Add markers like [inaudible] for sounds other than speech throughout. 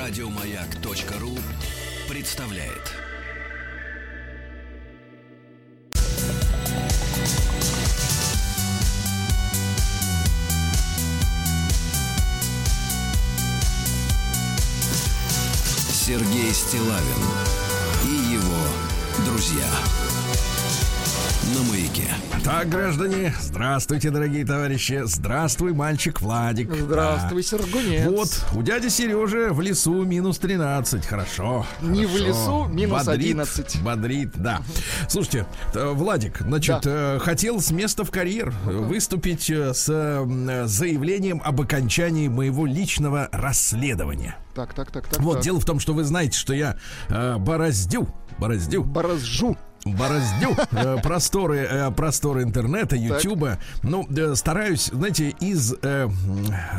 Радиомаяк.ру представляет. Сергей Стилавин и его друзья на маяке. Так, граждане, здравствуйте, дорогие товарищи. Здравствуй, мальчик Владик. Здравствуй, Сергунец. Вот, у дяди Сережи в лесу минус 13. Хорошо. Не в хорошо. лесу, минус бодрит, 11. Бодрит, да. Слушайте, э, Владик, значит, э, хотел с места в карьер выступить э, с заявлением об окончании моего личного расследования. Так, так, так, так. Вот, так. дело в том, что вы знаете, что я э, бороздю, бороздю Борозжу. Бороздю [laughs] э, просторы, э, просторы интернета, ютуба. Ну, э, стараюсь, знаете, из, э,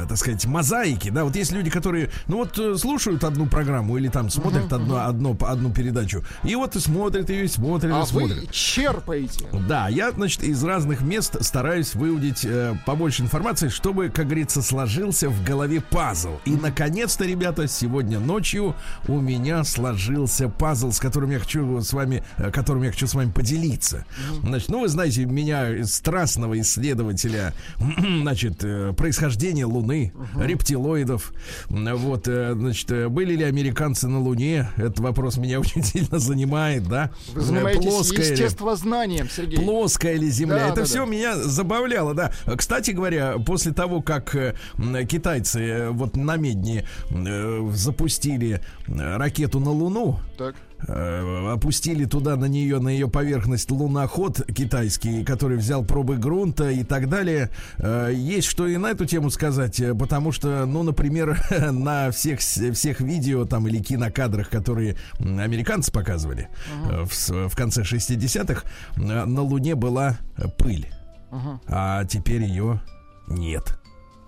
так сказать, мозаики, да, вот есть люди, которые, ну вот, э, слушают одну программу или там смотрят одну, одну, одну передачу, и вот и смотрят ее, и смотрят, А и смотрят. вы черпаете. Да, я, значит, из разных мест стараюсь выудить э, побольше информации, чтобы, как говорится, сложился в голове пазл. И, наконец-то, ребята, сегодня ночью у меня сложился пазл, с которым я хочу с вами, которым я хочу с вами поделиться. Значит, ну, вы знаете, меня, страстного исследователя, [clears throat] значит, э, происхождения Луны, рептилоидов, М, вот, э, значит, э, были ли американцы на Луне? Этот вопрос меня [laughs] очень сильно занимает, да? Вы Э, занимаетесь плоская естествознанием, Сергей. Плоская ли земля? Да, Это да, все да. меня забавляло, да. Кстати говоря, после того, как э, китайцы э, вот на Медне э, запустили э, ракету на Луну, Так. Э, опустили туда на нее, на ее поверхность луноход китайский, который взял пробы грунта и так далее. Э, Есть что и на эту тему сказать, э, потому что, ну, например, [laughs] на всех, всех видео там или кинокадрах, которые американцы показывали э, в, в конце 60-х, э, на Луне была пыль, Ага. а теперь ее нет.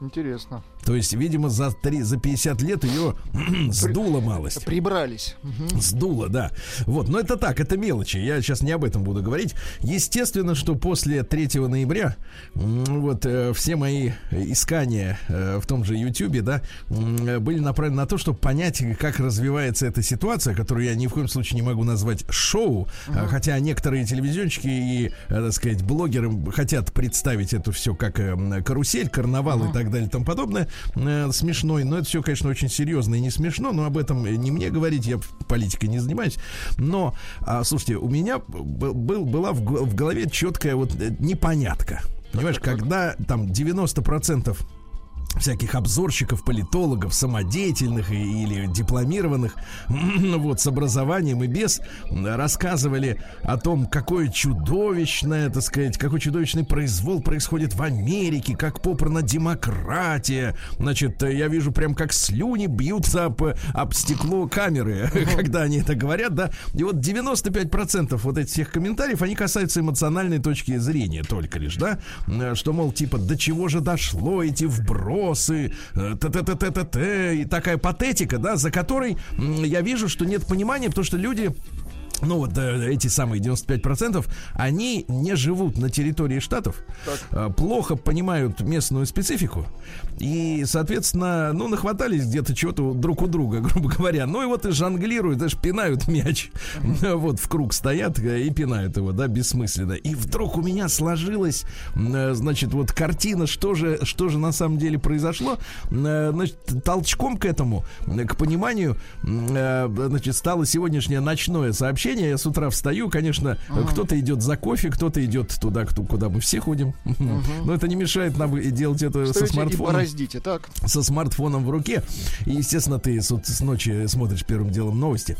Интересно. То есть, видимо, за, три, за 50 лет ее [clears throat] сдуло малость. Прибрались. Сдуло, да. Вот, но это так, это мелочи. Я сейчас не об этом буду говорить. Естественно, что после 3 ноября вот э, все мои искания э, в том же Ютубе, да, э, были направлены на то, чтобы понять, как развивается эта ситуация, которую я ни в коем случае не могу назвать шоу, а, хотя некоторые телевизионщики и, э, так сказать, блогеры хотят представить это все как э, м, карусель, карнавал и так далее и тому подобное, э, смешной, но это все, конечно, очень серьезно и не смешно, но об этом не мне говорить, я политикой не занимаюсь. Но, а, слушайте, у меня был, была в в голове четкая вот э, непонятка. Понимаешь, когда там 90% всяких обзорщиков, политологов, самодеятельных и- или дипломированных, [clears throat] вот, с образованием и без, рассказывали о том, какое чудовищное, так сказать, какой чудовищный произвол происходит в Америке, как попрана демократия. Значит, я вижу прям как слюни бьются об, об стекло камеры, [laughs] когда они это говорят, да. И вот 95% вот этих всех комментариев, они касаются эмоциональной точки зрения только лишь, да. Э, Что, мол, типа, до чего же дошло эти вбросы, э, т-т-т-т-т-т, и такая патетика, да, за которой я вижу, что нет понимания, потому что люди ну вот э, эти самые 95%, они не живут на территории штатов, э, плохо понимают местную специфику и, соответственно, ну, нахватались где-то чего-то друг у друга, [laughs] грубо говоря. Ну и вот и жонглируют, даже пинают мяч. [laughs] Вот в круг стоят э, и пинают его, да, бессмысленно. И вдруг у меня сложилась, э, значит, вот картина, что же, что же на самом деле произошло. Значит, толчком к этому, к пониманию, значит, стало сегодняшнее ночное сообщение. Я с утра встаю, конечно, кто-то идет за кофе, кто-то идет туда, кто- куда мы все ходим. Но это не мешает нам делать это со Стоите и смартфоном бороздите, так? со смартфоном в руке. И, естественно, ты с, с ночи смотришь первым делом новости.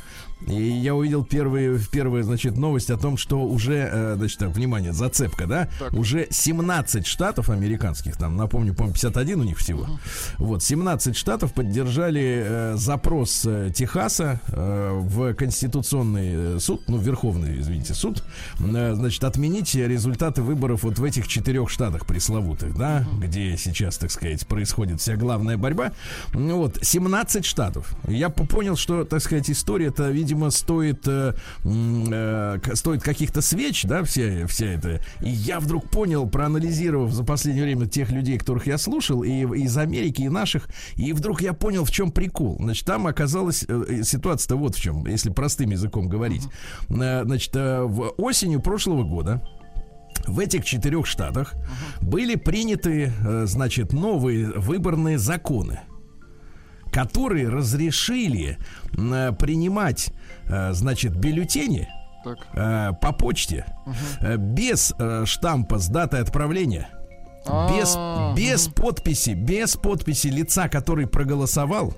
И я увидел первые, первые, значит, новость о том, что уже, э, значит, так, внимание, зацепка, да? Так. Уже 17 штатов американских, там, напомню, по-моему, 51 у них всего. Вот, 17 штатов поддержали э, запрос э, Техаса э, в Конституционный э, суд, ну, Верховный, извините, суд, э, значит, отменить результаты выборов вот в этих четырех штатах пресловутых, да, где сейчас, так сказать, происходит вся главная борьба. Ну, вот, 17 штатов. Я понял, что, так сказать, история-то, видимо, стоит, э, э, стоит каких-то свеч, да, вся, вся эта. И я вдруг понял, проанализировав за последнее время тех людей, которых я слушал, и из Америки, и наших, и вдруг я понял, в чем прикол. Значит, там оказалась э, ситуация-то вот в чем, если простым языком говорить. Uh-huh. Значит, э, в осенью прошлого года в этих четырех штатах uh-huh. были приняты, э, значит, новые выборные законы которые разрешили э, принимать, э, значит, бюллетени э, по почте uh-huh. без штампа с датой отправления. Без, без подписи, без подписи лица, который проголосовал,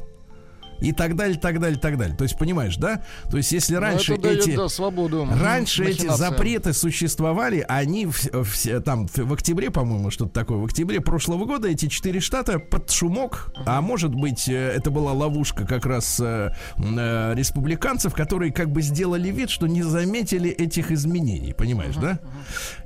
и так далее, так далее, так далее. То есть, понимаешь, да? То есть, если ну, раньше это дает, эти... Да, свободу. Раньше эти запреты существовали, они в, в, там в октябре, по-моему, что-то такое, в октябре прошлого года эти четыре штата под шумок, а может быть, э, это была ловушка как раз э, э, республиканцев, которые как бы сделали вид, что не заметили этих изменений, понимаешь, да?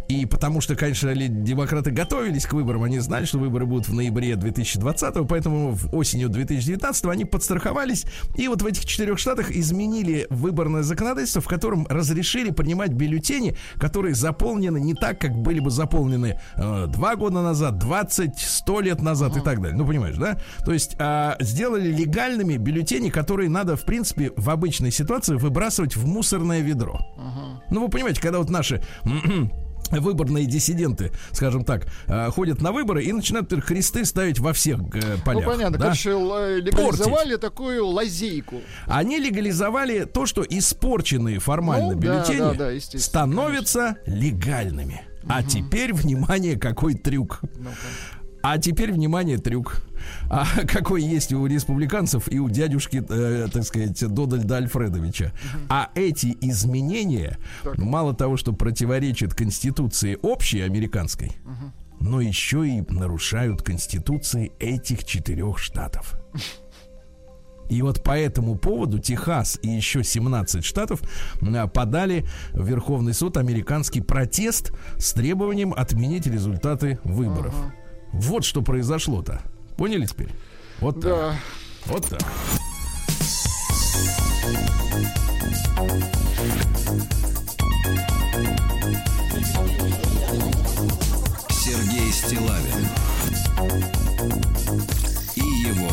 И потому что, конечно, демократы готовились к выборам, они знали, что выборы будут в ноябре 2020, поэтому в осенью 2019 они подстраховались. И вот в этих четырех штатах изменили выборное законодательство, в котором разрешили принимать бюллетени, которые заполнены не так, как были бы заполнены э, два года назад, 20, 100 лет назад и так далее. Ну, понимаешь, да? То есть э, сделали легальными бюллетени, которые надо, в принципе, в обычной ситуации выбрасывать в мусорное ведро. Ну, вы понимаете, когда вот наши выборные диссиденты, скажем так, э, ходят на выборы и начинают кресты ставить во всех э, полях. Ну, понятно, да? короче, легализовали Портить. такую лазейку. Они легализовали то, что испорченные формально ну, бюллетени да, да, да, становятся конечно. легальными. Угу. А теперь, внимание, какой трюк. ну а теперь, внимание, трюк. А [laughs] какой есть у республиканцев и у дядюшки, э, так сказать, Дональда Альфредовича. А эти изменения, мало того, что противоречат Конституции общей американской, но еще и нарушают Конституции этих четырех штатов. И вот по этому поводу Техас и еще 17 штатов подали в Верховный суд американский протест с требованием отменить результаты выборов. Ага. Вот что произошло-то. Поняли теперь? Вот так. Да. Вот так. Сергей Стилавин и его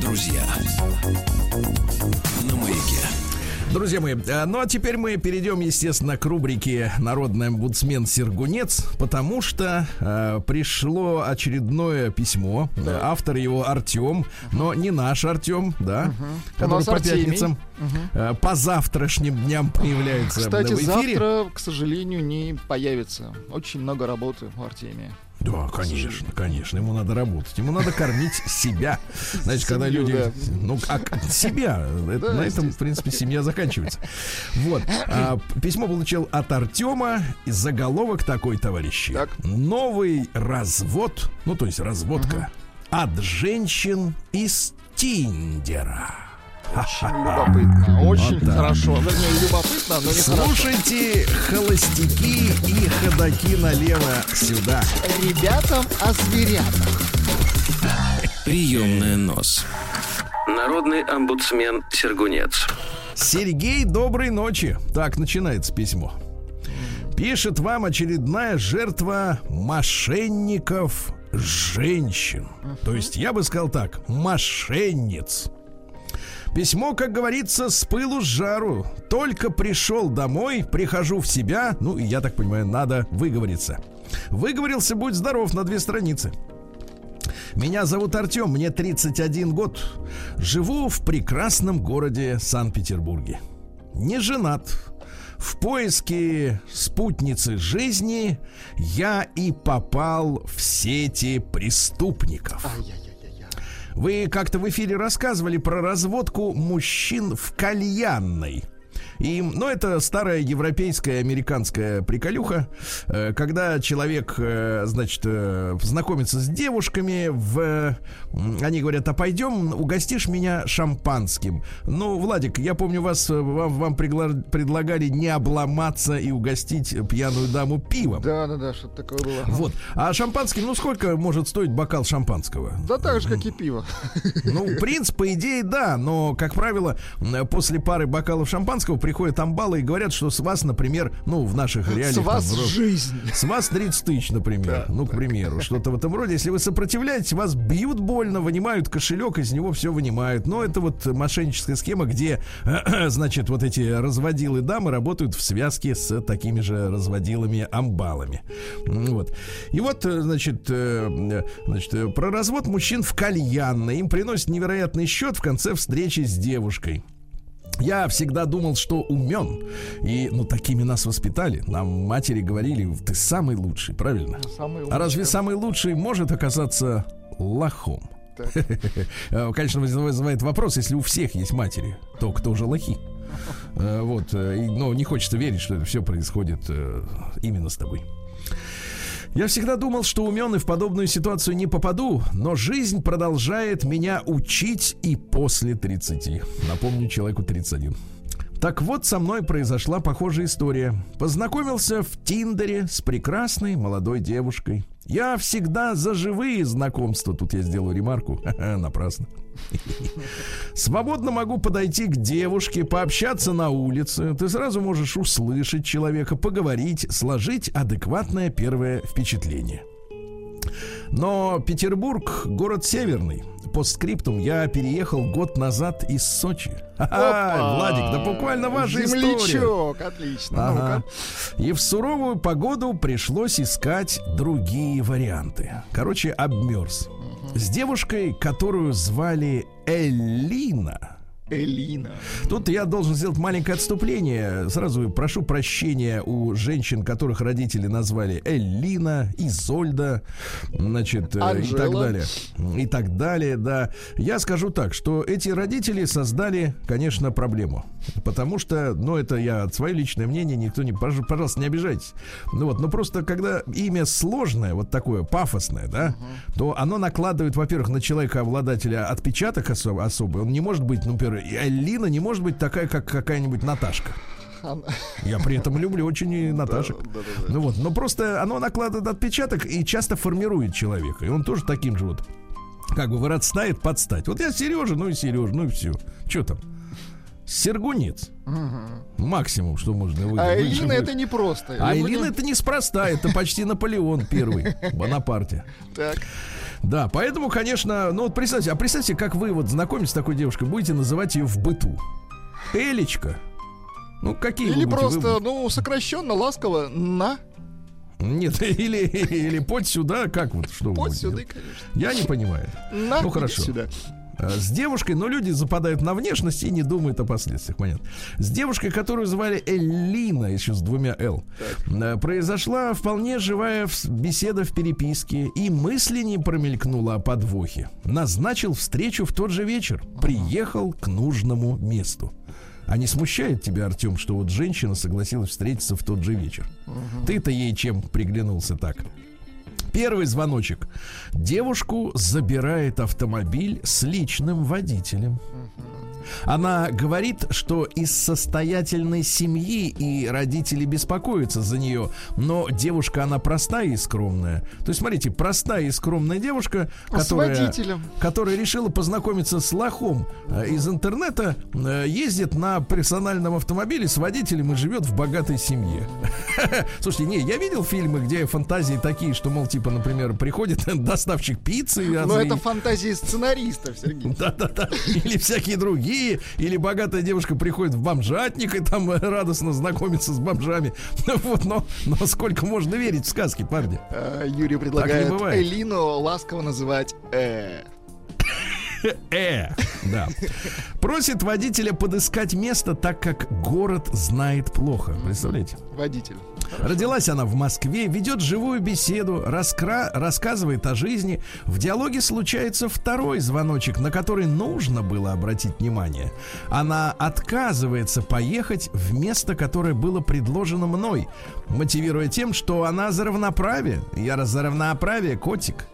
друзья на маяке. Друзья мои, э, ну а теперь мы перейдем, естественно, к рубрике «Народный омбудсмен Сергунец», потому что э, пришло очередное письмо. Да. Автор его Артем, но не наш Артем, да, угу. который по Артемий. пятницам, угу. э, по завтрашним дням появляется Кстати, в эфире. завтра, к сожалению, не появится. Очень много работы у Артемия. Да, конечно, конечно. Ему надо работать. Ему надо кормить себя. Значит, когда люди... Ну, а себя. На этом, в принципе, семья заканчивается. Вот. А, письмо получил от Артема. Заголовок такой, товарищи. Новый развод, ну, то есть разводка, от женщин из Тиндера. Очень любопытно. Очень вот хорошо. Вернее, любопытно, но не Слушайте хорошо. холостяки и ходаки налево сюда. Ребятам о зверятах. Приемная нос. Народный омбудсмен Сергунец. Сергей, доброй ночи. Так начинается письмо. Пишет вам очередная жертва мошенников женщин. То есть я бы сказал так, мошенниц. Письмо, как говорится, с пылу с жару. Только пришел домой, прихожу в себя. Ну, я так понимаю, надо выговориться. Выговорился, будь здоров, на две страницы. Меня зовут Артем, мне 31 год. Живу в прекрасном городе Санкт-Петербурге. Не женат. В поиске спутницы жизни я и попал в сети преступников. Ай-яй. Вы как-то в эфире рассказывали про разводку мужчин в кальянной. И, ну, это старая европейская, американская приколюха, э, когда человек, э, значит, э, знакомится с девушками, в, они говорят, а пойдем, угостишь меня шампанским. Ну, Владик, я помню, вас, вам, вам пригла- предлагали не обломаться и угостить пьяную даму пивом. Да, да, да, что-то такое было. Вот. А шампанским, ну, сколько может стоить бокал шампанского? Да так же, как и пиво. Ну, принц, по идее, да, но, как правило, после пары бокалов шампанского приходят амбалы и говорят, что с вас, например, ну, в наших реалиях... С вас там, жизнь. С вас 30 тысяч, например. Да, ну, к примеру, что-то в этом роде. Если вы сопротивляетесь, вас бьют больно, вынимают кошелек, из него все вынимают. Но это вот мошенническая схема, где, [clears throat] значит, вот эти разводилы дамы работают в связке с такими же разводилами амбалами. Вот. И вот, значит, э, значит, про развод мужчин в кальянной. Им приносят невероятный счет в конце встречи с девушкой. Я всегда думал, что умен. И, ну, такими нас воспитали. Нам матери говорили, ты самый лучший, правильно? Самый А разве самый лучший может оказаться лохом? [laughs] Конечно, вызывает вопрос, если у всех есть матери, то кто же лохи? [laughs] Э, Вот, э, но не хочется верить, что это все происходит э, именно с тобой. Я всегда думал, что умен и в подобную ситуацию не попаду, но жизнь продолжает меня учить и после 30. Напомню, человеку 31. Так вот, со мной произошла похожая история. Познакомился в Тиндере с прекрасной молодой девушкой. Я всегда за живые знакомства. Тут я сделаю ремарку. [laughs] Напрасно. Свободно могу подойти к девушке, пообщаться на улице. Ты сразу можешь услышать человека, поговорить, сложить адекватное первое впечатление. Но Петербург город северный. По скриптум я переехал год назад из Сочи. Опа! Владик, да буквально ваша история. Землячок, отлично. Ага. И в суровую погоду пришлось искать другие варианты. Короче, обмерз. С девушкой, которую звали Элина. Элина. Тут я должен сделать маленькое отступление. Сразу прошу прощения у женщин, которых родители назвали Эллина, Изольда, значит, э, и Анжела. так далее. И так далее, да. Я скажу так, что эти родители создали, конечно, проблему. Потому что, ну, это я свое личное мнение, никто не, пож- пожалуйста, не обижайтесь. Ну вот, но просто когда имя сложное, вот такое пафосное, да, то оно накладывает, во-первых, на человека обладателя отпечаток осо- особый. Он не может быть, ну, например, и Алина не может быть такая, как какая-нибудь Наташка. Я при этом люблю очень и Наташек. Да, да, да. Ну вот, но просто оно накладывает отпечаток и часто формирует человека. И он тоже таким же вот, как бы вырастает под стать. Вот я Сережа, ну и Сережа, ну и все. Что там? Сергунец. Максимум, что можно вы- А Элина это не просто. А Элина понял. это неспроста, это почти Наполеон первый, [laughs] Бонапарте. Так. Да, поэтому, конечно, ну вот представьте, а представьте, как вы вот знакомитесь с такой девушкой, будете называть ее в быту. Элечка. Ну, какие Или будете? Вы просто, ну, сокращенно, ласково, на. Нет, [laughs] или, или подь сюда, как вот, что будете сюда, конечно. Я не понимаю. На, Ну, хорошо. сюда. А, С девушкой, но люди западают на внешность и не думают о последствиях, понятно. С девушкой, которую звали Эллина, еще с двумя «Л», а, произошла вполне живая беседа в переписке, и мысли не промелькнула о подвохе. Назначил встречу в тот же вечер, приехал к нужному месту. А не смущает тебя, Артем, что вот женщина согласилась встретиться в тот же вечер? Ты-то ей чем приглянулся так? Первый звоночек. Девушку забирает автомобиль с личным водителем. Она говорит, что из состоятельной семьи и родители беспокоятся за нее, но девушка она простая и скромная. То есть, смотрите, простая и скромная девушка, А которая, решила познакомиться с лохом э, из интернета, э, ездит на персональном автомобиле с водителем и живет в богатой семье. [laughs] Слушайте, не, я видел фильмы, где фантазии такие, что, мол, типа, например, приходит [laughs] доставщик пиццы. Но разные- это фантазии сценаристов, Сергей. [laughs] да-да-да. Или всякие другие. Или богатая девушка приходит в бомжатник и там э, [laughs] радостно знакомится с бомжами. [laughs] Вот, но, но сколько можно верить в сказки, парни? А, Юрий предлагает. Элину ласково называть э. [laughs] Э, да. Просит водителя подыскать место, так как город знает плохо. Представляете? Водитель. Родилась она в Москве, ведет живую беседу, раскра... рассказывает о жизни. В диалоге случается второй звоночек, на который нужно было обратить внимание. Она отказывается поехать в место, которое было предложено мной, мотивируя тем, что она за равноправие. Я за равноправие, котик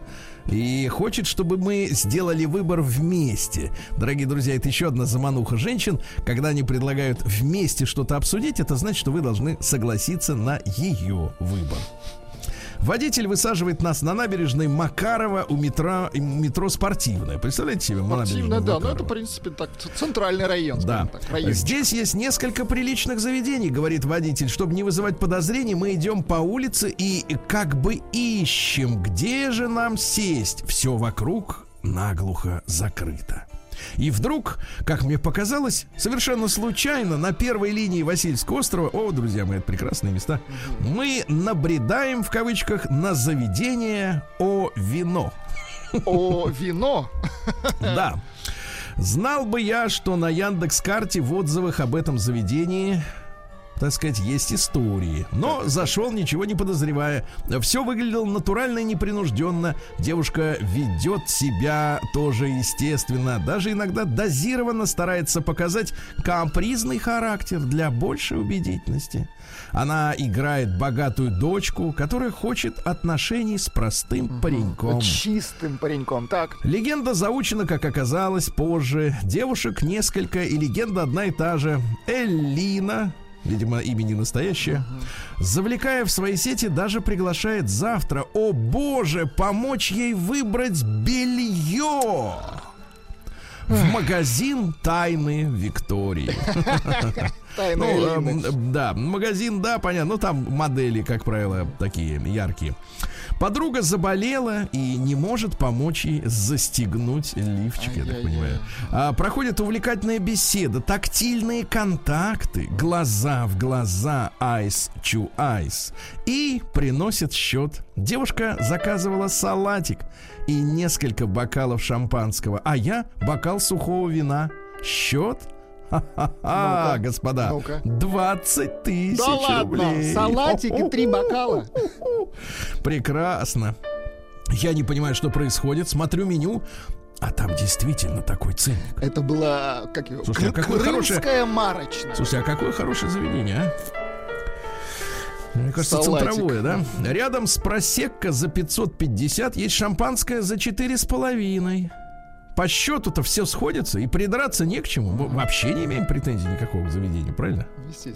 и хочет, чтобы мы сделали выбор вместе. Дорогие друзья, это еще одна замануха женщин. Когда они предлагают вместе что-то обсудить, это значит, что вы должны согласиться на ее выбор. Водитель высаживает нас на набережной Макарова у метро, метро спортивное. Представляете себе? Спортивное, да, но ну, это, в принципе, так, центральный район. Да. Так, Здесь есть несколько приличных заведений, говорит водитель. Чтобы не вызывать подозрений, мы идем по улице и как бы ищем, где же нам сесть. Все вокруг наглухо закрыто. И вдруг, как мне показалось, совершенно случайно на первой линии Васильского острова, о, друзья мои, это прекрасные места, мы набредаем в кавычках на заведение о вино. О вино? [laughs] Да. Знал бы я, что на Яндекс карте в отзывах об этом заведении так сказать, есть истории. Но зашел, ничего не подозревая. Все выглядело натурально и непринужденно. Девушка ведет себя тоже естественно. Даже иногда дозированно старается показать капризный характер для большей убедительности. Она играет богатую дочку, которая хочет отношений с простым пареньком. Чистым пареньком, так. Легенда заучена, как оказалось, позже. Девушек несколько, и легенда одна и та же. Эллина, видимо, имени настоящее, завлекая в свои сети, даже приглашает завтра, о боже, помочь ей выбрать белье в магазин Тайны Виктории. [laughs] ну, э, да, магазин, да, понятно. Ну, там модели, как правило, такие яркие. Подруга заболела и не может помочь ей застегнуть лифчик, я так понимаю. А, проходит увлекательная беседа, тактильные контакты, глаза в глаза, eyes to eyes. И приносит счет. Девушка заказывала салатик и несколько бокалов шампанского, а я бокал сухого вина. Счет Ха-ха-ха, господа. ну 20 тысяч да ладно, рублей. Салатик и три бокала. Прекрасно. Я не понимаю, что происходит. Смотрю меню. А там действительно такой ценник. Это было, как его, Слушайте, а какое хорошее... марочное. Слушайте, а какое хорошее заведение, а? Мне кажется, Салатик. центровое, да? Рядом с просекка за 550 есть шампанское за четыре с половиной по счету-то все сходится, и придраться не к чему. Мы вообще не имеем претензий никакого к заведению, правильно?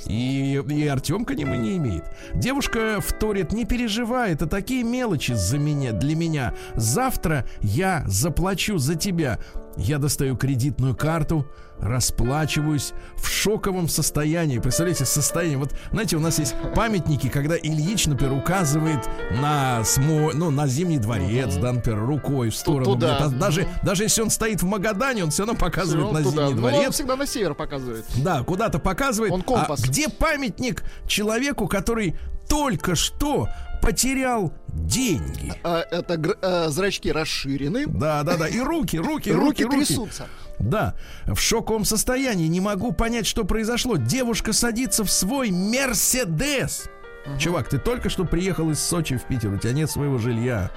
И, и Артем к нему не имеет. Девушка вторит, не переживай, это такие мелочи за меня, для меня. Завтра я заплачу за тебя. Я достаю кредитную карту, расплачиваюсь в шоковом состоянии. Представляете, состояние. Вот, знаете, у нас есть памятники, когда Ильич, например, указывает на, смо... ну, на Зимний дворец, да, например, рукой в сторону. Туда. Даже, даже если он стоит в Магадане, он все равно показывает все на туда. Зимний дворец. Ну, он всегда на север показывает. Да, куда-то показывает. Он компас. А где памятник человеку, который только что потерял деньги. А, это а, зрачки расширены. Да, да, да. И руки, руки, руки, руки трясутся. Да, в шоковом состоянии, не могу понять, что произошло. Девушка садится в свой Мерседес. Угу. Чувак, ты только что приехал из Сочи в Питер, у тебя нет своего жилья.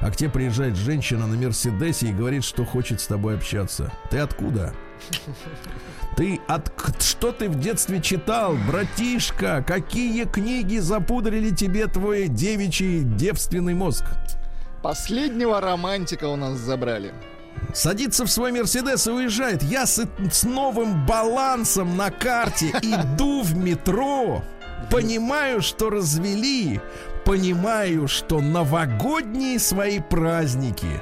А к тебе приезжает женщина на Мерседесе и говорит, что хочет с тобой общаться. Ты откуда? [laughs] Ты от что ты в детстве читал, братишка? Какие книги запудрили тебе твой девичий девственный мозг? Последнего романтика у нас забрали. Садится в свой Мерседес и уезжает. Я с, с новым балансом на карте [laughs] иду в метро. Понимаю, что развели. Понимаю, что новогодние свои праздники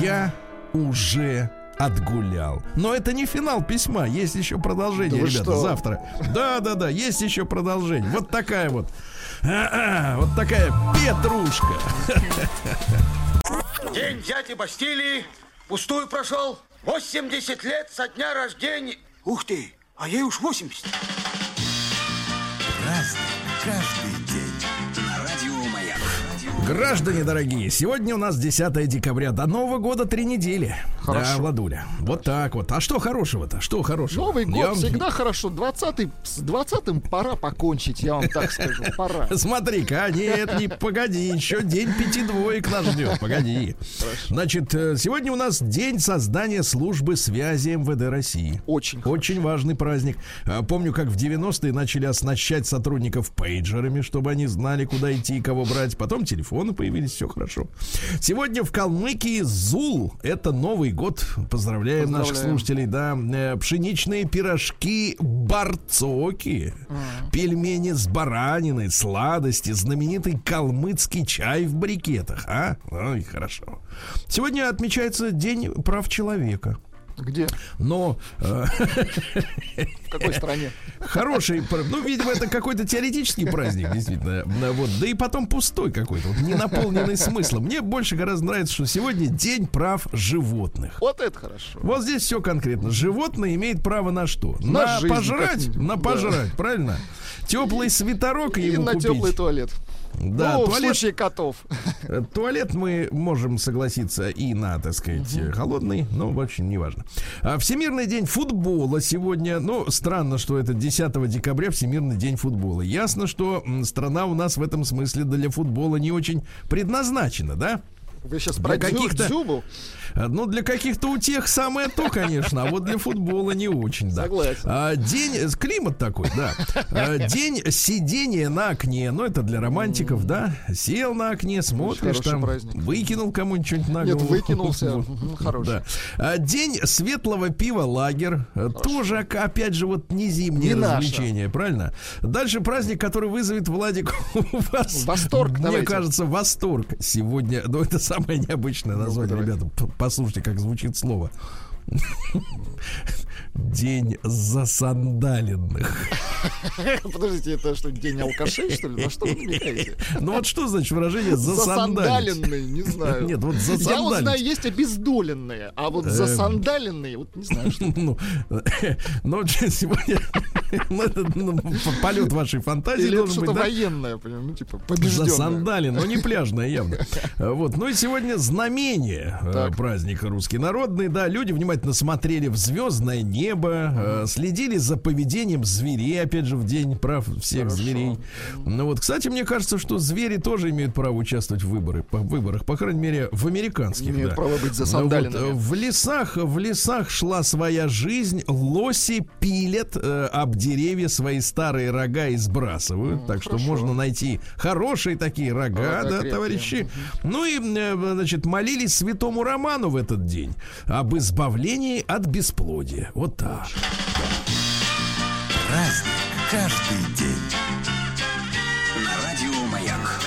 я уже отгулял. Но это не финал письма, есть еще продолжение, да ребята, что? завтра. Да, да, да, есть еще продолжение. Вот такая вот. А-а, вот такая петрушка. День дяди Бастилии пустую прошел. 80 лет со дня рождения. Ух ты, а ей уж 80. Разный, каждый Граждане дорогие, сегодня у нас 10 декабря. До Нового года три недели. Хорошо. Да, Владуля. Вот так вот. А что хорошего-то? Что хорошего? Новый год Я всегда хорошо. 20 с 20 пора покончить, я вам так скажу. [laughs] Пора. Смотри-ка, нет, не [laughs] погоди, еще день пяти двоек нас ждет, погоди. Значит, э, сегодня у нас день создания службы связи МВД России. Очень хорошо. Очень важный праздник. А, Помню, как в 90-е начали оснащать сотрудников пейджерами, чтобы они знали, куда идти и кого брать. Потом телефоны появились, все хорошо. Сегодня в Калмыкии Зул. Это Новый год. Поздравляем, наших Поздравляем. слушателей. Да, Э, пшеничные пирожки барцоки, пельмени с бараниной, сладости, знаменитый калмыцкий чай в брикетах. А? Ой, хорошо. Сегодня отмечается День прав человека. Где? Но э, В какой стране? Хороший, ну, видимо, это какой-то теоретический праздник, действительно. Да, Вот, да и потом пустой какой-то, вот, не наполненный смыслом. Мне больше гораздо нравится, что сегодня День прав животных. Вот это хорошо. Вот здесь все конкретно. Животное имеет право на что? На На, жизнь, пожрать? как- На да. пожрать, правильно? Теплый свитерок И ему на купить. теплый туалет. Да, ну, в туалет, случае котов. э, туалет мы можем согласиться и на, так сказать, э, холодный, но в общем неважно. А Всемирный день футбола сегодня. Ну, странно, что это 10 декабря Всемирный день футбола. Ясно, что страна у нас в этом смысле для футбола не очень предназначена, да? Вы сейчас про каких-то- Дзюбу? А, Ну, для каких-то утех самое то, конечно, а вот для футбола не очень, да. Согласен. А, день, э, климат такой, да. А, день сидения на окне, ну, это для романтиков, да. Сел на окне, смотришь, там, праздник. выкинул кому-нибудь что-нибудь на Нет, голову. выкинулся. Вот. Мгм, хороший. Да. А, День светлого пива лагер. А, Тоже, ока- опять же, вот не зимнее Не развлечение, правильно? Дальше праздник, который вызовет Владик [laughs] у вас. Восторг, Мне давайте. кажется, восторг сегодня. Ну, это самое необычное название, ребята. Послушайте, как звучит слово. День засандаленных. [laughs] Подождите, это что, день алкашей, что ли? На что вы намекаете? [laughs] Ну вот что значит выражение засандаленный? Засандаленный, не знаю. Нет, вот Я вот знаю, есть обездоленные, а вот засандаленные, вот не знаю, что. [laughs] Ну, но сегодня ну, ну, полет вашей фантазии Или должен что-то военное, ну, типа, побежденное. Засандали, но не пляжное явно. Вот. Ну и сегодня знамение э, праздника русский народный. Да, люди внимательно смотрели в звездное небо, э, следили за поведением зверей, опять же, в день прав всех Хорошо. зверей. Ну вот, кстати, мне кажется, что звери тоже имеют право участвовать в выборы, по выборах, по крайней мере, в американских. Имеют да. право быть Ну вот, э, в лесах, в лесах шла своя жизнь. Лоси пилят э, об деревья свои старые рога и сбрасывают. так что хорошо. можно найти хорошие такие рога, Рога да, крепкие. товарищи. Ну и, э, значит, молились святому Роману в этот день об избавлении от бесплодия. Вот так. Праздник каждый день. На радио Маяк.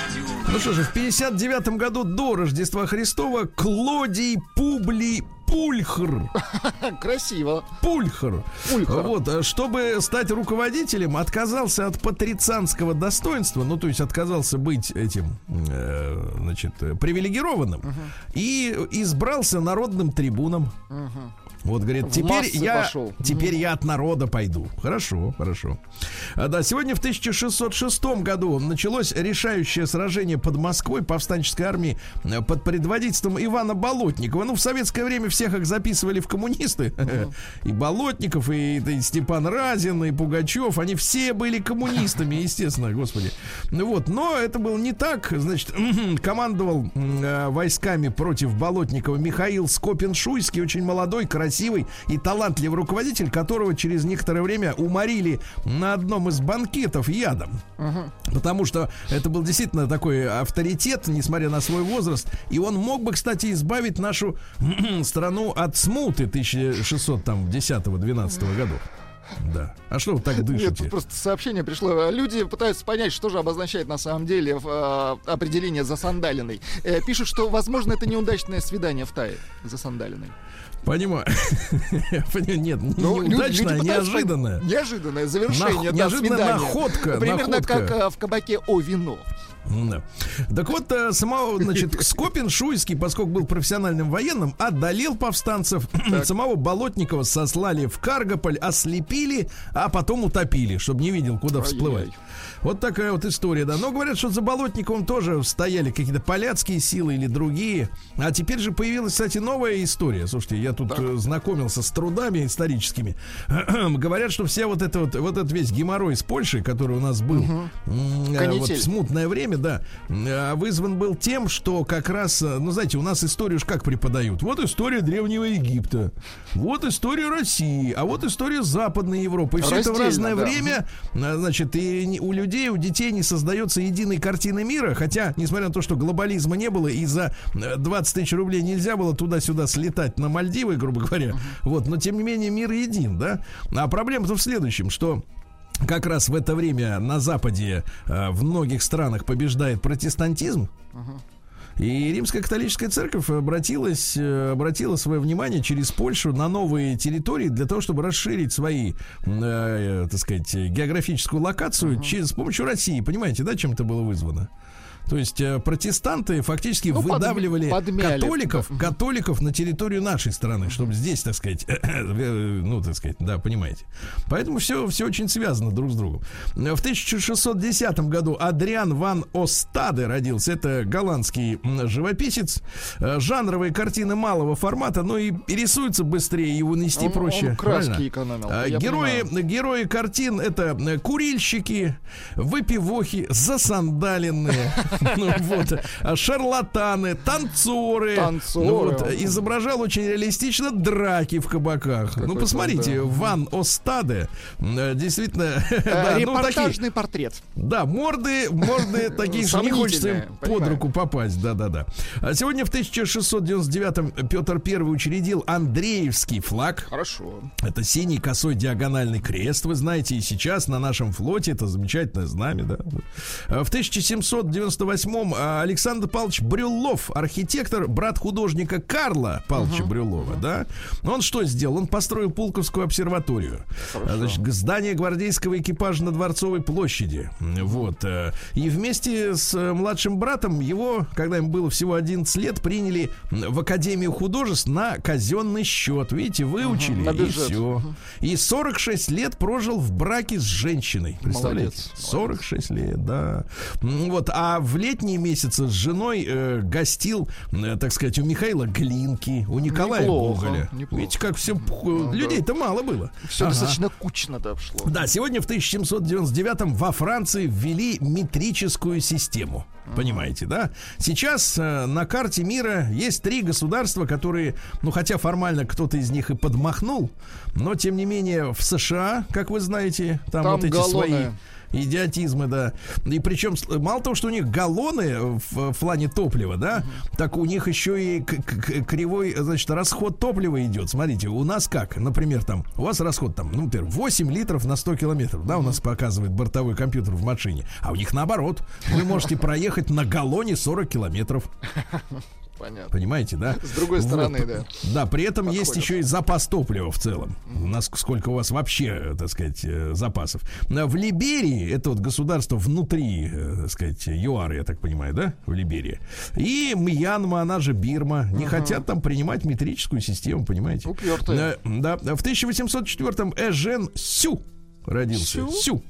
Ну что же, в 59 году до Рождества Христова Клодий Публий Пульхр [laughs] Красиво. Пульхар. Пульхар. Вот, а чтобы стать руководителем, отказался от патрицианского достоинства, ну, то есть отказался быть этим, э, значит, э, привилегированным, и избрался народным трибуном. Вот, говорит, теперь я, пошел. теперь я от народа пойду. Хорошо, хорошо. А, да, сегодня в 1606 году началось решающее сражение под Москвой повстанческой армии э, под предводительством Ивана Болотникова. Ну, в советское время всех их записывали в коммунисты. И Болотников, и, и Степан Разин, и Пугачев. Они все были коммунистами, естественно, господи. Ну вот, но это было не так. Значит, [clears throat] командовал э, войсками против Болотникова Михаил Скопин-Шуйский, очень молодой, красивый и талантливый руководитель, которого через некоторое время уморили на одном из банкетов ядом. Потому что это был действительно такой авторитет, несмотря на свой возраст. И он мог бы, кстати, избавить нашу [clears throat] страну от смуты 1610-12 году. Да. А что вы так Нет, дышите? тут просто сообщение пришло. Люди пытаются понять, что же обозначает на самом деле э, определение засандаленный. Э, пишут, что, возможно, это неудачное свидание в Тае засандаленной. [laughs] Понимаю. Нет, не Ну, люди- неудачное, неожиданное. Неожиданное завершение Нах- неожиданная находка, Примерно находка. как э, в кабаке «О, вино». Да. Так вот, э, самого, значит, [laughs] Скопин Шуйский, поскольку был профессиональным военным, одолел повстанцев. [clears throat] Самого Болотникова сослали в Каргополь, ослепили, а потом утопили, чтобы не видел, куда всплывать. Вот такая вот история, да. Но говорят, что за Болотниковым тоже стояли какие-то поляцкие силы или другие. А теперь же появилась, кстати, новая история. Слушайте, я тут э, знакомился с трудами историческими. [clears throat] Говорят, что вся вот эта вот, вот этот весь геморрой с Польшей, который у нас был м, э, вот в смутное время, да, э, вызван был тем, что как раз, э, ну, знаете, у нас историю ж как преподают. Вот история Древнего Египта, вот история России, а вот история Западной Европы. И все это в разное да. время, а, значит, и у людей, у детей не создается единой картины мира, хотя, несмотря на то, что глобализма не было, и за э, 20 тысяч рублей нельзя было туда-сюда слетать на Мальдивы, грубо говоря, вот, но тем не менее мир един, да. А проблема-то в следующем, что как раз в это время на Западе э, в многих странах побеждает протестантизм. И римская католическая церковь обратилась, э, обратила свое внимание через Польшу на новые территории для того, чтобы расширить свои, э, так сказать, географическую локацию через, с помощью России. Понимаете, да, чем это было вызвано? То есть э, протестанты фактически Ну, выдавливали подмяли. католиков, католиков на территорию нашей страны, чтобы здесь, так сказать, [clears throat] э, ну, так сказать, да, понимаете. Поэтому все, все очень связано друг с другом. В 1610 году Адриан ван Остаде родился. Это голландский живописец. Э, Жанровые картины малого формата, но и и рисуются быстрее, его нести Он- проще. он краски правильно? экономил, Герои, понимаю. герои картин это курильщики, выпивохи, засандаленные, ну, [laughs] Ну, вот. А шарлатаны, танцоры. Танцоры. Ну, вот. Изображал очень реалистично драки в кабаках. Ну, посмотрите, Ван Остаде. Э, действительно. [laughs] Э, ну, репортажный портрет. Да, морды, морды [laughs] такие, что не хочется под руку попасть. Да-да-да. А сегодня в 1699-м Петр I учредил Андреевский флаг. Хорошо. Это синий косой диагональный крест, вы знаете, и сейчас на нашем флоте это замечательное знамя, да. А в 1798 98-м а, Александр Павлович Брюллов, архитектор, брат художника Карла Павловича угу. Брюллова, да? Он что сделал? Он построил Пулковскую обсерваторию. Хорошо. Значит, здание гвардейского экипажа на Дворцовой площади. Вот. Э, и вместе с э, младшим братом его, когда им было всего 11 лет, приняли в Академию художеств на казенный счет. Видите, выучили, угу, и все. И 46 лет прожил в браке с женщиной. Представляете? Молодец. 46 лет, да. Вот. А в летние месяцы с женой э, гостил, э, так сказать, у Михаила Глинки, у Николая Неплохо, Гоголя. неплохо. Видите, как все... да. Людей-то мало было. Все Ага. достаточно кучно обшло. Да, сегодня в 1799 во Франции ввели метрическую систему. Понимаете, да? Сейчас э, на карте мира есть три государства, которые, ну хотя формально кто-то из них и подмахнул, но тем не менее в США, как вы знаете, там, Там вот эти галлоны. свои идиотизмы, да. И причем мало того, что у них галлоны в, в плане топлива, да, так у них еще и кривой, значит, расход топлива идет. Смотрите, у нас как, например, там, у вас расход там, ну, например, 8 литров на 100 километров, да, у нас показывает бортовой компьютер в машине, а у них наоборот. Вы можете проехать на галлоне 40 километров. [laughs] Понятно. Понимаете, да? С другой стороны, да. Да, при этом есть Подходит. еще и запас топлива в целом. У нас сколько у вас вообще, так сказать, э, запасов. А В Либерии, это вот государство внутри, э, так сказать, ЮАР, я так понимаю, да, в Либерии. И Мьянма, она же Бирма, не хотят там принимать метрическую систему, понимаете? Упертые. Да, да. В 1804-м Эжен Сю родился. Сю? Сю.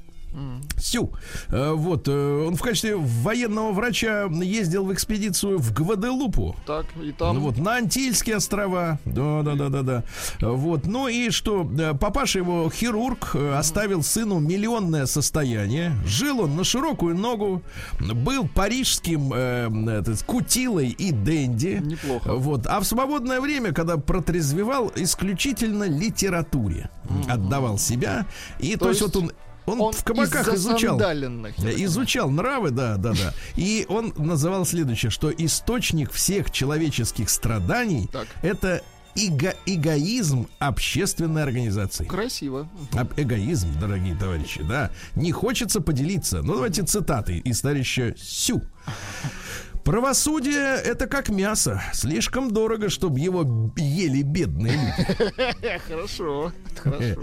Сю. Э, Вот, э, он в качестве военного врача ездил в экспедицию в Гваделупу. Так, и там... Ну вот, на Антильские острова. Да, да, да, да, да. Вот. Ну и что? э, Папаша его хирург оставил сыну миллионное состояние. Жил он на широкую ногу. Был парижским э, кутилой и денди. Неплохо. Вот. А в свободное время, когда протрезвевал, исключительно литературе отдавал себя. И то, То есть, есть вот он он, Он в кабаках из изучал. Изучал нравы, да, да, да. И он называл следующее, что источник всех человеческих страданий Так. это эго- эгоизм общественной организации. Красиво. А- Эгоизм, дорогие товарищи, да. Не хочется поделиться. Ну, давайте цитаты из товарища Сю. Правосудие это как мясо. Слишком дорого, чтобы его ели бедные люди. [laughs] Хорошо. Хорошо.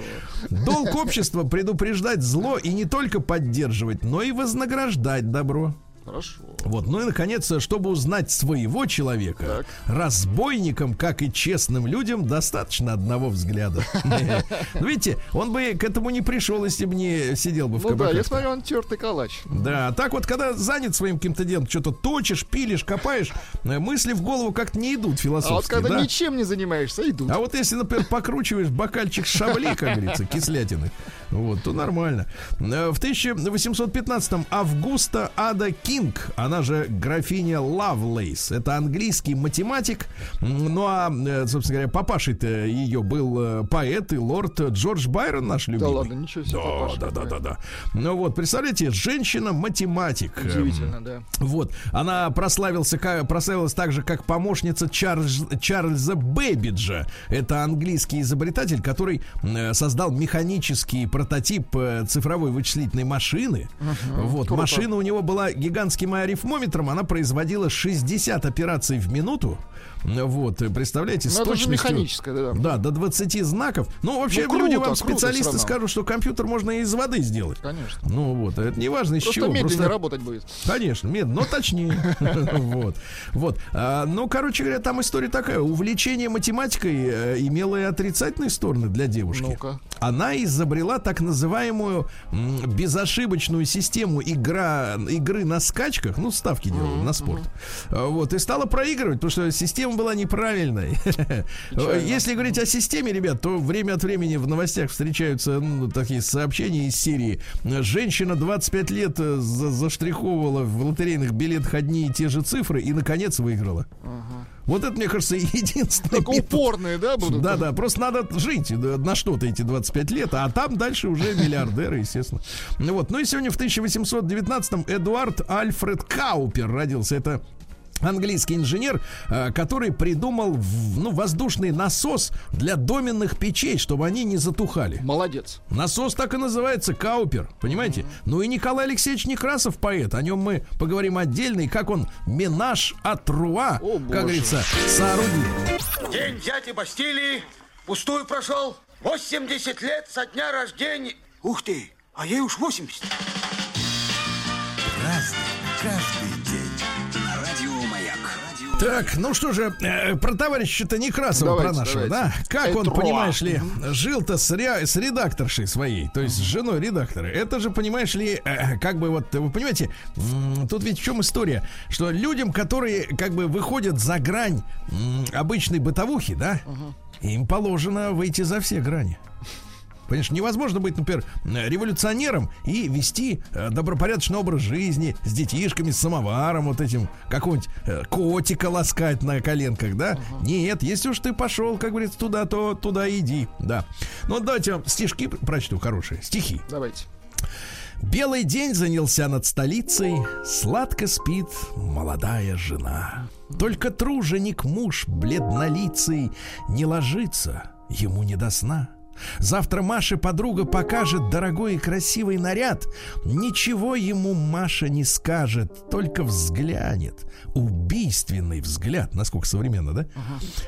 Долг общества предупреждать зло и не только поддерживать, но и вознаграждать добро. Хорошо. Вот, ну и наконец, чтобы узнать своего человека, разбойникам, как и честным людям, достаточно одного взгляда. [laughs] Ну, Видите, он бы к этому не пришел, если бы не сидел бы в Ну да, я смотрю, он тертый калач. Да, так вот, когда занят своим каким-то делом, что-то точишь, пилишь, копаешь, э, мысли в голову как-то не идут А вот когда да? ничем не занимаешься, идут. А вот если, например, покручиваешь бокальчик шабли, как говорится, кислятины, вот, то нормально. Э, В 1815-м Августа Ада Кинг, она же графиня Лавлейс, это английский математик, ну а, э, собственно говоря, папашей-то ее был э, поэт и лорд Джордж Байрон наш любимый. ладно, ничего себе, Да, папаша да, да, да, да. Ну вот, представляете, женщина-математик. Эм, Удивительно, да. вот, она прославился, прославилась также как помощница Чарльз, Чарльза Бэббиджа. Это английский изобретатель, который э, создал механический прототип цифровой вычислительной машины. вот, круто. машина у него была гигантским арифмометром, она производила 60 операций в минуту. Вот, э, представляете, с Ну, точностью... да, да. Да, до 20 знаков. Ну, вообще, Ну, круто, люди вам, специалисты, скажут, что компьютер можно и из воды сделать. Конечно. Ну вот, это не важно из Просто чего. медленнее просто- работать будет. Конечно, медленно, но точнее. [laughs] Вот. Вот. А, Ну, короче говоря, там история такая. Увлечение математикой э, имело и отрицательные стороны для девушки. Она изобрела так называемую безошибочную систему игра, игры на скачках, ну, ставки делала на спорт. А, Вот, и стала проигрывать, потому что система была неправильной. Если говорить о системе, ребят, то время от времени в новостях встречаются ну, такие сообщения из серии. Женщина 25 лет э, за- заштриховывала в лотерейных билетах одни и те же цифры и, наконец, выиграла. Вот это, мне кажется, [laughs] единственный Только метод. упорные, да, будут? Да, да, просто надо жить да, на что-то эти 25 лет, а там дальше уже миллиардеры, естественно. Ну вот, ну и сегодня в 1819-м Эдуард Альфред Каупер родился. Это английский инженер, э, который придумал ну, воздушный насос для доменных печей, чтобы они не затухали. Молодец. Насос так и называется Каупер, понимаете? Ну и Николай Алексеевич Некрасов поэт, о нем мы поговорим отдельно, и как он Минаж от Руа, боже. как говорится, соорудил. День взятия Бастилии пустую прошел. 80 лет со дня рождения. Ух ты, а ей уж 80. Разный, Так, ну что же, э, про товарища-то Некрасова, Давайте, про нашего, давайте. да? Как он, Этруа. понимаешь ли, жил-то с, ре- с редакторшей своей, то есть с женой редактора. Это же, понимаешь ли, э, как бы вот, вы понимаете, тут ведь в чем история, что людям, которые как бы выходят за грань обычной бытовухи, да, им положено выйти за все грани. Понимаешь, невозможно быть, например, революционером и вести э, добропорядочный образ жизни с детишками, с самоваром, вот этим, какого-нибудь э, котика ласкать на коленках, да? Нет, если уж ты пошел, как говорится, туда, то туда иди, да. Ну, давайте вам стишки прочту хорошие, стихи. Давайте. Белый день занялся над столицей, сладко спит молодая жена. Только труженик муж бледнолицый не ложится, ему не до сна. Завтра Маше подруга покажет дорогой и красивый наряд. Ничего ему Маша не скажет, только взглянет. Убийственный взгляд, насколько современно, да?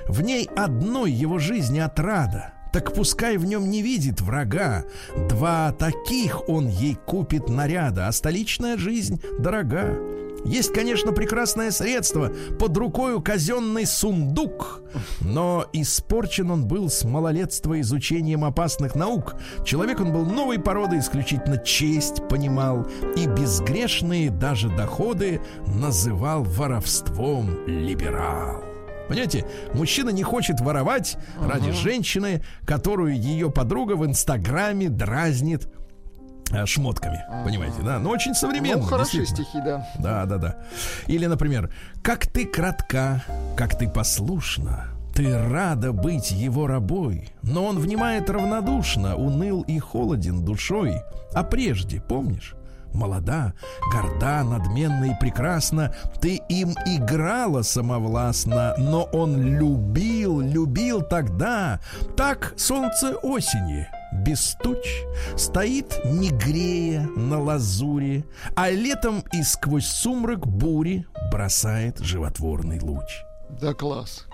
В ней одной его жизни отрада. Так пускай в нем не видит врага. Два таких он ей купит наряда, а столичная жизнь дорога. Есть, конечно, прекрасное средство под рукою казенный сундук, но испорчен он был с малолетства изучением опасных наук. Человек он был новой породы, исключительно честь понимал, и безгрешные даже доходы называл воровством либерал. Понимаете, мужчина не хочет воровать ради женщины, которую ее подруга в Инстаграме дразнит э, шмотками. Понимаете, да? Но очень современно. Ну, хорошие стихи, да. Да, да, да. Или, например, как ты кратка, как ты послушна, ты рада быть его рабой, но он внимает равнодушно, уныл и холоден душой. А прежде, помнишь? Молода, горда, надменна и прекрасна, ты им играла самовластно, но он любил, любил тогда, так солнце осени, без туч, стоит не грея на лазуре, а летом и сквозь сумрак бури бросает животворный луч. Да, класс.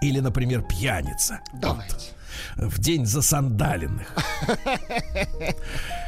Или, например, пьяница. Давайте. В день засандаленных. [laughs]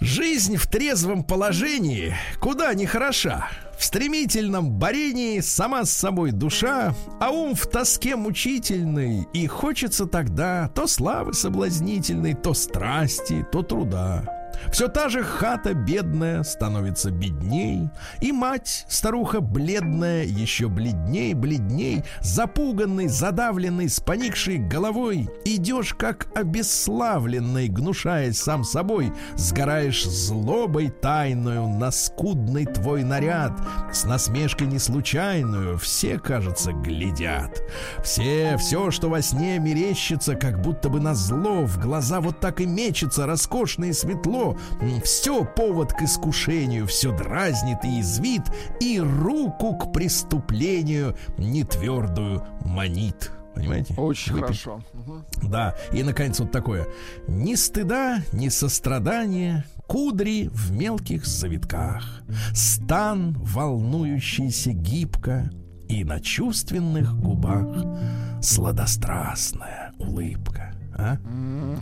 Жизнь в трезвом положении куда не хороша. В стремительном борении сама с собой душа, а ум в тоске мучительной, и хочется тогда то славы соблазнительной, то страсти, то труда. Все та же хата бедная становится бедней, и мать, старуха бледная, еще бледней, бледней, запуганный, задавленный, с поникшей головой, идешь как обесславленный, гнушаясь сам собой, сгораешь злобой тайную на скудный твой наряд, с насмешкой неслучайную, все, кажется, глядят. Все, все, что во сне мерещится, как будто бы на зло, в глаза вот так и мечется, роскошно и светло, все повод к искушению, все дразнит и извит, и руку к преступлению нетвердую манит. Понимаете? Очень Выпить. хорошо. Да, и наконец вот такое. Ни стыда, ни сострадания, кудри в мелких завитках, стан, волнующийся гибко, и на чувственных губах сладострастная улыбка. А?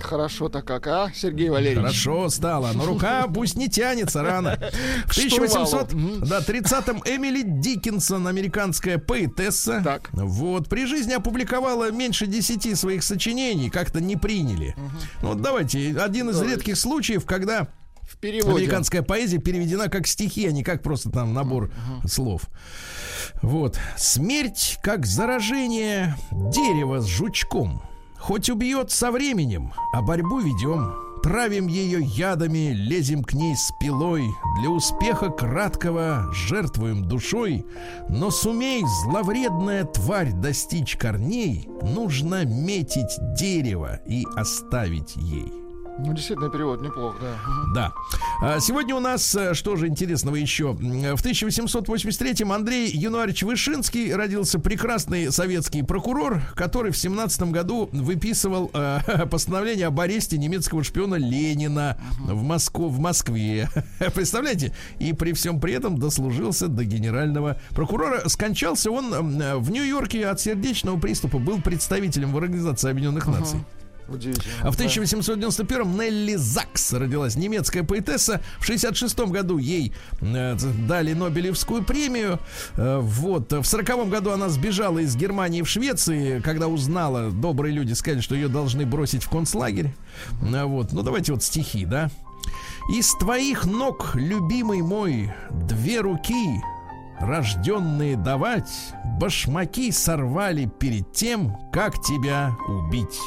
Хорошо-то как, а, Сергей Валерьевич? Хорошо стало, но рука пусть не тянется рано. [laughs] В 1800, Мгм. да, 30-м Эмили Диккенсон, американская поэтесса. Так. Вот, при жизни опубликовала меньше 10 своих сочинений, как-то не приняли. Ну, вот давайте, один из Давайте. редких случаев, когда В переводе. американская поэзия переведена как стихи, а не как просто там набор слов. Вот. Смерть как заражение дерева с жучком. Хоть убьет со временем, а борьбу ведем. Травим ее ядами, лезем к ней с пилой. Для успеха краткого жертвуем душой. Но сумей, зловредная тварь, достичь корней, нужно метить дерево и оставить ей. Ну, действительно, перевод неплох, да. Да. А Сегодня у нас, э, что же интересного еще? В 1883-м Андрей Януарьевич Вышинский родился прекрасный советский прокурор, который в 17 году выписывал э, [laughs] постановление об аресте немецкого шпиона Ленина в, Москву, в Москве. [laughs] Представляете? И при всем при этом дослужился до генерального прокурора. Скончался он в Нью-Йорке от сердечного приступа, был представителем в Организации Объединенных Наций. Удивительно. А в да. 1891-м Нелли Закс родилась, немецкая поэтесса. В 66 году ей э, дали Нобелевскую премию. Э, вот. В 40 году она сбежала из Германии в Швеции, когда узнала, добрые люди сказали, что ее должны бросить в концлагерь. Э, вот. Ну, давайте вот стихи, да? Из твоих ног, любимый мой, две руки, рожденные давать, башмаки сорвали перед тем, как тебя убить.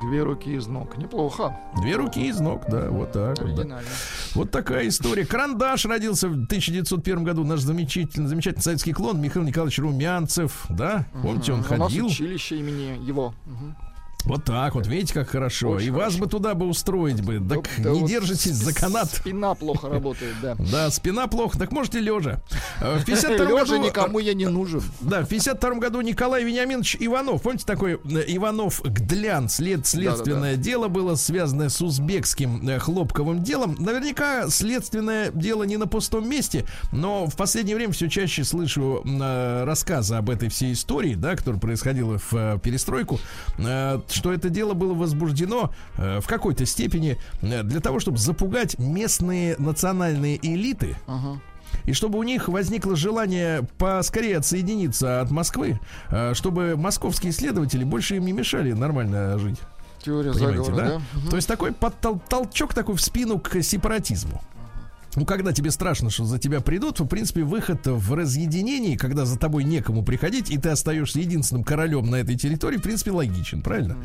Две руки из ног. Неплохо. Две руки из ног, да, вот так вот. да. Оригинально. Вот такая история. Карандаш родился в 1901 году. Наш замечательный, замечательный советский клон Михаил Николаевич Румянцев, да? Помните, он Мгм. У нас ходил. училище имени его. Вот так вот, видите, как хорошо. Очень И вас хорошо. бы туда бы устроить бы. Так Да не вот держитесь за канат. Спина плохо работает, да. [laughs] Да, спина плохо, так можете лежа. Э, В 52 [laughs] Лежа году... никому я не нужен. Да, в 52 году Николай Вениаминович Иванов, помните такой э, Иванов Гдлян, след, следственное дело было связанное с узбекским э, хлопковым делом. Наверняка следственное дело не на пустом месте, но в последнее время все чаще слышу э, рассказы об этой всей истории, да, которая происходила в э, перестройку, что это дело было возбуждено э, в какой-то степени э, для того, чтобы запугать местные национальные элиты, Ага. и чтобы у них возникло желание поскорее отсоединиться от Москвы, э, чтобы московские следователи больше им не мешали нормально жить. Теория Понимаете, заговора, да? да? То есть такой подтол- толчок такой в спину к сепаратизму. Ну, когда тебе страшно, что за тебя придут, в принципе, выход в разъединении, когда за тобой некому приходить, и ты остаешься единственным королем на этой территории, в принципе, логичен, правильно?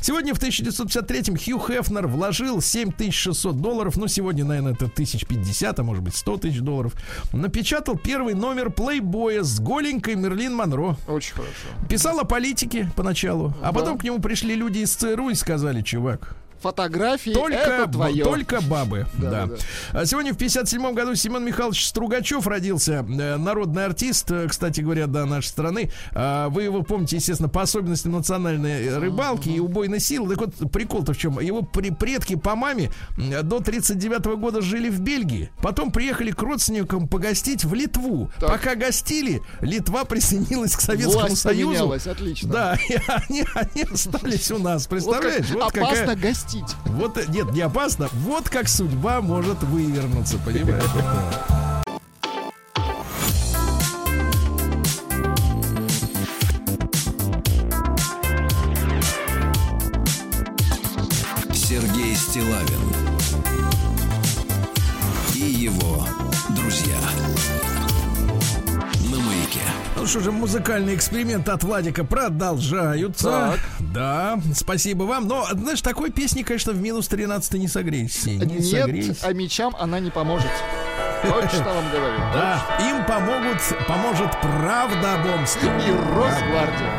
Сегодня в 1953-м Хью Хефнер вложил 7600 долларов, ну, сегодня, наверное, это 1050, а может быть 100 тысяч долларов, напечатал первый номер плейбоя с голенькой Мерлин Монро. Очень хорошо. Писал о политике поначалу, а Да. потом к нему пришли люди из ЦРУ и сказали, чувак, Фотографии только, это твое. только бабы. Да, Да, да, А сегодня в 57 году Семен Михайлович Стругачев родился. э, Народный артист, э, кстати говоря, да, нашей страны. А, Вы его помните, естественно, по особенностям национальной рыбалки и убойной силы. Так вот, прикол-то в чем? Его предки по маме э, до 39 года жили в Бельгии. Потом приехали к родственникам погостить в Литву. Так. Пока гостили, Литва присоединилась к Советскому Власть Союзу. отлично. Да, [laughs] и они, они остались у нас. Вот как Представляешь? Вот какая- опасно простить. Вот, нет, не опасно. Вот как судьба может вывернуться, понимаешь? Сергей Стилавин что же, музыкальный эксперимент от Владика продолжаются. Так. Да, спасибо вам. Но, знаешь, такой песни, конечно, в минус 13 не согреешься. Не Нет, согреешься. а мечам она не поможет. Вот что вам говорю. [laughs] Да, им помогут, поможет правда об Омске. И Росгвардия.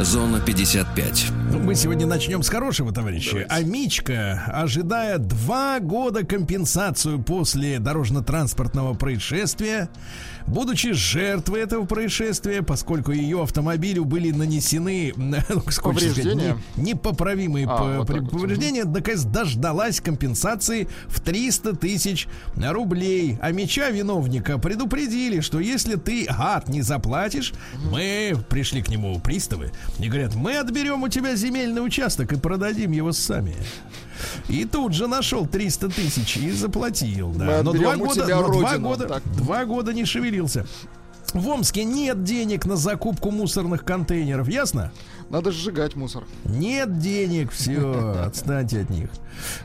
Зона 55. Мы сегодня начнем с хорошего, товарищи. Амичка, ожидая два года компенсацию после дорожно-транспортного происшествия, будучи жертвой этого происшествия, поскольку ее автомобилю были нанесены [laughs] ну, сказать, Повреждения? непоправимые А, п- вот повреждения, наконец дождалась компенсации в 300 тысяч рублей. А меча виновника предупредили, что если ты, гад, не заплатишь, мы пришли к нему приставы и говорят, мы отберем у тебя земельный участок и продадим его сами. И тут же нашел 300 тысяч и заплатил. Да. Но два года, но два родину. года, Так. два года не шевелился. В Омске нет денег на закупку мусорных контейнеров, ясно? Надо сжигать мусор. Нет денег, все, [laughs] отстаньте от них.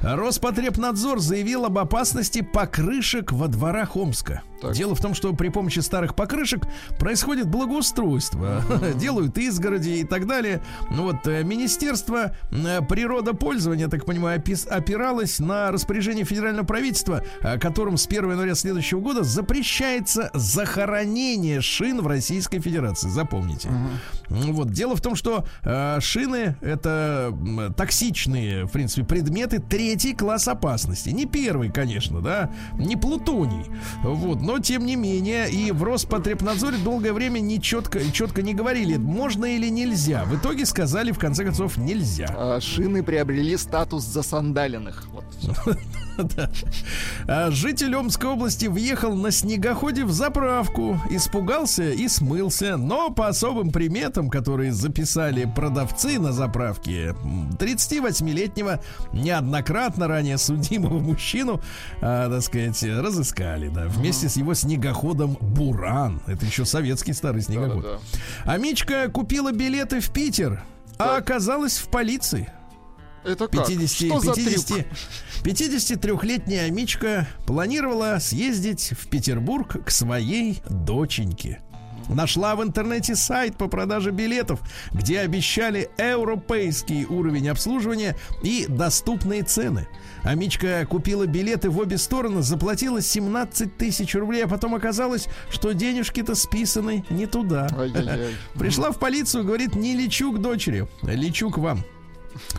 Роспотребнадзор заявил об опасности покрышек во дворах Омска. Так. Дело в том, что при помощи старых покрышек происходит благоустройство. [laughs] Делают изгороди и так далее. Ну вот, э, Министерство э, природопользования, так понимаю, опиралось на распоряжение федерального правительства, которым с 1 января следующего года запрещается захоронение шин в Российской Федерации. Запомните. Ну Вот. Дело в том, что э, шины это токсичные, в принципе, предметы третий класс опасности. Не первый, конечно, да, не плутоний. Вот. Но тем не менее, и в Роспотребнадзоре долгое время не четко, четко не говорили, можно или нельзя. В итоге сказали, в конце концов, нельзя. А, шины приобрели статус засандаленных. Вот. [laughs] [laughs] Да. А Житель Омской области въехал на снегоходе в заправку, испугался и смылся, но по особым приметам, которые записали продавцы на заправке, м, 38-летнего неоднократно ранее судимого мужчину, а, так сказать, разыскали, да, вместе с его снегоходом «Буран». Это еще советский старый снегоход. А Мичка купила билеты в Питер, а оказалась в полиции. Это как? 50, Что за 50, трюк? 53-летняя Амичка планировала съездить в Петербург к своей доченьке. Нашла в интернете сайт по продаже билетов, где обещали европейский уровень обслуживания и доступные цены. Амичка купила билеты в обе стороны, заплатила 17 тысяч рублей, а потом оказалось, что денежки-то списаны не туда. Ай-яй-яй. Пришла в полицию, говорит, не лечу к дочери, лечу к вам.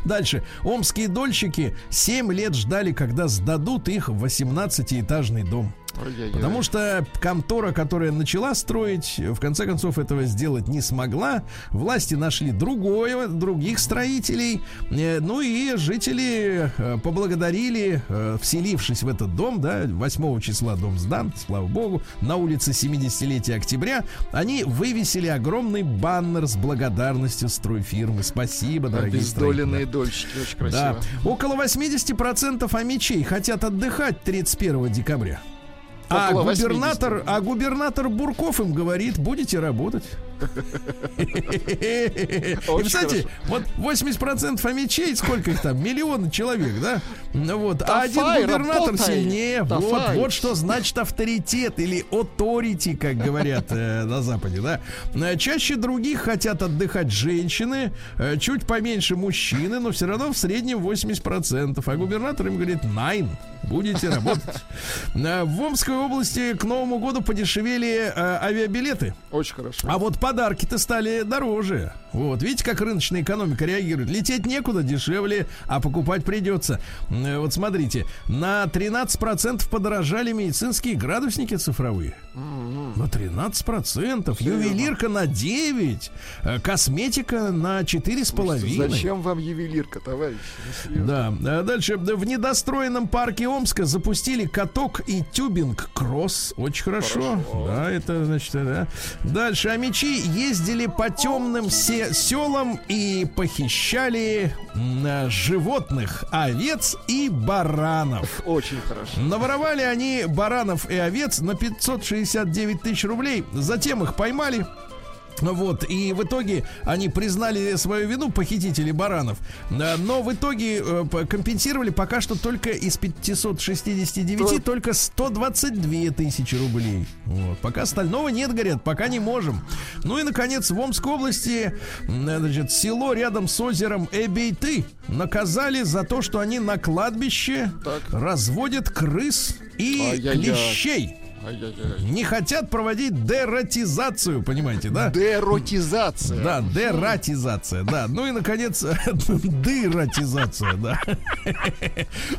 Дальше. Омские дольщики 7 лет ждали, когда сдадут их в 18-этажный дом. Ай-яй-яй. Потому что контора, которая начала строить, в конце концов этого сделать не смогла. Власти нашли другое, других строителей. Э, Ну и жители э, поблагодарили, э, вселившись в этот дом, да, 8 числа дом сдан, слава богу, на улице 70-летия октября, они вывесили огромный баннер с благодарностью стройфирмы. Спасибо, дорогие Обездоленные строители. дольщики. Очень Да, красиво. около 80% амичей хотят отдыхать 31 декабря. А губернатор, а губернатор Бурков им говорит, будете работать. И, кстати, вот 80% амичей, сколько их там, миллионы человек, да? Ну Вот. А один губернатор сильнее. Вот, вот что значит авторитет или authority, как говорят э, на Западе, да? Э, Чаще других хотят отдыхать женщины, э, чуть поменьше мужчины, но все равно в среднем 80%. А губернатор им говорит, nine, будете работать. В Омской области к Новому году подешевели авиабилеты. Очень хорошо. А вот подарки-то стали дороже. Вот, видите, как рыночная экономика реагирует. Лететь некуда, дешевле, а покупать придется. Э, Вот смотрите, на 13% подорожали медицинские градусники цифровые. На 13%. Ювелирка на 9%. э, Косметика на 4,5%. Зачем вам ювелирка, товарищ? Ну. Да, а дальше в недостроенном парке Омска запустили каток и тюбинг кросс. Очень хорошо. Хорошо. Да, это значит, да. Дальше а мечи ездили по темным се- селам и похищали э, животных, овец и баранов. Очень хорошо. Наворовали они баранов и овец на 569 тысяч рублей. Затем их поймали. Вот, и в итоге они признали свою вину, похитители баранов, Э, но в итоге э, компенсировали пока что только из 569 То- только 122 тысячи рублей. Вот. Пока остального нет, говорят, пока не можем. Ну и, наконец, в Омской области, м, значит, село рядом с озером Эбейты наказали за то, что они на кладбище Так. разводят крыс и Ай-яй-яй. клещей. Не хотят проводить дератизацию, понимаете, да? Деротизация. Да, дератизация, да. Ну и, наконец, [laughs] дыратизация, да.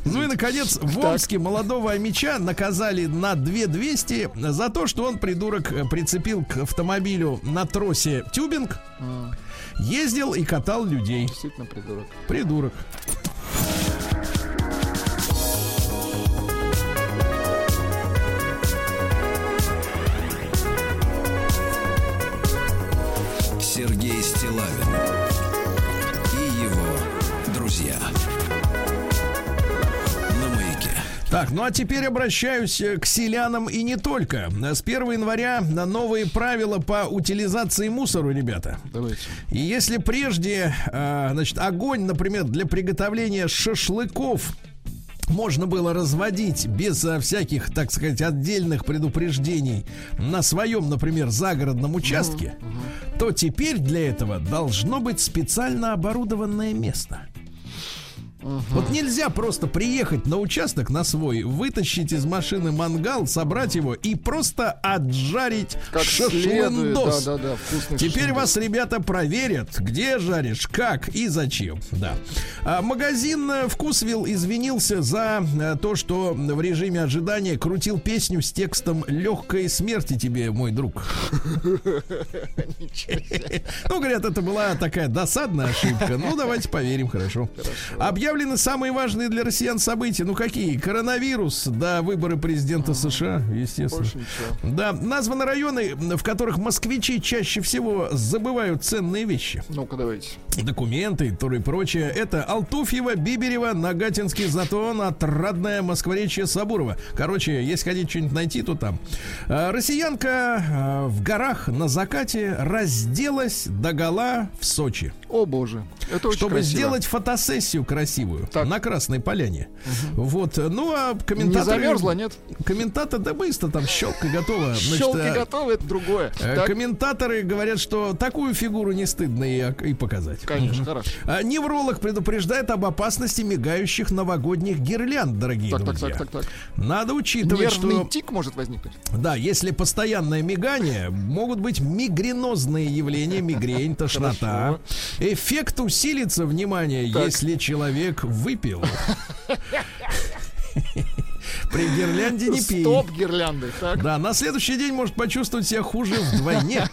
Ну и, наконец, в Омске молодого меча наказали на 2200 за то, что он, придурок, прицепил к автомобилю на тросе тюбинг, ездил и катал людей. Действительно придурок. Придурок. Стилавин и его друзья. На маяке. Так, ну а теперь обращаюсь э, к селянам и не только. С 1 января на новые правила по утилизации мусора, ребята. Давайте. И если прежде, э, значит, огонь, например, для приготовления шашлыков можно было разводить без э, всяких, так сказать, отдельных предупреждений на своем, например, загородном участке, то теперь для этого должно быть специально оборудованное место. Вот нельзя просто приехать на участок на свой, вытащить из машины мангал, собрать его и просто отжарить Как следует. шашлындос. Да, да, да. Вкусный Теперь шашлындос. вас, ребята, проверят, где жаришь, как и зачем. Да. А, магазин э, Вкусвилл извинился за э, то, что в режиме ожидания крутил песню с текстом «Легкой смерти тебе, мой друг». Ну, говорят, это была такая досадная ошибка. Ну, давайте поверим, хорошо. Объявлены самые важные для россиян события. Ну, какие? Коронавирус, да, выборы президента США, естественно. Да, названы районы, в которых москвичи чаще всего забывают ценные вещи. Ну-ка, давайте. Документы, тур и прочее. Это Алтуфьево, Биберево, Нагатинский затон, Отрадное, Москворечье, Сабурова. Короче, если хотите что-нибудь найти, то там. А, Россиянка а, в горах на закате разделась догола в Сочи. О, боже. Это очень чтобы красиво. сделать фотосессию красивую Так. на Красной Поляне. Вот. Ну, а Не комментаторы... замерзла, нет? Комментатор, да быстро там щелка готова. [laughs] Щелки э, готовы, это другое. Э, Так, Комментаторы говорят, что такую фигуру не стыдно и, и показать. Конечно, хорошо. А Невролог предупреждает об опасности мигающих новогодних гирлянд, дорогие Так, так, друзья. так, так, так. Надо учитывать, Нервный что тик может возникнуть. да, если постоянное мигание, могут быть мигренозные явления, мигрень, тошнота. Эффект усилится, внимание, Так. если человек выпил. [laughs] При гирлянде не пей. Стоп гирлянды. Так. Да, на следующий день может почувствовать себя хуже вдвойне.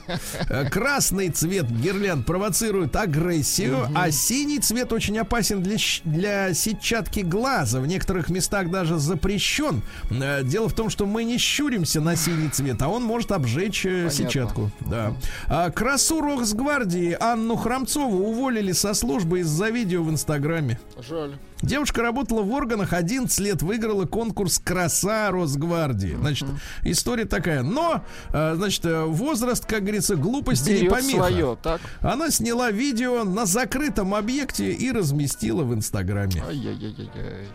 Э, Красный цвет гирлянд провоцирует агрессию, а синий цвет очень опасен для, для сетчатки глаза. В некоторых местах даже запрещен. Э, Дело в том, что мы не щуримся на синий цвет, а он может обжечь э, Понятно. сетчатку. Да. А красу Росгвардии Анну Храмцову уволили со службы из-за видео в Инстаграме. Жаль. Девушка работала в органах, 11 лет выиграла конкурс «Краса Росгвардии». Значит, история такая. Но, э, значит, э, возраст, как говорится, глупости не Берет помеха. свое, так? Она сняла видео на закрытом объекте и разместила в Инстаграме. Ай-яй-яй-яй.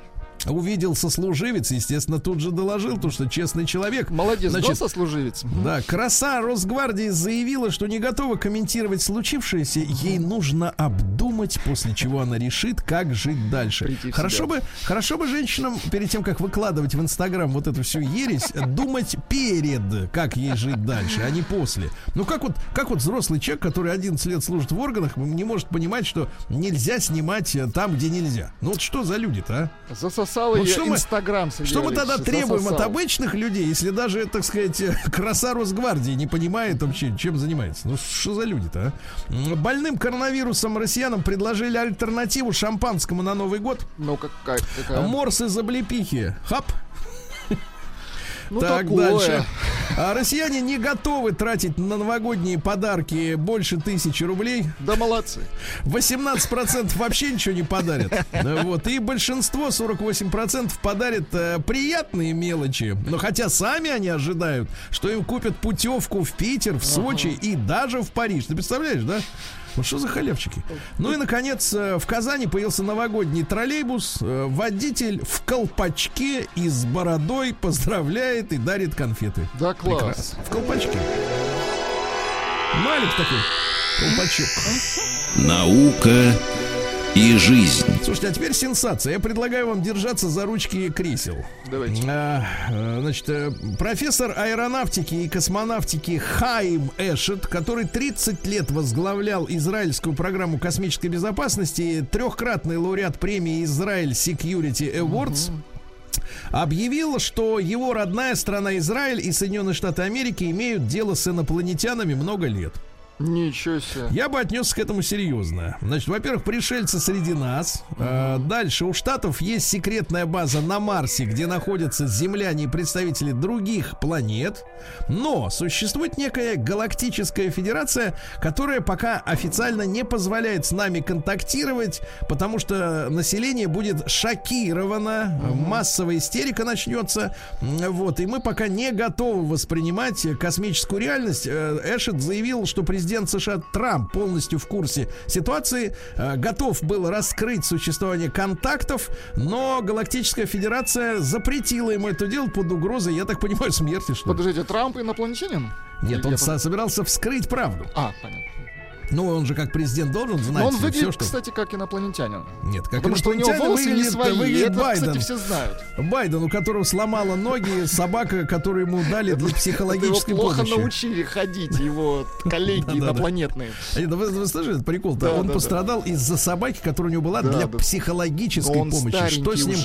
Увидел сослуживец, естественно, тут же доложил, то, что честный человек. Молодец, Значит, сослуживец? Да, краса Росгвардии заявила, что не готова комментировать случившееся. Ей нужно обдумать, после чего она решит, как жить дальше. Прийти Хорошо бы, хорошо бы женщинам перед тем, как выкладывать в Инстаграм вот эту всю ересь, думать перед, как ей жить дальше, а не после. Ну как вот, как вот взрослый человек, который 11 лет служит в органах, не может понимать, что нельзя снимать э, там, где нельзя. Ну вот что за люди-то, а? Засосал Вот ее что мы- Инстаграм, Сергей Что мы тогда требуем от обычных людей, если даже, так сказать, [laughs] краса Росгвардии не понимает вообще, чем занимается? Ну, что за люди-то, а? Больным коронавирусом россиянам предложили альтернативу шампанскому на Новый год. Ну, какая, какая? Морс из облепихи. Хап. Ну, так, такое. дальше. А россияне не готовы тратить на новогодние подарки больше тысячи рублей. Да молодцы. 18% вообще ничего не подарят. [laughs] Вот. И большинство, 48%, подарит э, приятные мелочи. Но хотя сами они ожидают, что им купят путевку в Питер, в Сочи и даже в Париж. Ты представляешь, да? Вот что за халявчики? Ну и, наконец, э, в Казани появился новогодний троллейбус. Э, Водитель в колпачке и с бородой поздравляет и дарит конфеты. Да класс. Прекрасно. В колпачке. Малик такой. Колпачок. Наука и жизнь. Слушайте, а теперь сенсация. Я предлагаю вам держаться за ручки кресел. Давайте. А, э, значит, э, профессор аэронавтики и космонавтики Хайм Эшет, который 30 лет возглавлял израильскую программу космической безопасности, трехкратный лауреат премии Израиль Security Awards, объявил, что его родная страна Израиль и Соединенные Штаты Америки имеют дело с инопланетянами много лет. Ничего себе. Я бы отнесся к этому серьезно. Значит, во-первых, пришельцы среди нас. Э, дальше у штатов есть секретная база на Марсе, где находятся земляне и представители других планет. Но существует некая галактическая федерация, которая пока официально не позволяет с нами контактировать, потому что население будет шокировано, массовая истерика начнется. Вот, и мы пока не готовы воспринимать космическую реальность. Э, Эшет заявил, что президент США Трамп полностью в курсе ситуации, э, готов был раскрыть существование контактов, но Галактическая Федерация запретила ему это дело под угрозой, я так понимаю, смерти, что ли? Подождите, Трамп инопланетянин? Нет, он Я со- собирался вскрыть правду. А, понятно. Ну, он же как президент должен знать Но он все, выглядит, что... кстати, как инопланетянин. Нет, как Потому что у него волосы не выглядит- свои. и выглядит Это, Байден. кстати, все знают. Байден, у которого сломала ноги собака, которую ему дали для психологической его плохо помощи. научили ходить его коллеги инопланетные. Да Вы, слышали этот прикол-то? Он да, пострадал из-за собаки, которая у него была для психологической помощи. Что с ним?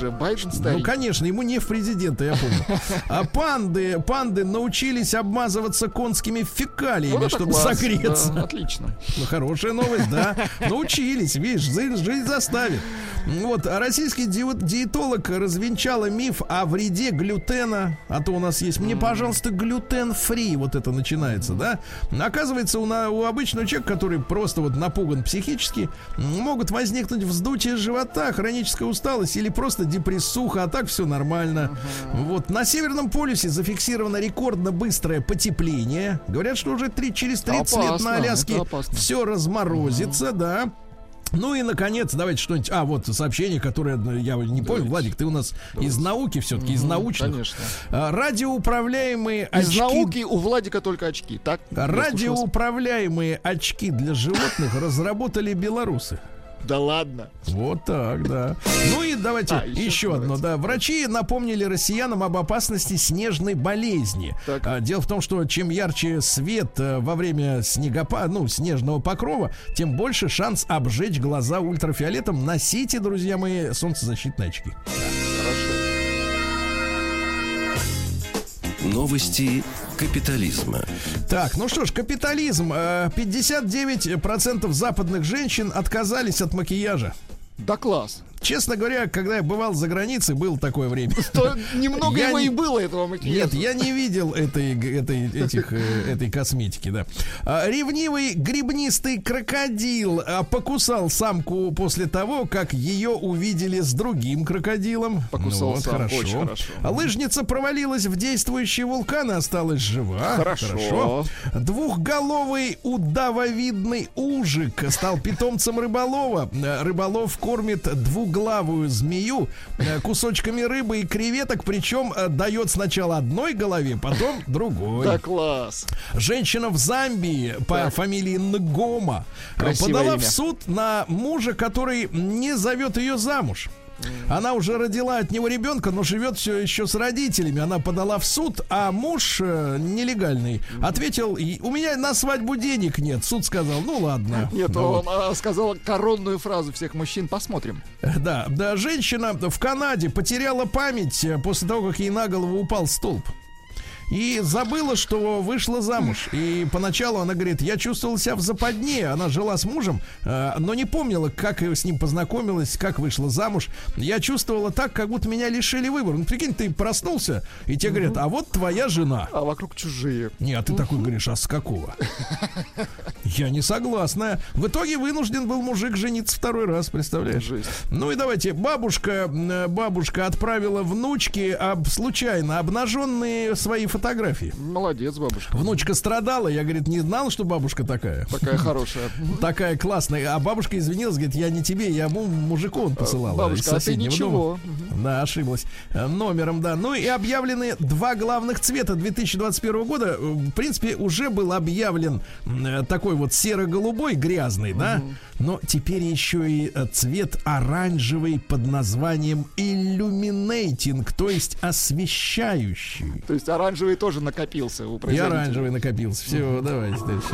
Ну, конечно, ему не в президента, я помню. [laughs] А панды, панды научились обмазываться конскими фекалиями, это чтобы согреться. отлично. Ну, хорошая новость, да. Научились, видишь, жизнь, жизнь заставит. Вот, а российский ди- диетолог развенчала миф о вреде глютена. А то у нас есть, мне, пожалуйста, глютен-фри. Вот это начинается, да. Оказывается, у, на- у обычного человека, который просто вот напуган психически, могут возникнуть вздутие живота, хроническая усталость или просто депрессуха, а так все нормально. Вот, на Северном полюсе зафиксировано рекордно быстрое потепление. Говорят, что уже три, через 30 лет Опасно, на Аляске. Все разморозится, да. Ну и, наконец, давайте что-нибудь... А, вот сообщение, которое, ну, я не понял, Владик, ты у нас из науки все-таки, из научных. Конечно. А, Радиоуправляемые Из очки... науки у Владика только очки, так? Радиоуправляемые очки для животных [laughs] разработали белорусы. Да ладно. Вот так, да. Ну и давайте А, еще еще, одно, да. Врачи напомнили россиянам об опасности снежной болезни. Так. А, дело в том, что чем ярче свет э, во время снегопа, ну, снежного покрова, тем больше шанс обжечь глаза ультрафиолетом. Носите, друзья мои, солнцезащитные очки. Новости капитализма. Так, ну что ж, капитализм. Э, 59% западных женщин отказались от макияжа. Да класс. Честно говоря, когда я бывал за границей, было такое время. [laughs] То немного Я его не- и было, этого макияжа. Нет, я не видел этой, этой, этих, э, этой косметики, да. А, Ревнивый грибнистый крокодил а, покусал самку после того, как ее увидели с другим крокодилом. Покусал Ну вот, самку, хорошо. очень хорошо. А лыжница провалилась в действующий вулкан и осталась жива. Хорошо. Двухголовый удавовидный ужик стал питомцем рыболова. Рыболов кормит двуглавую змею э, кусочками рыбы и креветок, причем э, дает сначала одной голове, потом другой. Да класс. Женщина в Замбии по фамилии Нгома э, Красивое подала имя. в суд на мужа, который не зовет ее замуж. Она уже родила от него ребенка, но живет все еще с родителями. Она подала в суд, а муж э, нелегальный ответил: «И У меня на свадьбу денег нет. Суд сказал: Ну ладно. [laughs] Нет, вот. он сказал коронную фразу всех мужчин. Посмотрим. Да, да, женщина в Канаде потеряла память э, после того, как ей на голову упал столб. И забыла, что вышла замуж. И поначалу она говорит, я чувствовала себя в западне. Она жила с мужем, э, но не помнила, как с ним познакомилась, как вышла замуж. Я чувствовала так, как будто меня лишили выбора. Ну, прикинь, ты проснулся, и тебе говорят, а вот твоя жена. А вокруг чужие. Не, а ты такой говоришь, а с какого? Я не согласна. В итоге вынужден был мужик жениться второй раз, представляешь? Жесть. Ну и давайте, бабушка, э, бабушка отправила внучке об, случайно обнаженные свои фотографии. Молодец, бабушка. Внучка страдала, я, говорит, не знал, что бабушка такая. Такая хорошая. [laughs] Такая классная. А бабушка извинилась, говорит, я не тебе, я му- мужику он посылала. Бабушка, а ты ничего. дома. Да, ошиблась. Э, Номером, да. Ну и объявлены два главных цвета 2021 года. Э, В принципе, уже был объявлен э, такой вот серо-голубой, грязный, да? Но теперь еще и цвет оранжевый под названием illuminating, то есть освещающий. То есть оранжевый тоже накопился у И оранжевый накопился. Все, давайте дальше.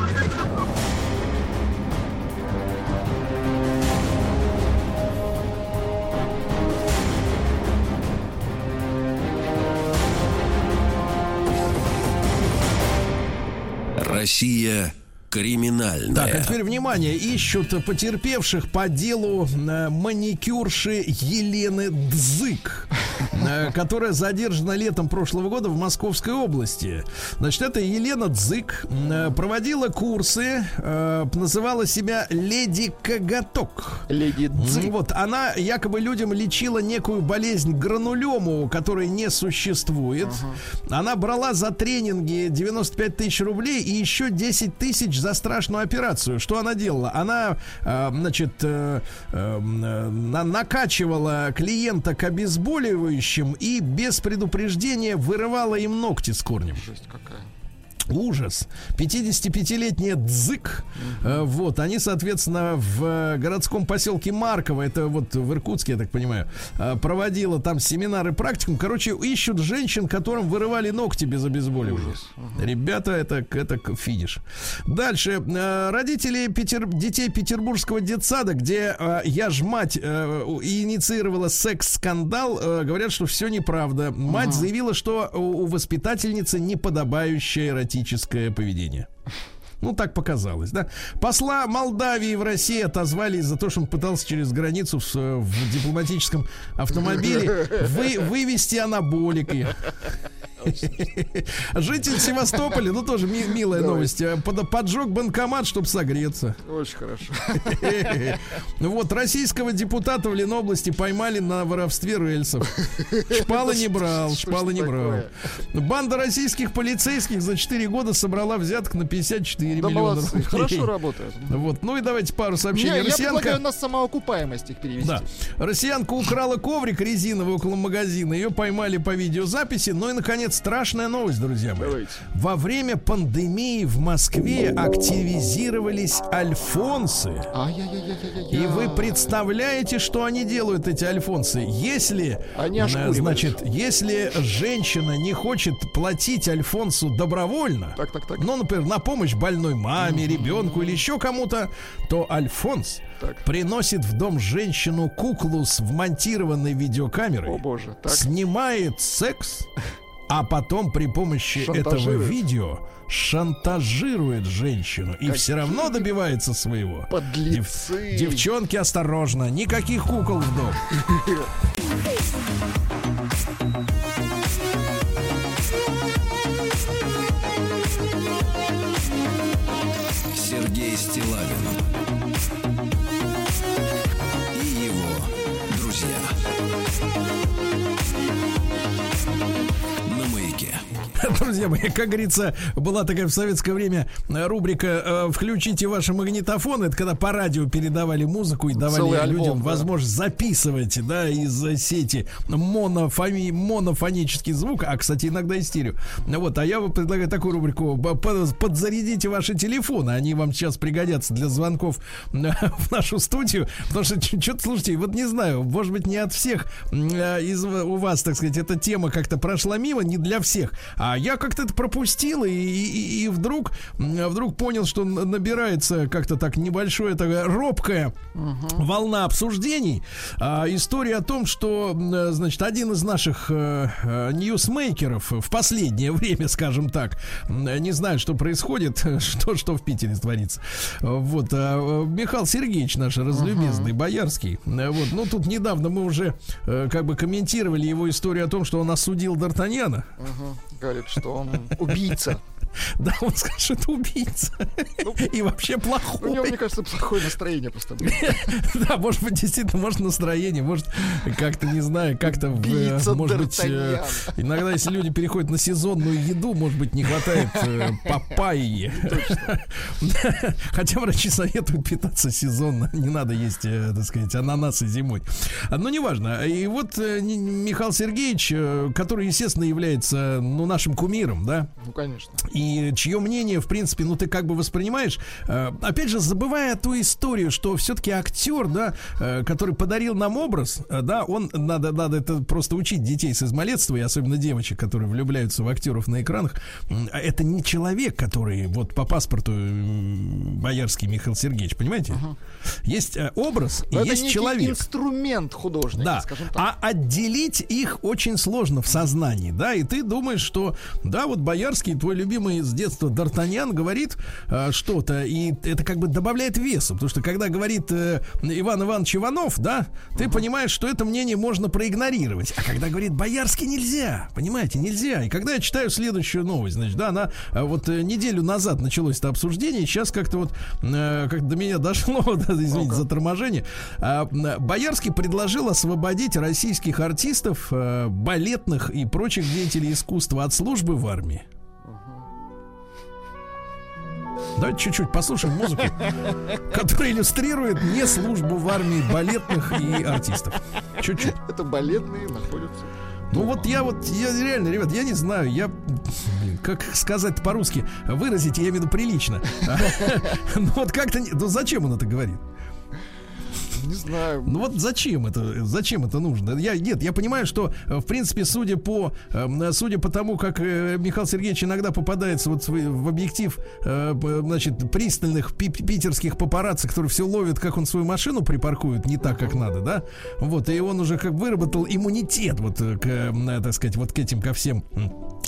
Россия криминальная. Так, а теперь внимание, ищут потерпевших по делу э, маникюрши Елены Дзык, э, которая задержана летом прошлого года в Московской области. Значит, это Елена Дзык э, проводила курсы, э, называла себя Леди Коготок. Леди Дзы. Вот, она якобы людям лечила некую болезнь гранулему, которой не существует. Она брала за тренинги 95 тысяч рублей и еще 10 тысяч за страшную операцию. Что она делала? Она, э, значит, э, э, на- накачивала клиента к обезболивающим и без предупреждения вырывала им ногти с корнем. Жесть какая. Ужас. 55-летняя Дзык. Э, Вот, они, соответственно, в э, городском поселке Марково, это вот в Иркутске, я так понимаю, э, проводила там семинары практикум. Короче, ищут женщин, которым вырывали ногти без обезболивания. Ребята, это, это финиш. Дальше. Родители Петер- детей Петербургского детсада, где я ж мать инициировала секс-скандал, говорят, что все неправда. Мать заявила, что у воспитательницы неподобающее эротическое поведение. Ну, так показалось, да. Посла Молдавии в России отозвали из-за того, что он пытался через границу в, в дипломатическом автомобиле вы, вывести анаболики. [laughs] Житель Севастополя, ну тоже ми- милая Давай. новость, э, под- поджег банкомат, чтобы согреться. Очень хорошо. [laughs] Ну Вот, российского депутата в Ленобласти поймали на воровстве рельсов. Шпалы не брал, шпалы не брал. Банда российских полицейских за 4 года собрала взяток на 54 Да миллиона молодцы. рублей. Хорошо работают. Вот, ну и давайте пару сообщений. я предлагаю Россиянка, на самоокупаемость их перевести. да, россиянка украла коврик резиновый около магазина. Ее поймали по видеозаписи. Ну и, наконец, страшная новость, друзья мои. Давайте. Во время пандемии в Москве активизировались альфонсы. И вы представляете, что они делают, эти альфонсы? Если, Они э, значит, если женщина не хочет платить альфонсу добровольно, Так, так, так. ну, например, на помощь больной маме, ребенку или еще кому-то, то альфонс Так. приносит в дом женщину куклу с вмонтированной видеокамерой, О боже. Так. снимает секс, а потом при помощи этого видео шантажирует женщину и все равно добивается своего. Подлецы. Девчонки, осторожно, никаких кукол в дом. [laughs] Друзья мои, как говорится, была такая в советское время э, рубрика э, «Включите ваши магнитофоны». Это когда по радио передавали музыку и давали Целый альбом, людям да. возможность записывать, да, из э, сети монофони, монофонический звук, а, кстати, иногда и стерео. Вот, а я вам предлагаю такую рубрику «Подзарядите ваши телефоны». Они вам сейчас пригодятся для звонков [laughs] в нашу студию. Потому что, что-то, слушайте, вот не знаю, может быть, не от всех из у вас, так сказать, эта тема как-то прошла мимо, не для всех. А А я как-то это пропустил и, и, и вдруг, вдруг понял, что набирается как-то так небольшое, такая робкая угу. волна обсуждений. А, история о том, что, значит, один из наших э, э, ньюсмейкеров в последнее [laughs] время, скажем так, не знаю, что происходит, что, что в Питере творится. Вот, а, Михаил Сергеевич наш разлюбезный, uh боярский. Вот, ну тут недавно мы уже э, как бы комментировали его историю о том, что он осудил Д'Артаньяна. Uh-huh. Говорит, что он убийца. [laughs] Да, он скажет, что это убийца. Ну, и вообще плохой. У него, мне кажется, плохое настроение просто было. [laughs] Да, может быть, действительно, может настроение, может как-то, не знаю, как-то, может быть, э, иногда, если люди переходят на сезонную еду, может быть, не хватает э, папайи. [laughs] Хотя врачи советуют питаться сезонно, не надо есть, э, так сказать, ананасы зимой. Но неважно. И вот Михаил Сергеевич, который, естественно, является, ну, нашим кумиром, да? Ну, конечно. И чье мнение, в принципе, ну ты как бы воспринимаешь. Э, опять же, забывая ту историю, что все-таки актер, да, э, который подарил нам образ, э, да, он надо, надо это просто учить детей с измалетства, и особенно девочек, которые влюбляются в актеров на экранах. Это не человек, который вот по паспорту Боярский Михаил Сергеевич, понимаете? Uh-huh. Есть образ Но и есть человек. инструмент художника, да. скажем так. А отделить их очень сложно в сознании, да, и ты думаешь, что, да, вот Боярский, твой любимый с детства Д'Артаньян говорит э, что-то, и это как бы добавляет весу, потому что когда говорит э, Иван Иванович Иванов, да, ты uh-huh. понимаешь, что это мнение можно проигнорировать, а когда говорит Боярский нельзя, понимаете, нельзя. И когда я читаю следующую новость, значит, да, она э, вот э, неделю назад началось это обсуждение, сейчас как-то вот э, как до меня [laughs] дошло, да, извините okay. за торможение, э, Боярский предложил освободить российских артистов, э, балетных и прочих деятелей искусства от службы в армии. Давайте чуть-чуть послушаем музыку, которая иллюстрирует не службу в армии балетных и артистов. Чуть-чуть. Это балетные находятся. Ну вот я вот, я реально, ребят, я не знаю, я, как сказать по-русски, выразить, я имею в виду прилично. [laughs] Ну вот как-то, ну зачем он это говорит? Не знаю. Ну вот зачем это, зачем это нужно? Я, нет, я понимаю, что, э, в принципе, судя по, эм, судя по тому, как э, Михаил Сергеевич иногда попадается вот в объектив, э, значит, пристальных питерских папарацци, которые все ловят, как он свою машину припаркует не так, как надо, да? Вот, и он уже как выработал иммунитет вот к, так сказать, вот к этим, ко всем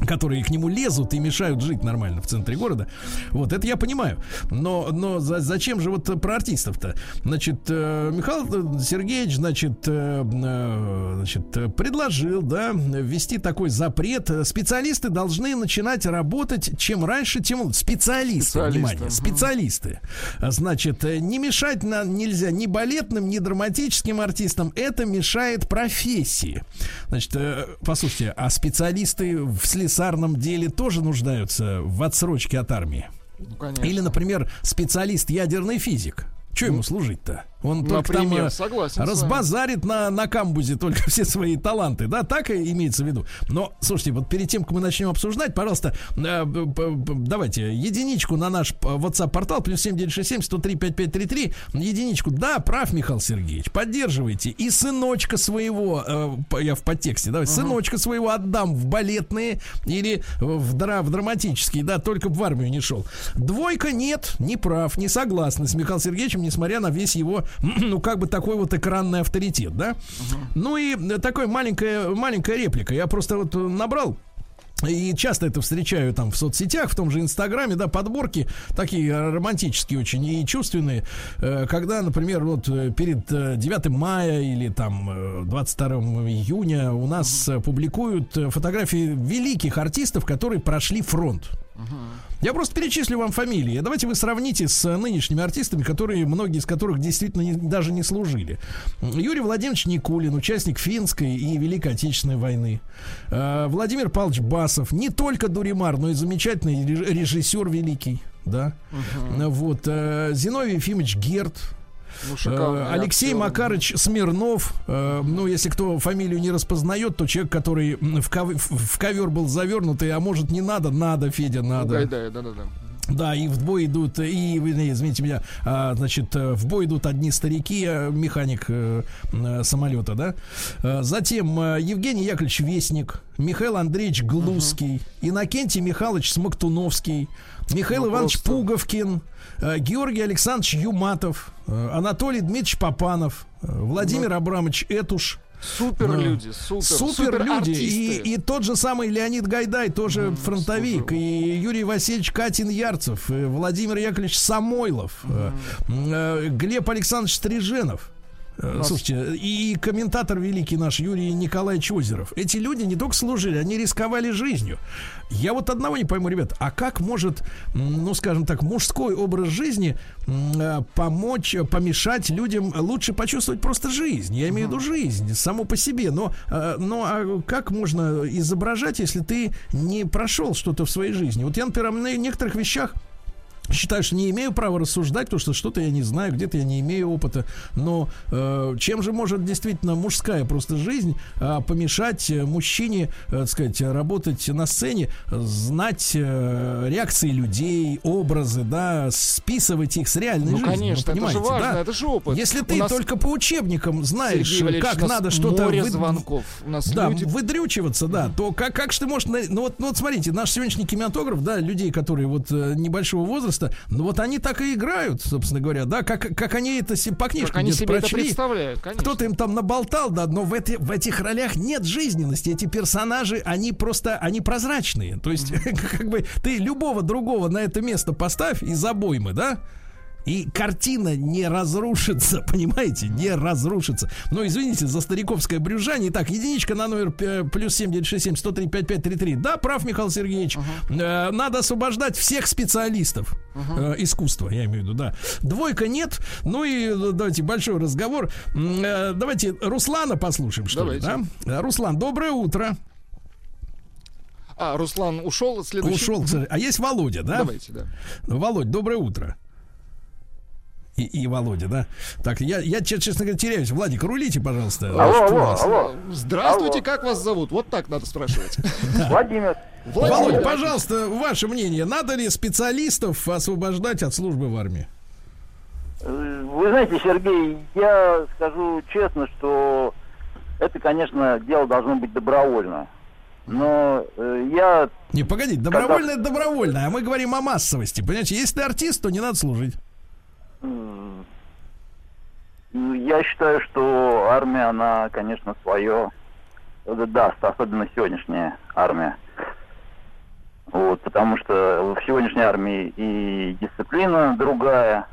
которые к нему лезут и мешают жить нормально в центре города. Вот это я понимаю. Но, но за, зачем же вот про артистов-то? Значит, э, Михаил Сергеевич, значит, э, э, значит, предложил, да, ввести такой запрет. Специалисты должны начинать работать чем раньше, тем лучше. Специалисты, специалисты, внимание, специалисты. Значит, не мешать на, нельзя ни балетным, ни драматическим артистам. Это мешает профессии. Значит, послушайте, а специалисты в слесарном деле тоже нуждаются в отсрочке от армии? Ну, Или, например, специалист ядерный физик. Что ему служить-то? Он Например, только там э, согласен разбазарит на, на камбузе только [laughs] все свои таланты, да, так и имеется в виду. Но, слушайте, вот перед тем, как мы начнем обсуждать, пожалуйста, э, давайте единичку на наш WhatsApp-портал, плюс 7967 103 5533, единичку. Да, прав, Михаил Сергеевич, поддерживайте. И сыночка своего, э, я в подтексте, давай, uh-huh. сыночка своего отдам в балетные или в, дра, в драматические, да, только в армию не шел. Двойка нет, не прав, не согласны с Михаилом Сергеевичем, несмотря на весь его [laughs] ну, как бы такой вот экранный авторитет, да? Uh-huh. Ну и такой маленькая, маленькая реплика. Я просто вот набрал и часто это встречаю там в соцсетях, в том же Инстаграме, да, подборки такие романтические очень и чувственные, э, когда, например, вот э, перед 9 э, мая или там 22 июня у нас публикуют фотографии великих артистов, которые прошли фронт. Я просто перечислю вам фамилии. Давайте вы сравните с нынешними артистами, которые, многие из которых действительно не, даже не служили. Юрий Владимирович Никулин, участник финской и Великой Отечественной войны. Э, Владимир Павлович Басов, не только Дуримар, но и замечательный режиссер великий. Да? Угу. Вот. Э, Зиновий Ефимович Герт, ну, э, Алексей актер. Макарыч Смирнов. Э, ну, если кто фамилию не распознает, то человек, который в, ков- в ковер был завернутый, а может не надо, надо, Федя, надо. Ну, да, да, да, да. Да, и в бой идут, и, извините меня, а, значит, в бой идут одни старики, механик э, э, самолета, да. А, затем э, Евгений Яковлевич Вестник, Михаил Андреевич Глузский, uh-huh. Иннокентий Михайлович Смоктуновский, Михаил ну, Иванович просто... Пуговкин, Георгий Александрович Юматов, Анатолий Дмитриевич Попанов, Владимир ну... Абрамович Этуш, Супер люди, супер, супер, люди. И, и тот же самый Леонид Гайдай, тоже mm, фронтовик. Супер. И Юрий Васильевич Катин Ярцев, Владимир Яковлевич Самойлов, mm. Глеб Александрович Стриженов. Э, Нас... Слушайте, и комментатор великий наш Юрий Николаевич Озеров. Эти люди не только служили, они рисковали жизнью. Я вот одного не пойму, ребят, а как может, ну, скажем так, мужской образ жизни э, помочь, помешать людям лучше почувствовать просто жизнь? Я имею в виду жизнь, само по себе. Но, э, но а как можно изображать, если ты не прошел что-то в своей жизни? Вот я, например, на некоторых вещах Считаю, что не имею права рассуждать, потому что что-то я не знаю, где-то я не имею опыта. Но э, чем же может действительно мужская просто жизнь э, помешать мужчине, э, так сказать, работать на сцене, знать э, реакции людей, образы, да, списывать их с реальной ну, жизнью. конечно, ну, это же важно, да? это же опыт. Если ты нас... только по учебникам знаешь, как надо что-то... Море вы... звонков. У нас да, люди... выдрючиваться, да, то как, как же ты можешь... Ну вот, ну вот смотрите, наш сегодняшний кинематограф, да, людей, которые вот э, небольшого возраста, возраста, ну вот они так и играют, собственно говоря, да, как, как они это по книжкам как они себе прочли. это представляют, конечно. Кто-то им там наболтал, да, но в, эти, в этих ролях нет жизненности. Эти персонажи, они просто, они прозрачные. То есть, mm-hmm. [laughs] как бы ты любого другого на это место поставь из обоймы, да, и картина не разрушится, [laughs] понимаете? Не разрушится. Но извините за стариковское брюжание. Итак, единичка на номер плюс 7967 103 5533. Да, прав, Михаил Сергеевич. Uh-huh. надо освобождать всех специалистов uh-huh. искусства, я имею в виду, да. Двойка нет. Ну и давайте большой разговор. Э, давайте Руслана послушаем, что давайте. ли, да? Руслан, доброе утро. А, Руслан ушел, следующий. Ушел, а есть Володя, да? Давайте, да. Володь, доброе утро и, и Володя, да? Так, я, я, честно говоря, теряюсь. Владик, рулите, пожалуйста. Алло, алло, алло. Здравствуйте, алло. как вас зовут? Вот так надо спрашивать. [laughs] Владимир. Володя, пожалуйста, ваше мнение. Надо ли специалистов освобождать от службы в армии? Вы знаете, Сергей, я скажу честно, что это, конечно, дело должно быть добровольно. Но э, я... Не, погодите, добровольно когда... это добровольно, а мы говорим о массовости. Понимаете, если ты артист, то не надо служить. Ну, я считаю, что армия, она, конечно, свое даст, особенно сегодняшняя армия. Вот, потому что в сегодняшней армии и дисциплина другая,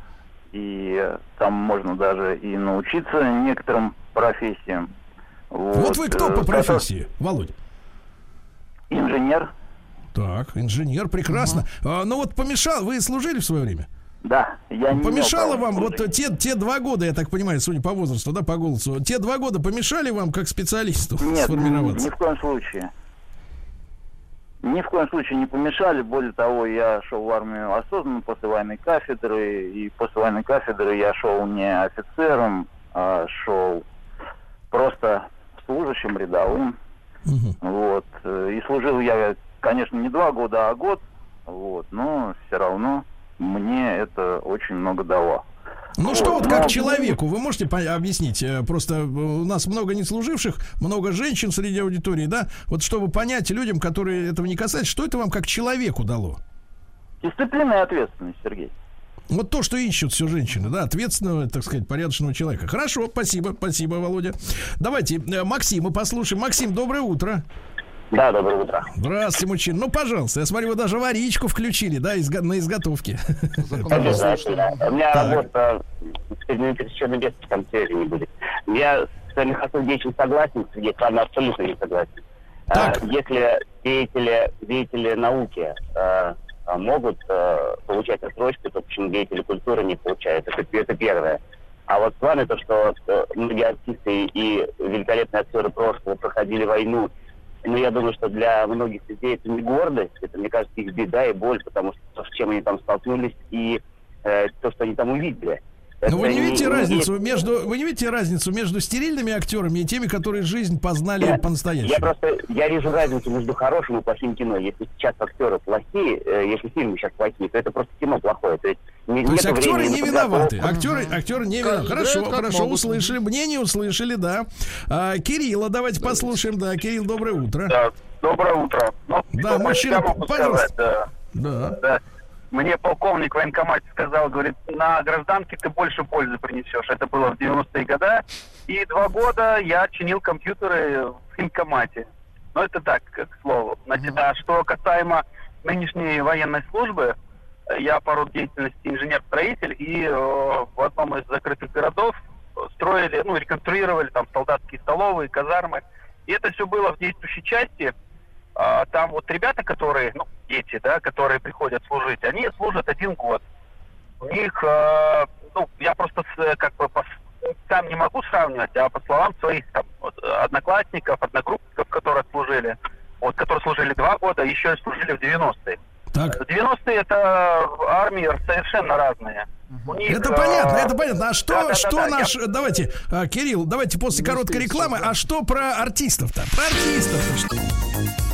и там можно даже и научиться некоторым профессиям. Вот, вот вы кто по э, профессии, Володь? Инженер. Так, инженер, прекрасно. Угу. А, ну вот помешал, вы служили в свое время? Да, я не Помешало вам вот те, те два года, я так понимаю, судя по возрасту, да, по голосу, те два года помешали вам как специалисту Нет, сформироваться? ни в коем случае. Ни в коем случае не помешали. Более того, я шел в армию осознанно после военной кафедры. И после военной кафедры я шел не офицером, а шел просто служащим рядовым. Угу. Вот. И служил я, конечно, не два года, а год. Вот. Но все равно мне это очень много дало. Ну вот, что вот как но... человеку, вы можете объяснить? Э, просто у нас много неслуживших, много женщин среди аудитории, да? Вот чтобы понять людям, которые этого не касаются, что это вам как человеку дало? Дисциплина и ответственность, Сергей. Вот то, что ищут все женщины, да, ответственного, так сказать, порядочного человека. Хорошо, спасибо, спасибо, Володя. Давайте э, Максима послушаем. Максим, доброе утро. Да, доброе утро. Здравствуйте, мужчина. Ну, пожалуйста, я смотрю, вы даже варичку включили, да, изго- на изготовке. У меня работа совершенно без концерта не будет. Я с вами Хасудевичем согласен, Сергей, с вами абсолютно не согласен. Так. Если деятели, деятели науки а, могут получать отсрочку, то почему деятели культуры не получают? Это, это первое. А вот с вами то, что многие артисты и великолепные актеры прошлого проходили войну но я думаю, что для многих людей это не гордость, это, мне кажется, их беда и боль, потому что то, с чем они там столкнулись, и э, то, что они там увидели. Но вы не видите разницу между вы не видите разницу между стерильными актерами и теми, которые жизнь познали Я по-настоящему? просто, я вижу разницу между хорошим и плохим кино. Если сейчас актеры плохие, э, если фильмы сейчас плохие, то это просто кино плохое. То есть, не, То есть актеры времени не виноваты. Актеры, актеры не виноваты. Хорошо, как хорошо, могут. услышали. Мнение услышали, да. А, Кирилла, давайте послушаем. Да, Кирилл, доброе утро. Да, доброе утро. Ну, Да, мужчина, пожалуйста. сказать, да. Да. Да. Мне полковник военкомате сказал, говорит, на гражданке ты больше пользы принесешь. Это было в 90-е годы. И два года я чинил компьютеры в военкомате. Но это так, к слову. Значит, а что касаемо нынешней военной службы, я по роду деятельности инженер-строитель, и э, в одном из закрытых городов строили, ну, реконструировали там солдатские столовые, казармы. И это все было в действующей части. А, там вот ребята, которые, ну, дети, да, которые приходят служить, они служат один год. У них, э, ну, я просто с, э, как бы по сам не могу сравнивать, а по словам своих там, вот, одноклассников, одногруппников, которые служили, вот, которые служили два года, еще и служили в 90-е. Так. В 90-е это армии совершенно разные. У них, Это э, понятно, это понятно. А что, да-да-да-да, что я- наш... Давайте, а, Кирилл, давайте после короткой рекламы. да. А что про артистов-то? Про артистов-то что?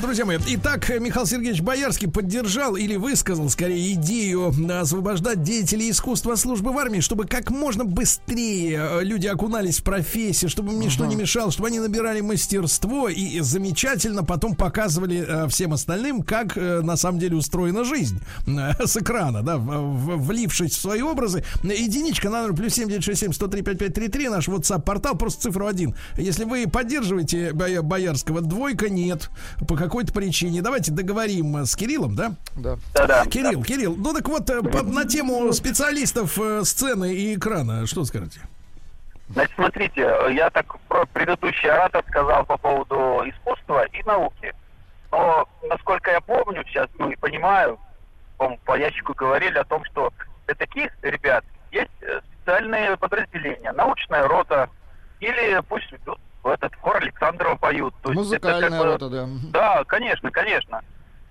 Друзья мои, итак, Михаил Сергеевич Боярский поддержал или высказал, скорее, идею э, освобождать деятелей искусства службы в армии, чтобы как можно быстрее э, люди окунались в профессию, чтобы им ничто не мешало, чтобы они набирали мастерство и замечательно потом показывали э, всем остальным, как э, на самом деле устроена жизнь э, с экрана, да, влившись в свои образы. Единичка на номер плюс 7967 103 5533, наш WhatsApp-портал, просто цифру один. Если вы поддерживаете Боя- Боярского, двойка нет по какой-то причине. Давайте договорим э, с Кириллом, да? Да. Да-да. Кирилл, Кирилл, ну так вот, э, по- на тему специалистов э, сцены и экрана, что скажете? Значит, смотрите, я так про предыдущий оратор сказал по поводу искусства и науки. Но, насколько я помню сейчас, ну и понимаю, по, по ящику говорили о том, что для таких ребят есть специальные подразделения, научная рота, или пусть в этот хор Александрова поют. То есть это Музыкальная как бы- рота, да. Да, конечно, конечно.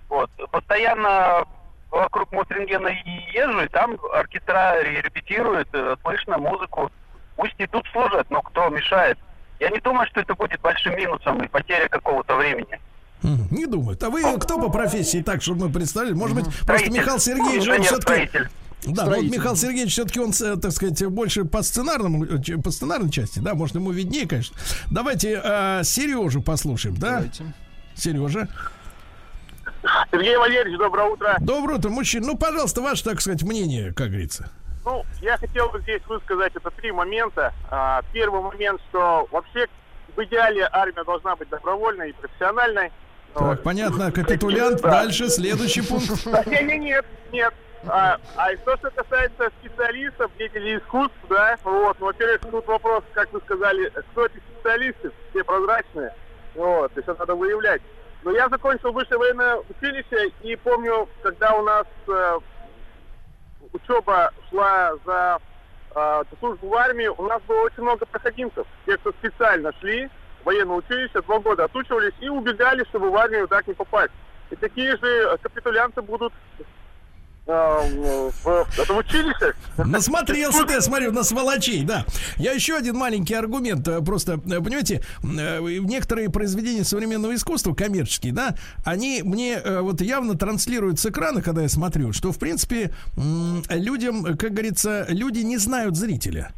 Вот. Постоянно вокруг Мосрингена и езжу, и там оркестра ре- репетируют, э, слышно музыку. Пусть и тут служат, но кто мешает? Я не думаю, что это будет большим минусом и потеря какого-то времени. Мгм, Не думают. А вы кто по профессии, так, чтобы мы представили? Может быть, просто. Михаил Сергеевич, он все-таки... Да, вот. Михаил Сергеевич все-таки он, э, так сказать, больше по сценарному, э, по сценарной части, да, может ему виднее, конечно. Давайте э, Сережу послушаем, да? Давайте. Сережа. Сергей Валерьевич, доброе утро. Доброе утро, мужчина. Ну, пожалуйста, ваше, так сказать, мнение, как говорится. Ну, я хотел бы здесь высказать это три момента. А, первый момент, что вообще в идеале армия должна быть добровольной и профессиональной. Так, Вот. понятно, капитулянт. Да. Дальше, следующий пункт. [laughs] Да, не, не, нет, нет. А, а и то, что касается специалистов, деятелей искусств, да, вот, ну, во-первых, тут вопрос, как вы сказали, кто эти специалисты, все прозрачные, вот, есть это надо выявлять. Но я закончил высшее военное училище и помню, когда у нас э, учеба шла за э, службу в армии, у нас было очень много проходимцев, те, кто специально шли в военное училище, два года отучивались и убегали, чтобы в армию так не попасть. И такие же капитулянты будут в, в, училище. Насмотрелся ты, я смотрю, на сволочей, да. Я еще один маленький аргумент. э, Просто, э, понимаете, э, некоторые произведения современного искусства, коммерческие, да, они мне вот явно транслируют с экрана, когда я смотрю, что, в принципе, людям, как говорится, люди не знают зрителя,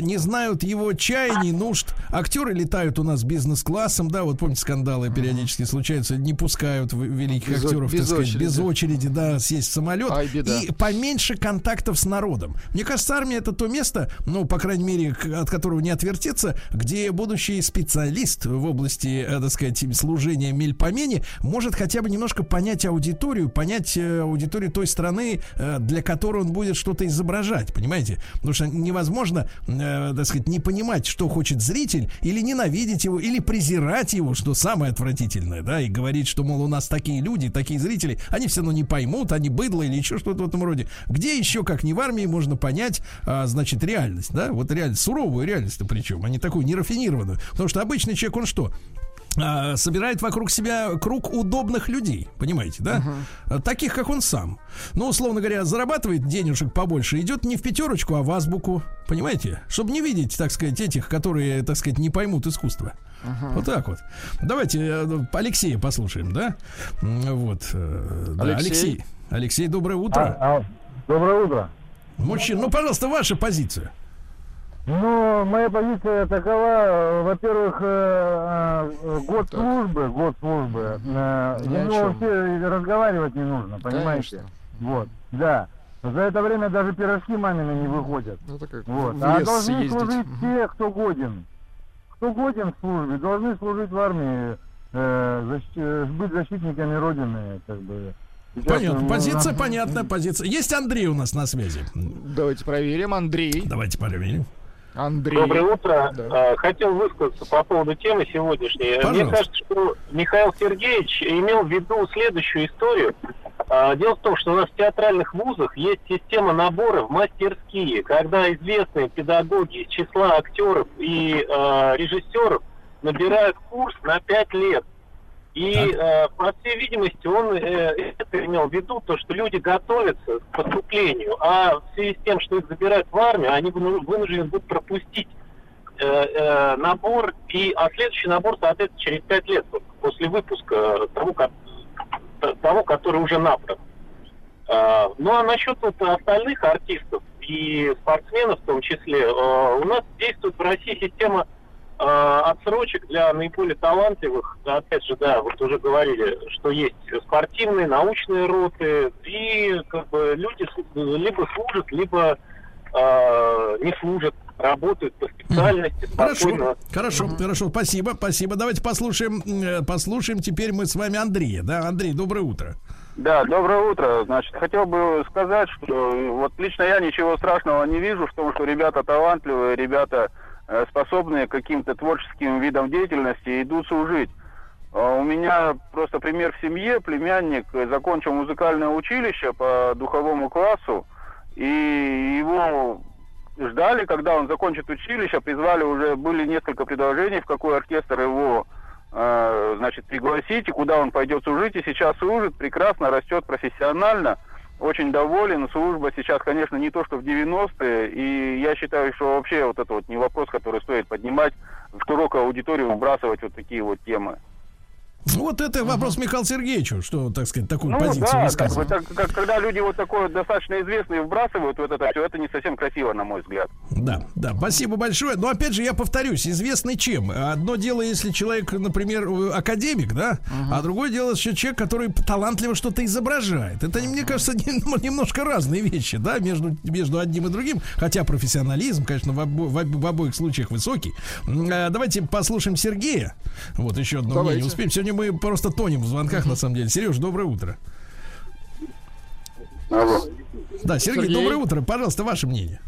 не знают его чаяний, нужд. Актеры летают у нас бизнес-классом, да, вот помните, скандалы периодически случаются, не пускают великих Без актеров, без так сказать, очереди. без очереди, да, сесть в самолет. Беда. И поменьше контактов с народом. Мне кажется, армия это то место, ну, по крайней мере, от которого не отвертеться, где будущий специалист в области, э, так сказать, служения мельпомене может хотя бы немножко понять аудиторию, понять э, аудиторию той страны, э, для которой он будет что-то изображать, понимаете? Потому что невозможно, так сказать, не понимать, что хочет зритель, или ненавидеть его, или презирать его, что самое отвратительное, да, и говорить, что, мол, у нас такие люди, такие зрители, они все равно не поймут, они быдло или еще что-то в этом роде. Где еще, как не в армии, можно понять, а, значит, реальность, да? Вот реальность, суровую реальность причем, а не такую нерафинированную. Потому что обычный человек, он что? А, собирает вокруг себя круг удобных людей, понимаете, да? Uh-huh. Таких, как он сам. Ну, условно говоря, зарабатывает денежек побольше, идет не в пятерочку, а в азбуку, понимаете? Чтобы не видеть, так сказать, этих, которые, так сказать, не поймут искусство. Uh-huh. Вот так вот. Давайте э, Алексея послушаем, да? Вот. Э, да, Алексей. Алексей, доброе утро. А, а, доброе утро. Мужчина, ну, пожалуйста, ваша позиция. Ну, моя позиция такова, во-первых, э, э, год так. службы, год службы, э, ему вообще разговаривать не нужно, понимаете? Конечно. Вот, да. За это время даже пирожки мамины не выходят. Ну, это как вот. А должны съездить. служить те, кто годен. Кто годен в службе, должны служить в армии, э, защ... Э, быть защитниками Родины, как бы. Понятно. Позиция понятна. Позиция. Есть Андрей у нас на связи. Давайте проверим. Андрей. Давайте проверим. Андрей. Доброе утро. Да. А, хотел высказаться по поводу темы сегодняшней. Пожалуйста. Мне кажется, что Михаил Сергеевич имел в виду следующую историю. А, дело в том, что у нас в театральных вузах есть система набора в мастерские, когда известные педагоги из числа актеров и э, режиссеров набирают курс на пять лет. И, э, по всей видимости, он э, это имел в виду, то, что люди готовятся к поступлению, а в связи с тем, что их забирают в армию, они вынуждены будут пропустить э, э, набор, и, а следующий набор, соответственно, через пять лет после выпуска того, как, того который уже набран. Э, ну, а насчет вот остальных артистов и спортсменов в том числе, э, у нас действует в России система отсрочек для наиболее талантливых, опять же, да, вот уже говорили, что есть спортивные, научные роты, и как бы люди либо служат, либо э, не служат, работают по специальности. Хорошо, хорошо, хорошо, спасибо, спасибо. Давайте послушаем, э, послушаем теперь мы с вами Андрея, да, Андрей, доброе утро. Да, доброе утро. Значит, хотел бы сказать, что вот лично я ничего страшного не вижу в том, что ребята талантливые, ребята Э, способные каким-то творческим видом деятельности идут служить. А у меня просто пример в семье. Племянник закончил музыкальное училище по духовому классу, и его ждали, когда он закончит училище, призвали уже, были несколько предложений, в какой оркестр его э, значит, пригласить, и куда он пойдет служить, и сейчас служит, прекрасно, растет профессионально – очень доволен. Служба сейчас, конечно, не то, что в 90-е. И я считаю, что вообще вот это вот не вопрос, который стоит поднимать в широкую аудиторию, выбрасывать вот такие вот темы. Вот это вопрос Михаилу Сергеевичу, что, так сказать, такую ну, позицию да, высказывает. Как, как, когда люди вот такое достаточно известные вбрасывают вот это все, это не совсем красиво, на мой взгляд. Да, да, спасибо большое. Но опять же, я повторюсь, известный чем? Одно дело, если человек, например, академик, да, uh-huh. а другое дело, что человек, который талантливо что-то изображает. Это, мне кажется, [laughs] немножко разные вещи, да, между, между одним и другим. Хотя профессионализм, конечно, в, обо, в, в обоих случаях высокий. А, давайте послушаем Сергея. Вот еще одно давайте. мнение успеем. Сегодня мы просто тонем в звонках, на самом деле. Сереж, доброе утро. Алло. Да, Сергей, Сергей, доброе утро. Пожалуйста, ваше мнение.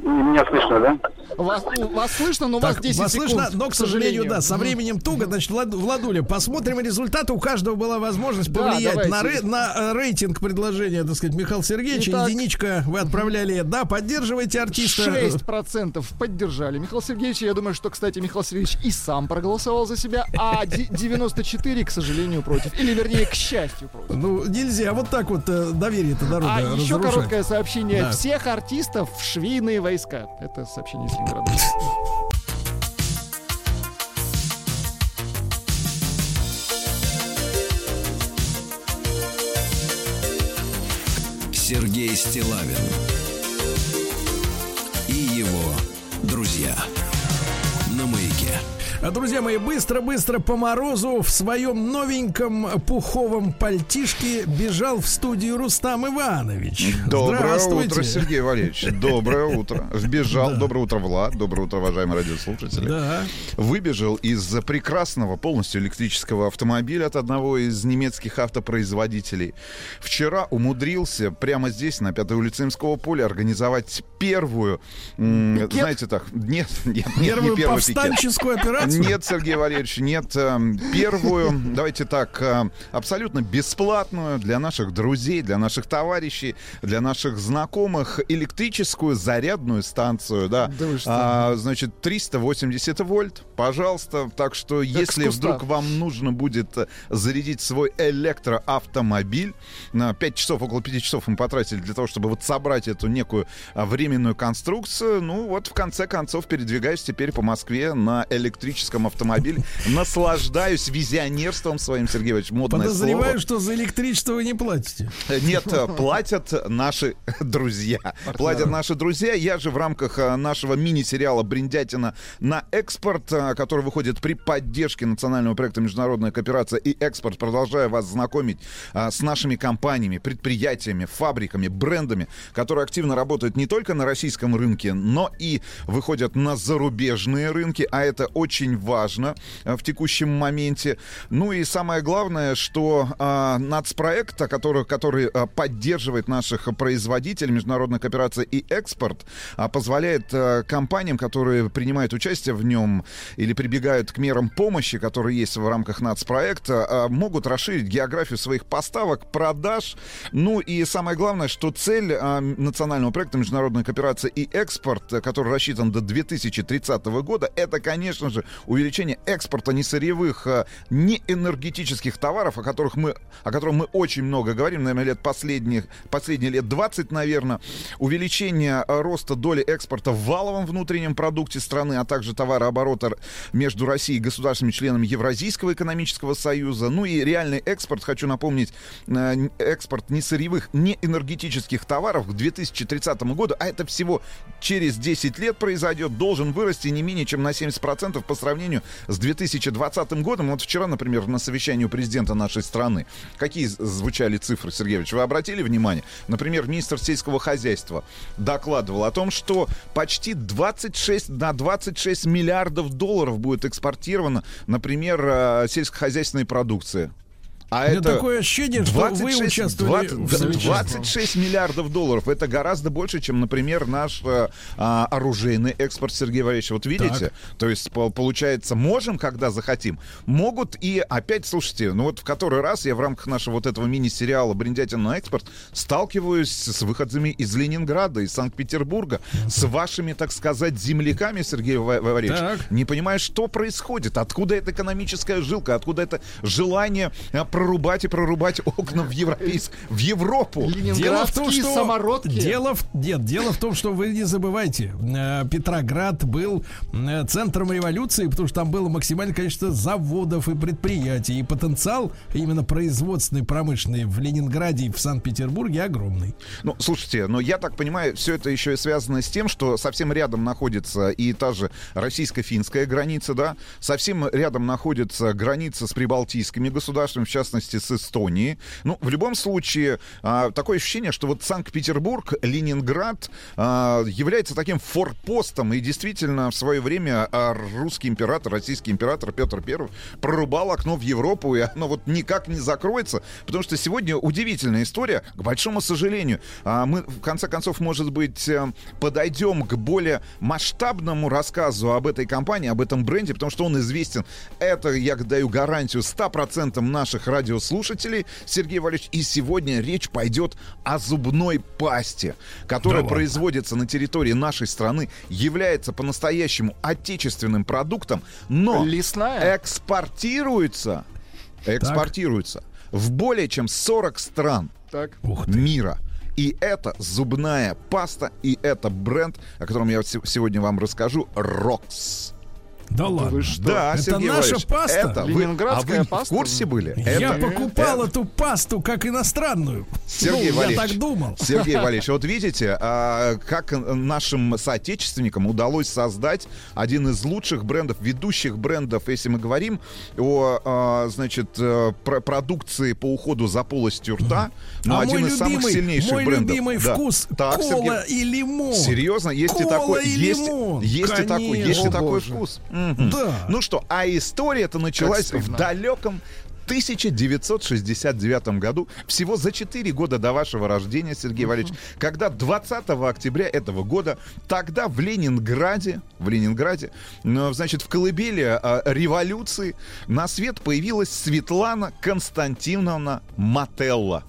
Меня слышно, да? Вас, вас слышно, но так, вас 10 вас секунд, слышно, но, к сожалению, да, со временем туго. Значит, Влад, Владуля, посмотрим результаты. У каждого была возможность повлиять на, ре, на э, рейтинг предложения, так сказать, Михаила Сергеевича. Итак, Единичка вы отправляли, да, поддерживайте артиста. 6% поддержали. Михаил Сергеевич, я думаю, что, кстати, Михаил Сергеевич и сам проголосовал за себя, а 94, к сожалению, против. Или, вернее, к счастью, против. Ну, нельзя вот так вот э, доверие-то народа А разрушать. еще короткое сообщение. Да. Всех артистов в швейные войска. Это сообщение из Ленинграда. Сергей Стилавин и его друзья друзья мои, быстро-быстро по морозу в своем новеньком пуховом пальтишке бежал в студию Рустам Иванович. Доброе утро, Сергей Валерьевич. Доброе [laughs] утро. Вбежал. Да. Доброе утро, Влад. Доброе утро, уважаемые радиослушатели. Да. Выбежал из прекрасного полностью электрического автомобиля от одного из немецких автопроизводителей. Вчера умудрился прямо здесь, на Пятой улице Имского поля, организовать первую, Пикет? знаете так, нет, [laughs] нет, нет первую не первую повстанческую операцию [laughs] информацию? Нет, Сергей Валерьевич, нет. Эм, первую, давайте так, э, абсолютно бесплатную для наших друзей, для наших товарищей, для наших знакомых электрическую зарядную станцию, да. да а, значит, 380 вольт, пожалуйста. Так что, как если вдруг вам нужно будет э, зарядить свой электроавтомобиль, на 5 часов, около 5 часов мы потратили для того, чтобы вот собрать эту некую а, временную конструкцию, ну вот в конце концов передвигаюсь теперь по Москве на электрическом автомобиле, наслаждаюсь визионерством своим, Сергей Иванович, модное Подозреваю, слово. что за электричество вы не платите. Нет, э, [laughs] платят наши [laughs] друзья. Платят наши друзья. Я же в рамках э, нашего мини-сериала «Бриндятина на экспорт», э, который выходит при поддержке национального проекта «Международная кооперация и экспорт», продолжаю вас знакомить с нашими компаниями, предприятиями, фабриками, брендами, которые активно работают не только на российском рынке, но и выходят на зарубежные рынки, а это очень важно в текущем моменте. Ну и самое главное, что э, нацпроект, который, который э, поддерживает наших производителей, международная кооперация и экспорт, э, позволяет э, компаниям, которые принимают участие в нем или прибегают к мерам помощи, которые есть в рамках нацпроекта, э, могут расширить географию своих поставок, продаж. Ну и самое главное, что цель э, национального проекта международная кооперация и экспорт, который рассчитан до 2030 года, это, конечно же, увеличение экспорта несырьевых, э, неэнергетических товаров, о которых мы, о которых мы очень много говорим, наверное, лет последних, последние лет 20, наверное, увеличение э, роста доли экспорта в валовом внутреннем продукте страны, а также товарооборота между Россией и государственными членами Евразийского экономического союза, ну и реальный экспорт, хочу напомнить, э, экспорт несырьевых, неэнергетических товаров к 2030 году, а это всего через 10 лет произойдет, должен вырасти не менее чем на 70% по сравнению с 2020 годом. Вот вчера, например, на совещании у президента нашей страны, какие звучали цифры, Сергеевич, вы обратили внимание? Например, министр сельского хозяйства докладывал о том, что почти 26 на 26 миллиардов долларов будет экспортировано, например, э, сельскохозяйственной продукции. А это такое ощущение, 26, что вы участвовали 20, 26 миллиардов долларов. Это гораздо больше, чем, например, наш э, а, оружейный экспорт, Сергей Валерьевич. Вот видите? Так. То есть, получается, можем, когда захотим. Могут и опять, слушайте, ну вот в который раз я в рамках нашего вот этого мини-сериала «Бриндятин на экспорт» сталкиваюсь с выходцами из Ленинграда, из Санкт-Петербурга, с вашими, так сказать, земляками, Сергей Валерьевич. Так. Не понимаю, что происходит, откуда эта экономическая жилка, откуда это желание э, прорубать и прорубать окна в европейск, в Европу. Дело в том, что самородки. Дело в, нет, дело в том, что вы не забывайте, э, Петроград был э, центром революции, потому что там было максимальное количество заводов и предприятий, и потенциал именно производственный, промышленный в Ленинграде и в Санкт-Петербурге огромный. Ну, слушайте, но я так понимаю, все это еще и связано с тем, что совсем рядом находится и та же российско-финская граница, да, совсем рядом находится граница с прибалтийскими государствами, в частности частности, с Эстонии. Ну, в любом случае, а, такое ощущение, что вот Санкт-Петербург, Ленинград а, является таким форпостом, и действительно в свое время а, русский император, российский император Петр I прорубал окно в Европу, и оно вот никак не закроется, потому что сегодня удивительная история, к большому сожалению. Мы, в конце концов, может быть, э, подойдем к более масштабному рассказу об этой компании, об этом бренде, потому что он известен. Это, я даю гарантию, 100% наших радиослушателей, Сергей Валерьевич. И сегодня речь пойдет о зубной пасте, которая да производится на территории нашей страны, является по-настоящему отечественным продуктом, но Лесная. экспортируется, экспортируется так. в более чем 40 стран так. мира. И это зубная паста, и это бренд, о котором я сегодня вам расскажу, Рокс. Да ладно. Вы что? Да, это Сергей наша Валерьевич, паста. Это Ленинградская а вы паста? в курсе были? Я это, покупал это... эту пасту как иностранную. Сергей ну, Валерьевич, я так думал. Сергей [laughs] Валерьевич, вот видите, а, как нашим соотечественникам удалось создать один из лучших брендов, ведущих брендов, если мы говорим о, а, значит, э, про продукции по уходу за полостью рта, но а один из любимый, самых сильнейших мой брендов. Мой любимый да. вкус так, кола Сергей... и лимон. Серьезно, есть кола и такой, и есть, лимон. есть и такой, есть и такой вкус. Да. Ну что, а история это началась в далеком 1969 году, всего за 4 года до вашего рождения, Сергей Валерьевич, когда 20 октября этого года, тогда в Ленинграде, в Ленинграде, ну, значит, в колыбели а, революции на свет появилась Светлана Константиновна Мателла.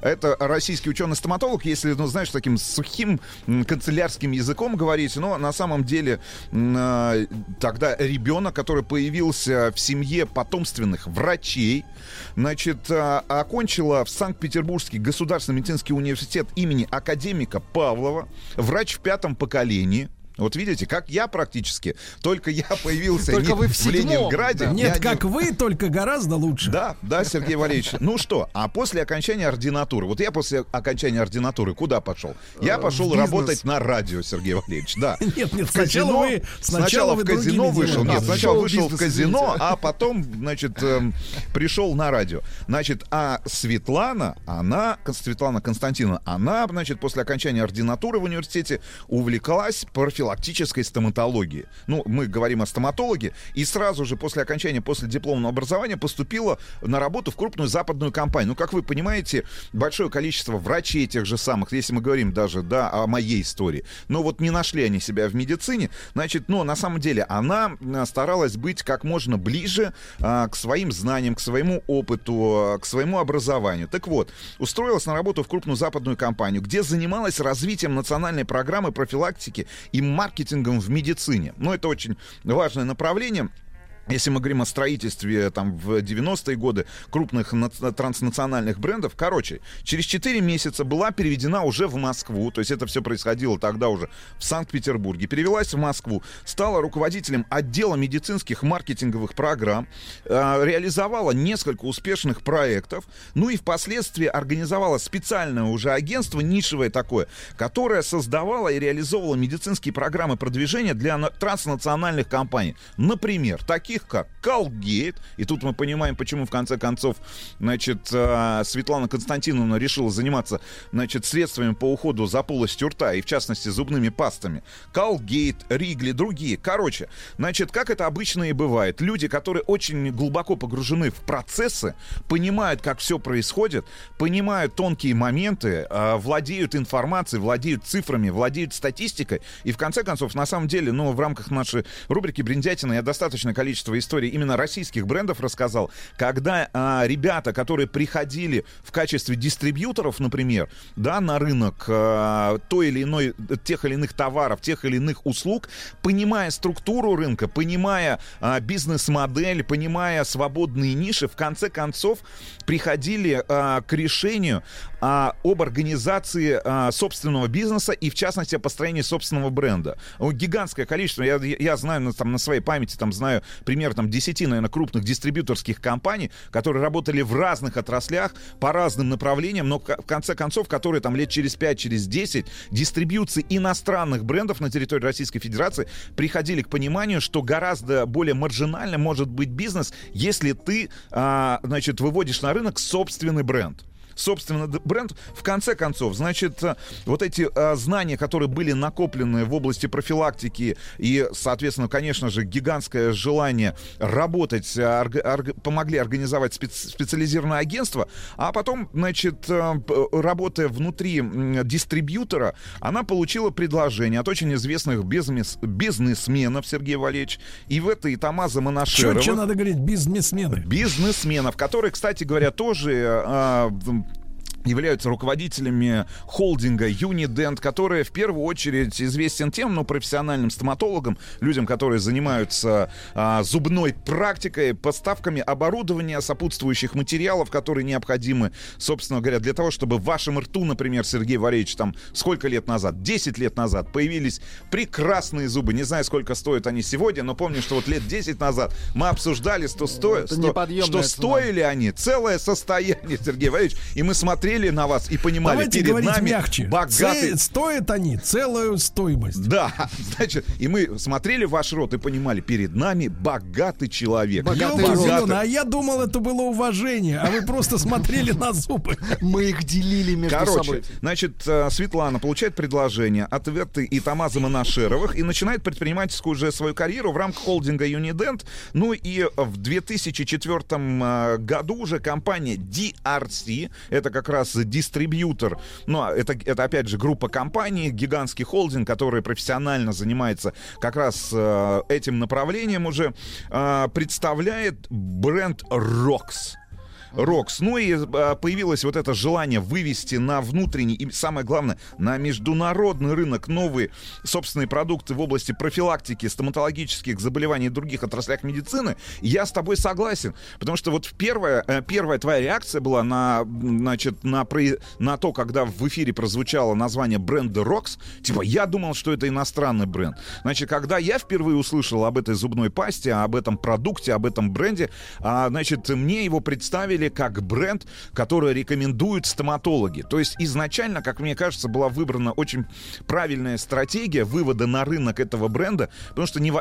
Это российский ученый-стоматолог, если, ну, знаешь, таким сухим канцелярским языком говорить, но на самом деле э, тогда ребенок, который появился в семье потомственных врачей, значит, э, окончила в Санкт-Петербургский государственный медицинский университет имени академика Павлова, врач в пятом поколении, вот видите, как я практически, только я появился только не вы в, в Ленинграде. Да. Нет, как не... вы, только гораздо лучше. Да, да, Сергей Валерьевич. Ну что, а после окончания ординатуры, вот я после окончания ординатуры куда пошел? Я э, пошел работать на радио, Сергей Валерьевич, да. [laughs] Нет, нет, сначала вы... Сначала в казино вышел, нет, сначала вышел в казино, а потом, значит, эм, пришел на радио. Значит, а Светлана, она, Светлана Константиновна, она, значит, после окончания ординатуры в университете увлеклась профилактикой профилактической стоматологии. Ну, мы говорим о стоматологе, и сразу же после окончания, после дипломного образования поступила на работу в крупную западную компанию. Ну, как вы понимаете, большое количество врачей тех же самых, если мы говорим даже, да, о моей истории, но вот не нашли они себя в медицине, значит, но на самом деле она а, старалась быть как можно ближе а, к своим знаниям, к своему опыту, к своему образованию. Так вот, устроилась на работу в крупную западную компанию, где занималась развитием национальной программы профилактики и маркетингом в медицине. Но это очень важное направление. Если мы говорим о строительстве там в 90-е годы крупных транснациональных брендов, короче, через 4 месяца была переведена уже в Москву, то есть это все происходило тогда уже в Санкт-Петербурге, перевелась в Москву, стала руководителем отдела медицинских маркетинговых программ, э, реализовала несколько успешных проектов, ну и впоследствии организовала специальное уже агентство, нишевое такое, которое создавало и реализовывало медицинские программы продвижения для транснациональных компаний. Например, таких таких как Колгейт, и тут мы понимаем, почему в конце концов, значит, э, Светлана Константиновна решила заниматься, значит, средствами по уходу за полостью рта, и в частности зубными пастами. Колгейт, Ригли, другие. Короче, значит, как это обычно и бывает, люди, которые очень глубоко погружены в процессы, понимают, как все происходит, понимают тонкие моменты, э, владеют информацией, владеют цифрами, владеют статистикой, и в конце концов, на самом деле, ну, в рамках нашей рубрики «Бриндятина» я достаточное количество количество историй именно российских брендов рассказал, когда а, ребята, которые приходили в качестве дистрибьюторов, например, да, на рынок а, той или иной, тех или иных товаров, тех или иных услуг, понимая структуру рынка, понимая а, бизнес-модель, понимая свободные ниши, в конце концов приходили а, к решению а, об организации а, собственного бизнеса и, в частности, о построении собственного бренда. Гигантское количество, я, я знаю ну, там, на своей памяти, там знаю пример там 10, наверное, крупных дистрибьюторских компаний, которые работали в разных отраслях, по разным направлениям, но в конце концов, которые там лет через 5, через 10 дистрибьюции иностранных брендов на территории Российской Федерации приходили к пониманию, что гораздо более маржинально может быть бизнес, если ты, а, значит, выводишь на рынок собственный бренд собственно, бренд. В конце концов, значит, э, вот эти а, знания, которые были накоплены в области профилактики и, соответственно, конечно же, гигантское желание работать, э, орг, орг, помогли организовать специ, специализированное агентство, а потом, значит, работая внутри дистрибьютора, она получила предложение от очень известных бизнес, бизнесменов, Сергей Валерьевич, и в этой Тамаза Монашерова. Что надо говорить, бизнесмены? Бизнесменов, которые, кстати говоря, тоже являются руководителями холдинга Unident, который в первую очередь известен тем, ну, профессиональным стоматологам, людям, которые занимаются а, зубной практикой, поставками оборудования, сопутствующих материалов, которые необходимы, собственно говоря, для того, чтобы в вашем рту, например, Сергей Валерьевич, там, сколько лет назад, 10 лет назад появились прекрасные зубы. Не знаю, сколько стоят они сегодня, но помню, что вот лет 10 назад мы обсуждали, что, сто... что, что стоили они. Целое состояние, Сергей Валерьевич, и мы смотрели смотрели на вас и понимали, Давайте перед нами мягче. богатый... Ц... Стоят они целую стоимость. Да, [laughs] значит, и мы смотрели ваш рот и понимали, перед нами богатый человек. Богатый я богатый. а я думал, это было уважение, а вы просто смотрели на зубы. [laughs] Мы их делили между Короче, собой. значит, э, Светлана получает предложение от Верты и Тамаза Монашеровых и начинает предпринимательскую уже свою карьеру в рамках холдинга Unident. Ну и в 2004 э, году уже компания DRC, это как раз дистрибьютор, ну, а это, это опять же группа компаний, гигантский холдинг, который профессионально занимается как раз э, этим направлением уже, представляет бренд ROX. Рокс. Ну и а, появилось вот это желание вывести на внутренний и, самое главное, на международный рынок новые собственные продукты в области профилактики стоматологических заболеваний и других отраслях медицины. Я с тобой согласен, потому что вот первая, э, первая твоя реакция была на, значит, на, на то, когда в эфире прозвучало название бренда Рокс, типа, я думал, что это иностранный бренд. Значит, когда я впервые услышал об этой зубной пасте, об этом продукте, об этом бренде, а, значит, мне его представили представили как бренд, который рекомендуют стоматологи. То есть изначально, как мне кажется, была выбрана очень правильная стратегия вывода на рынок этого бренда, потому что не,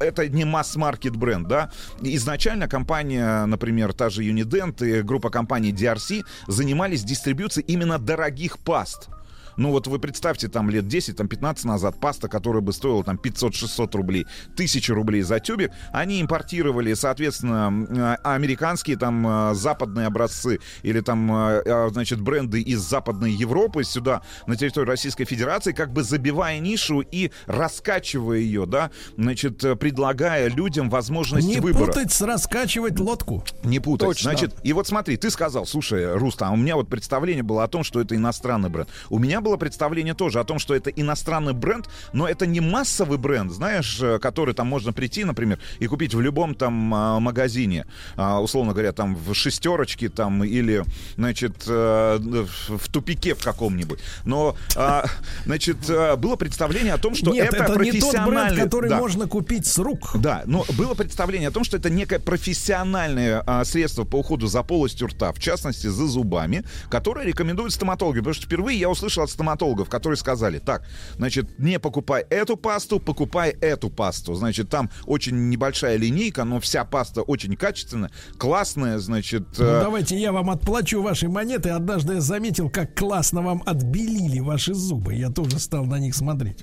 это не масс-маркет бренд, да. Изначально компания, например, та же Unident и группа компаний DRC занимались дистрибьюцией именно дорогих паст. Ну вот вы представьте, там лет 10, там 15 назад паста, которая бы стоила там 500-600 рублей, 1000 рублей за тюбик, они импортировали, соответственно, американские там э, западные образцы или там, э, э, значит, бренды из Западной Европы сюда, на территорию Российской Федерации, как бы забивая нишу и раскачивая ее, да, значит, предлагая людям возможность Не выбора. Не путать с раскачивать лодку. Не путать. Точно. Значит, и вот смотри, ты сказал, слушай, Руста, а у меня вот представление было о том, что это иностранный бренд. У меня было представление тоже о том, что это иностранный бренд, но это не массовый бренд, знаешь, э, который там можно прийти, например, и купить в любом там а, магазине, а, условно говоря, там в шестерочке там или, значит, э, в тупике в каком-нибудь. Но, а, значит, э, было представление о том, что Нет, это, это профессиональный... Не тот бренд, который да. можно купить с рук. Да, но было представление о том, что это некое профессиональное средство по уходу за полостью рта, в частности, за зубами, которое рекомендуют стоматологи. Потому что впервые я услышал от стоматологов, которые сказали, так, значит, не покупай эту пасту, покупай эту пасту. Значит, там очень небольшая линейка, но вся паста очень качественная, классная, значит... Ну, э... давайте я вам отплачу ваши монеты. Однажды я заметил, как классно вам отбелили ваши зубы. Я тоже стал на них смотреть.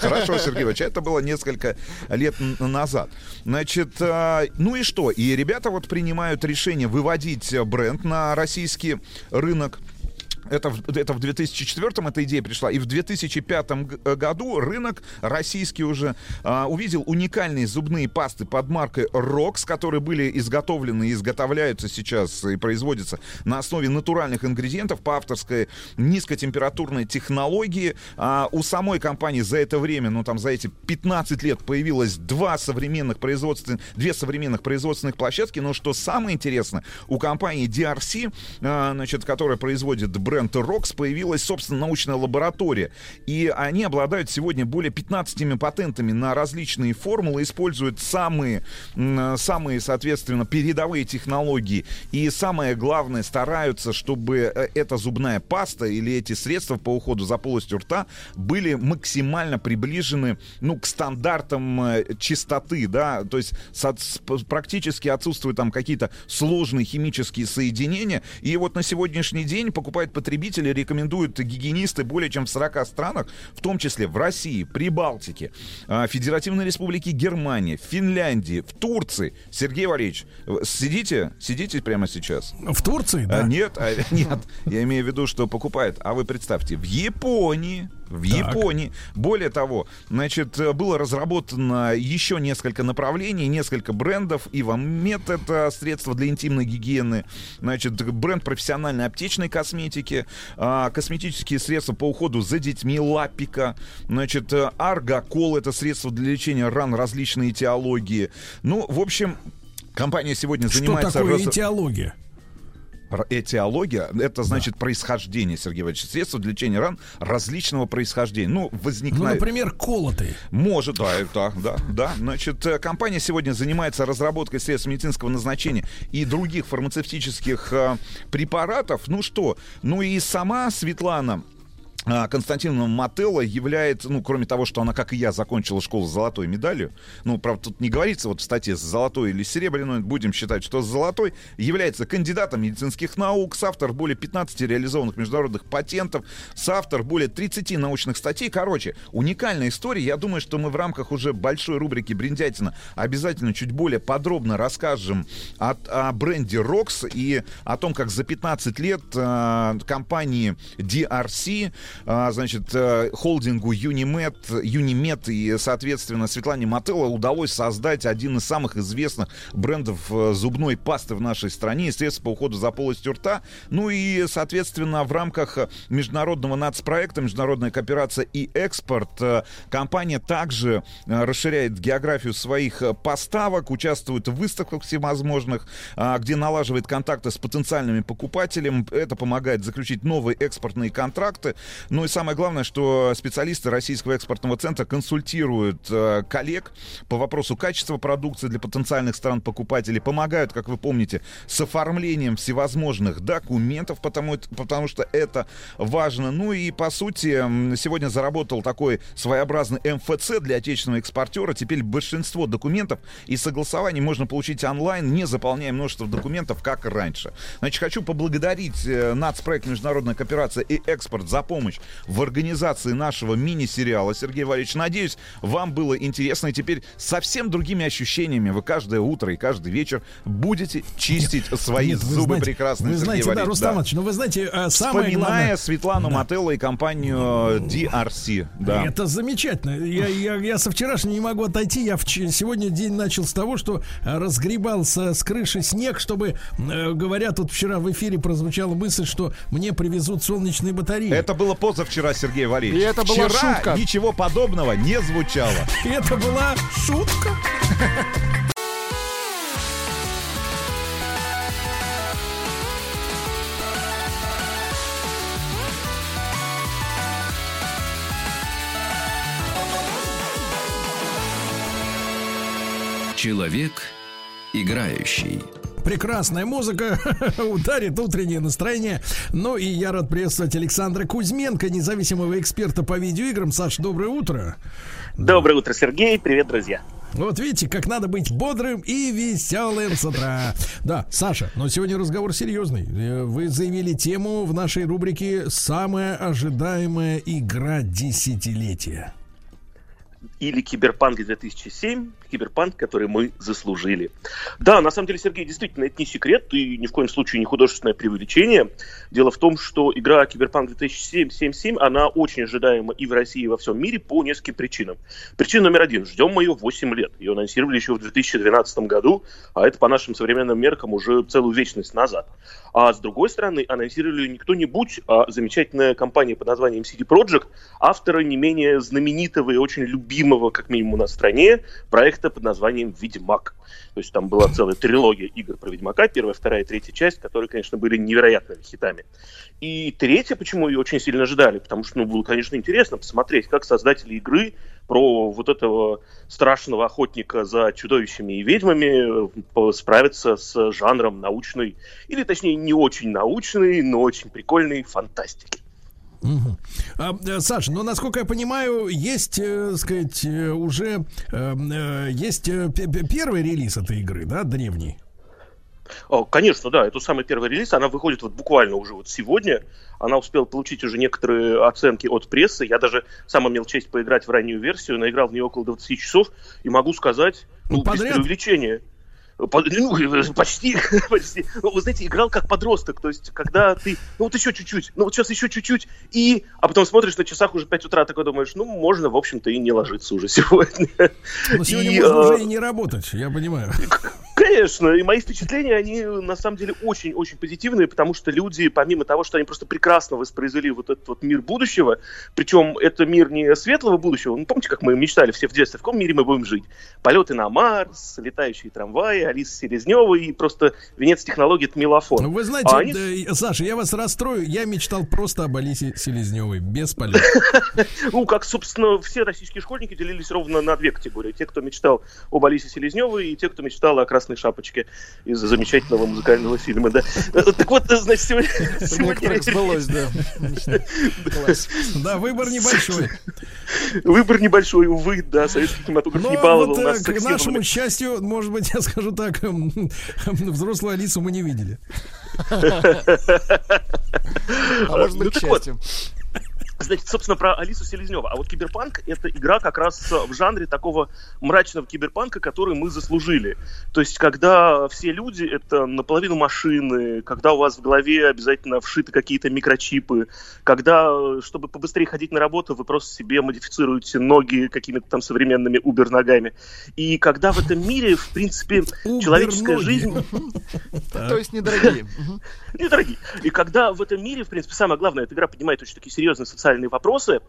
Хорошо, Сергей Иванович, это было несколько лет назад. Значит, э, ну и что? И ребята вот принимают решение выводить бренд на российский рынок это, это в 2004 эта идея пришла, и в 2005 э, году рынок российский уже а, увидел уникальные зубные пасты под маркой Rox, которые были изготовлены и изготовляются сейчас и производятся на основе натуральных ингредиентов по авторской низкотемпературной технологии. А у самой компании за это время, ну там за эти 15 лет появилось два современных производственных, две современных производственных площадки, но что самое интересное, у компании DRC, а, значит, которая производит бренд Rox появилась, собственно, научная лаборатория. И они обладают сегодня более 15 патентами на различные формулы, используют самые, самые, соответственно, передовые технологии. И самое главное, стараются, чтобы э, эта зубная паста или эти средства по уходу за полостью рта были максимально приближены, ну, к стандартам э, чистоты, да, то есть практически отсутствуют там какие-то сложные химические соединения. И вот на сегодняшний день покупают потребители рекомендуют гигиенисты более чем в 40 странах, в том числе в России, Прибалтике, а, Федеративной Республике Германии, Финляндии, в Турции. Сергей Валерьевич, сидите, сидите прямо сейчас. В Турции, да? А, нет, а, [laughs] нет, я имею в виду, что покупает. А вы представьте, в Японии, в так. Японии. Более того, значит, было разработано еще несколько направлений, несколько брендов. Ивамед — это средство для интимной гигиены. Значит, бренд профессиональной аптечной косметики, а, косметические средства по уходу за детьми Лапика. Значит, Аргокол — это средство для лечения ран различной этиологии. Ну, в общем, компания сегодня Что занимается... Что такое раз... этиология? Этиология — это значит да. происхождение, Сергей Иванович. Средства для лечения ран различного происхождения. Ну, возникает... Ну, например, колотые. Может, да, да, да, да. Значит, э, компания сегодня занимается разработкой средств медицинского назначения и других фармацевтических э, препаратов. Ну что, ну и сама Светлана а, Константиновна Мателла является, ну, кроме того, что она, как и я, закончила школу с золотой медалью, ну, правда, тут не говорится вот в статье с золотой или серебряной, будем считать, что с золотой, является кандидатом медицинских наук, соавтор более 15 реализованных международных патентов, соавтор более 30 научных статей. Короче, уникальная история. Я думаю, что мы в рамках уже большой рубрики «Бриндятина» обязательно чуть более подробно расскажем о, о бренде ROX и о том, как за 15 лет э, компании DRC значит, э, холдингу Юнимед, Юнимед и, соответственно, Светлане Мателло удалось создать один из самых известных брендов э, зубной пасты в нашей стране и средств по уходу за полостью рта. Ну и, соответственно, в рамках международного нацпроекта «Международная кооперация и экспорт» э, компания также расширяет географию своих поставок, участвует в выставках всевозможных, а, где налаживает контакты с потенциальными покупателями. Это помогает заключить новые экспортные контракты. Ну и самое главное, что специалисты Российского экспортного центра консультируют э, коллег по вопросу качества продукции для потенциальных стран-покупателей, помогают, как вы помните, с оформлением всевозможных документов, потому, потому что это важно. Ну и, по сути, сегодня заработал такой своеобразный МФЦ для отечественного экспортера. Теперь большинство документов и согласований можно получить онлайн, не заполняя множество документов, как раньше. Значит, хочу поблагодарить э, нацпроект «Международная кооперация и экспорт» за помощь помощь в организации нашего мини-сериала. Сергей Валерьевич, надеюсь, вам было интересно. И теперь совсем другими ощущениями вы каждое утро и каждый вечер будете чистить нет, свои нет, зубы знаете, прекрасные, Вы знаете, Сергей да, Рустам да. ну вы знаете, а, самое Вспоминая главное... Светлану да. Мателло и компанию DRC. Да. Это замечательно. Я, я, я со вчерашнего не могу отойти. Я в, сегодня день начал с того, что разгребался с крыши снег, чтобы, э, говорят, вот вчера в эфире прозвучала мысль, что мне привезут солнечные батареи. Это было позавчера, Сергей Валерьевич. И это была Вчера шутка. ничего подобного не звучало. [laughs] И это была шутка. Человек играющий. Прекрасная музыка [laughs] ударит утреннее настроение. Ну и я рад приветствовать Александра Кузьменко, независимого эксперта по видеоиграм. Саш, доброе утро. Доброе утро, Сергей. Привет, друзья. Вот видите, как надо быть бодрым и веселым с утра. Да, Саша, но сегодня разговор серьезный. Э, вы заявили тему в нашей рубрике «Самая ожидаемая игра десятилетия» или Киберпанк 2007, Киберпанк, который мы заслужили. Да, на самом деле, Сергей, действительно, это не секрет и ни в коем случае не художественное преувеличение. Дело в том, что игра Киберпанк 2077, она очень ожидаема и в России, и во всем мире по нескольким причинам. Причина номер один. Ждем мы ее 8 лет. Ее анонсировали еще в 2012 году, а это по нашим современным меркам уже целую вечность назад. А с другой стороны, анонсировали не кто-нибудь, а замечательная компания под названием CD Projekt, авторы не менее знаменитого и очень любимого, как минимум в стране, проекта под названием «Ведьмак». То есть там была целая трилогия игр про Ведьмака, первая, вторая, третья часть, которые, конечно, были невероятными хитами. И третья, почему ее очень сильно ждали, потому что, ну, было, конечно, интересно посмотреть, как создатели игры про вот этого страшного охотника за чудовищами и ведьмами э, справиться с жанром научной, или точнее не очень научной, но очень прикольной фантастики. Угу. А, э, Саша, ну, насколько я понимаю, есть, э, сказать, э, уже э, э, есть первый релиз этой игры, да, древний? Конечно, да, это самый первый релиз, она выходит вот буквально уже вот сегодня, она успела получить уже некоторые оценки от прессы, я даже сам имел честь поиграть в раннюю версию, наиграл в нее около 20 часов, и могу сказать, ну, ну без преувеличения, ну, [laughs] почти, [laughs] почти. Ну, вы знаете, играл как подросток. То есть, когда ты, ну вот еще чуть-чуть, ну вот сейчас еще чуть-чуть, и, а потом смотришь на часах уже 5 утра, такой думаешь, ну, можно, в общем-то, и не ложиться уже [laughs] сегодня. Ну, сегодня и, можно а... уже и не работать, я понимаю. Конечно, и мои впечатления, они на самом деле очень-очень позитивные, потому что люди, помимо того, что они просто прекрасно воспроизвели вот этот вот мир будущего, причем это мир не светлого будущего, ну помните, как мы мечтали все в детстве, в каком мире мы будем жить? Полеты на Марс, летающие трамваи, Алиса Селезнева и просто венец технологий это мелофон. Ну, вы знаете, а они... да, Саша, я вас расстрою, я мечтал просто об Алисе Селезневой, без полета. [laughs] Ну, как, собственно, все российские школьники делились ровно на две категории. Те, кто мечтал об Алисе Селезневой, и те, кто мечтал о Красной Шапочке из замечательного музыкального фильма, да. Так вот, значит, сегодня... [laughs] сбылось, да. Да, выбор небольшой. Выбор небольшой, увы, да, советский кинематограф не баловал нас. К нашему счастью, может быть, [laughs] я скажу так, взрослую Алису мы не видели. [laughs] А может быть, ну, к счастью. Значит, собственно, про Алису Селезнева. А вот Киберпанк — это игра как раз в жанре такого мрачного киберпанка, который мы заслужили. То есть, когда все люди — это наполовину машины, когда у вас в голове обязательно вшиты какие-то микрочипы, когда, чтобы побыстрее ходить на работу, вы просто себе модифицируете ноги какими-то там современными убер-ногами. И когда в этом мире, в принципе, человеческая жизнь... [laughs] То есть недорогие. Недорогие. И когда в этом мире, в принципе, самое главное, эта игра поднимает очень такие серьезные социальные социальные вопросы,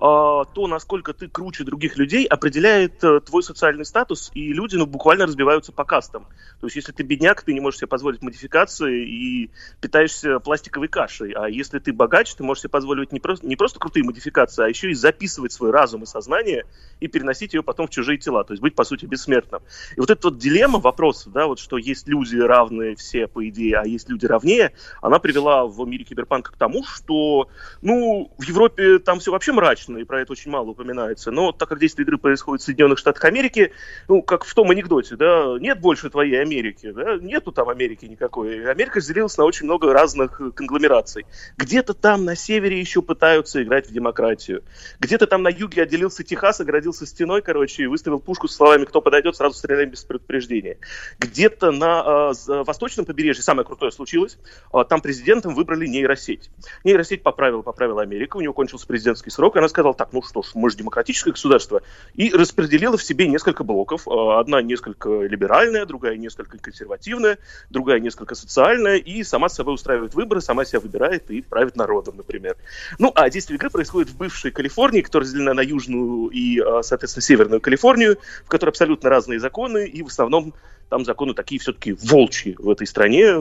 то, насколько ты круче других людей, определяет э, твой социальный статус, и люди ну, буквально разбиваются по кастам. То есть, если ты бедняк, ты не можешь себе позволить модификации и питаешься пластиковой кашей. А если ты богач, ты можешь себе позволить не просто, не просто крутые модификации, а еще и записывать свой разум и сознание и переносить ее потом в чужие тела. То есть быть, по сути, бессмертным. И вот эта вот дилемма вопросов, да, вот что есть люди равные все, по идее, а есть люди равнее, она привела в мире киберпанка к тому, что, ну, в Европе там все вообще мрачно, и про это очень мало упоминается. Но так как действие игры происходит в Соединенных Штатах Америки, ну, как в том анекдоте, да, нет больше твоей Америки, да, нету там Америки никакой. Америка разделилась на очень много разных конгломераций. Где-то там на севере еще пытаются играть в демократию. Где-то там на юге отделился Техас, оградился стеной, короче, и выставил пушку с словами «Кто подойдет, сразу стреляем без предупреждения». Где-то на э, восточном побережье самое крутое случилось. Э, там президентом выбрали нейросеть. Нейросеть поправила, поправила Америка, у нее кончился президентский срок, и она сказала, так, ну что ж, мы же демократическое государство, и распределила в себе несколько блоков. Э, одна несколько либеральная, другая несколько консервативная, другая несколько социальная, и сама собой устраивает выборы, сама себя выбирает и правит народом, например. Ну, а действие игры происходит в бывшей Калифорнии, которая разделена на Южную и, э, соответственно, Северную Калифорнию, в которой абсолютно разные законы, и в основном там законы такие все-таки волчьи в этой стране.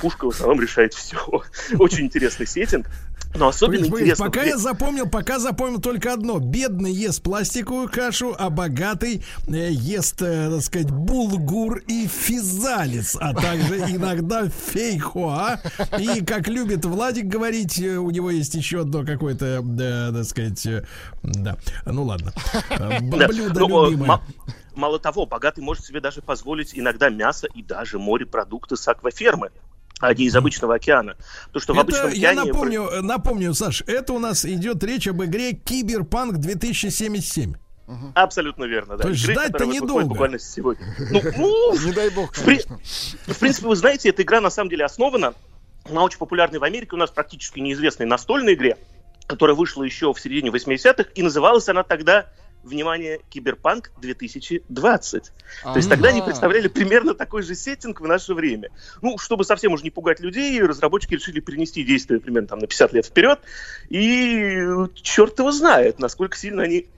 Пушка в основном решает все. [laughs] Очень интересный сеттинг. Но особенно Пусть, интересно... Пока я запомнил, пока запомнил только одно. Бедный ест пластиковую кашу, а богатый э, ест, э, так сказать, булгур и физалис, а также [laughs] иногда фейхоа. И, как любит Владик говорить, э, у него есть еще одно какое-то, э, так сказать, да, ну ладно, [laughs] блюдо ну, любимое. Мало того, богатый может себе даже позволить иногда мясо и даже морепродукты с аквафермы а не из обычного океана. То, что это, в обычном океане... Я напомню, напомню, Саш, это у нас идет речь об игре Киберпанк 2077. Угу. Абсолютно верно. Да. То есть ждать-то недолго. Буквально сегодня. Ну, [laughs] ну, не дай бог, конечно. В, в принципе, вы знаете, эта игра на самом деле основана на очень популярной в Америке у нас практически неизвестной настольной игре, которая вышла еще в середине 80-х, и называлась она тогда внимание, Киберпанк 2020. А-а-а. То есть тогда они представляли примерно такой же сеттинг в наше время. Ну, чтобы совсем уже не пугать людей, разработчики решили перенести действие примерно там на 50 лет вперед. И черт его знает, насколько сильно они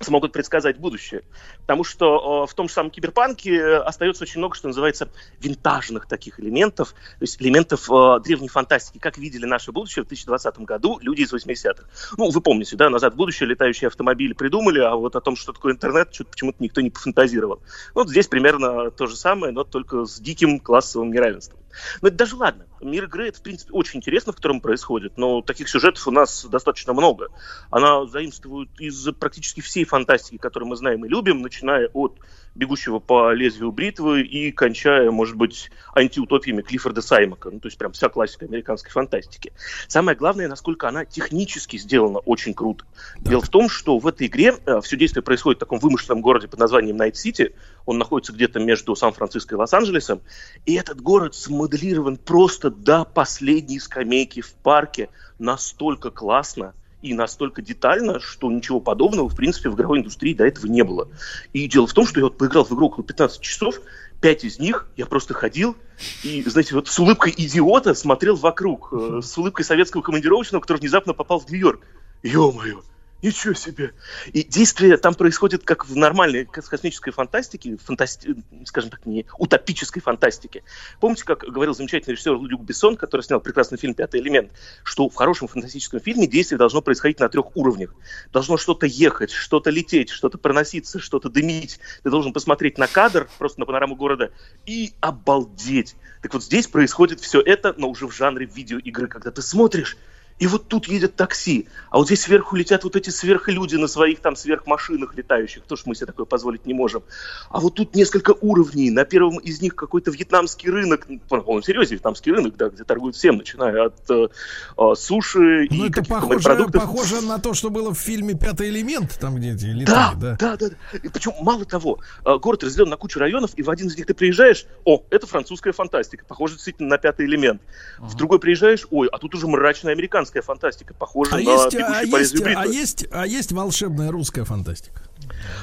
смогут предсказать будущее. Потому что э, в том же самом киберпанке э, остается очень много, что называется, винтажных таких элементов, то есть элементов э, древней фантастики, как видели наше будущее в 2020 году люди из 80-х. Ну, вы помните, да, назад в будущее летающие автомобили придумали, а вот о том, что такое интернет, что-то почему-то никто не пофантазировал. Вот здесь примерно то же самое, но только с диким классовым неравенством. Но это даже ладно. Мир игры, это, в принципе, очень интересно, в котором происходит, но таких сюжетов у нас достаточно много. Она заимствует из практически всей фантастики, которую мы знаем и любим, начиная от «Бегущего по лезвию бритвы» и кончая, может быть, антиутопиями Клиффорда Саймака. Ну, то есть прям вся классика американской фантастики. Самое главное, насколько она технически сделана очень круто. Так. Дело в том, что в этой игре э, все действие происходит в таком вымышленном городе под названием Найт-Сити. Он находится где-то между Сан-Франциско и Лос-Анджелесом. И этот город смоделирован просто до последней скамейки в парке настолько классно и настолько детально, что ничего подобного, в принципе, в игровой индустрии до этого не было. И дело в том, что я вот поиграл в игру около 15 часов, пять из них я просто ходил и, знаете, вот с улыбкой идиота смотрел вокруг, э, с улыбкой советского командировочного, который внезапно попал в Нью-Йорк. Ё-моё, Ничего себе! И действие там происходит как в нормальной космической фантастике, фантасти... скажем так, не утопической фантастике. Помните, как говорил замечательный режиссер Люк Бессон, который снял прекрасный фильм «Пятый элемент», что в хорошем фантастическом фильме действие должно происходить на трех уровнях. Должно что-то ехать, что-то лететь, что-то проноситься, что-то дымить. Ты должен посмотреть на кадр, просто на панораму города, и обалдеть. Так вот здесь происходит все это, но уже в жанре видеоигры, когда ты смотришь, и вот тут едет такси, а вот здесь сверху летят вот эти сверхлюди на своих там сверхмашинах летающих, то, что мы себе такое позволить не можем. А вот тут несколько уровней, на первом из них какой-то вьетнамский рынок, по полном серьезе вьетнамский рынок, да, где торгуют всем, начиная от э, э суши ну, и это похоже, продуктов. похоже на то, что было в фильме «Пятый элемент», там где эти летали, да. Да, да, да. И причем, мало того, э, город разделен на кучу районов, и в один из них ты приезжаешь, о, это французская фантастика, похоже действительно на «Пятый элемент». Uh-huh. В другой приезжаешь, ой, а тут уже мрачная американская американская фантастика, похожа а на есть, а есть, а есть, а есть волшебная русская фантастика?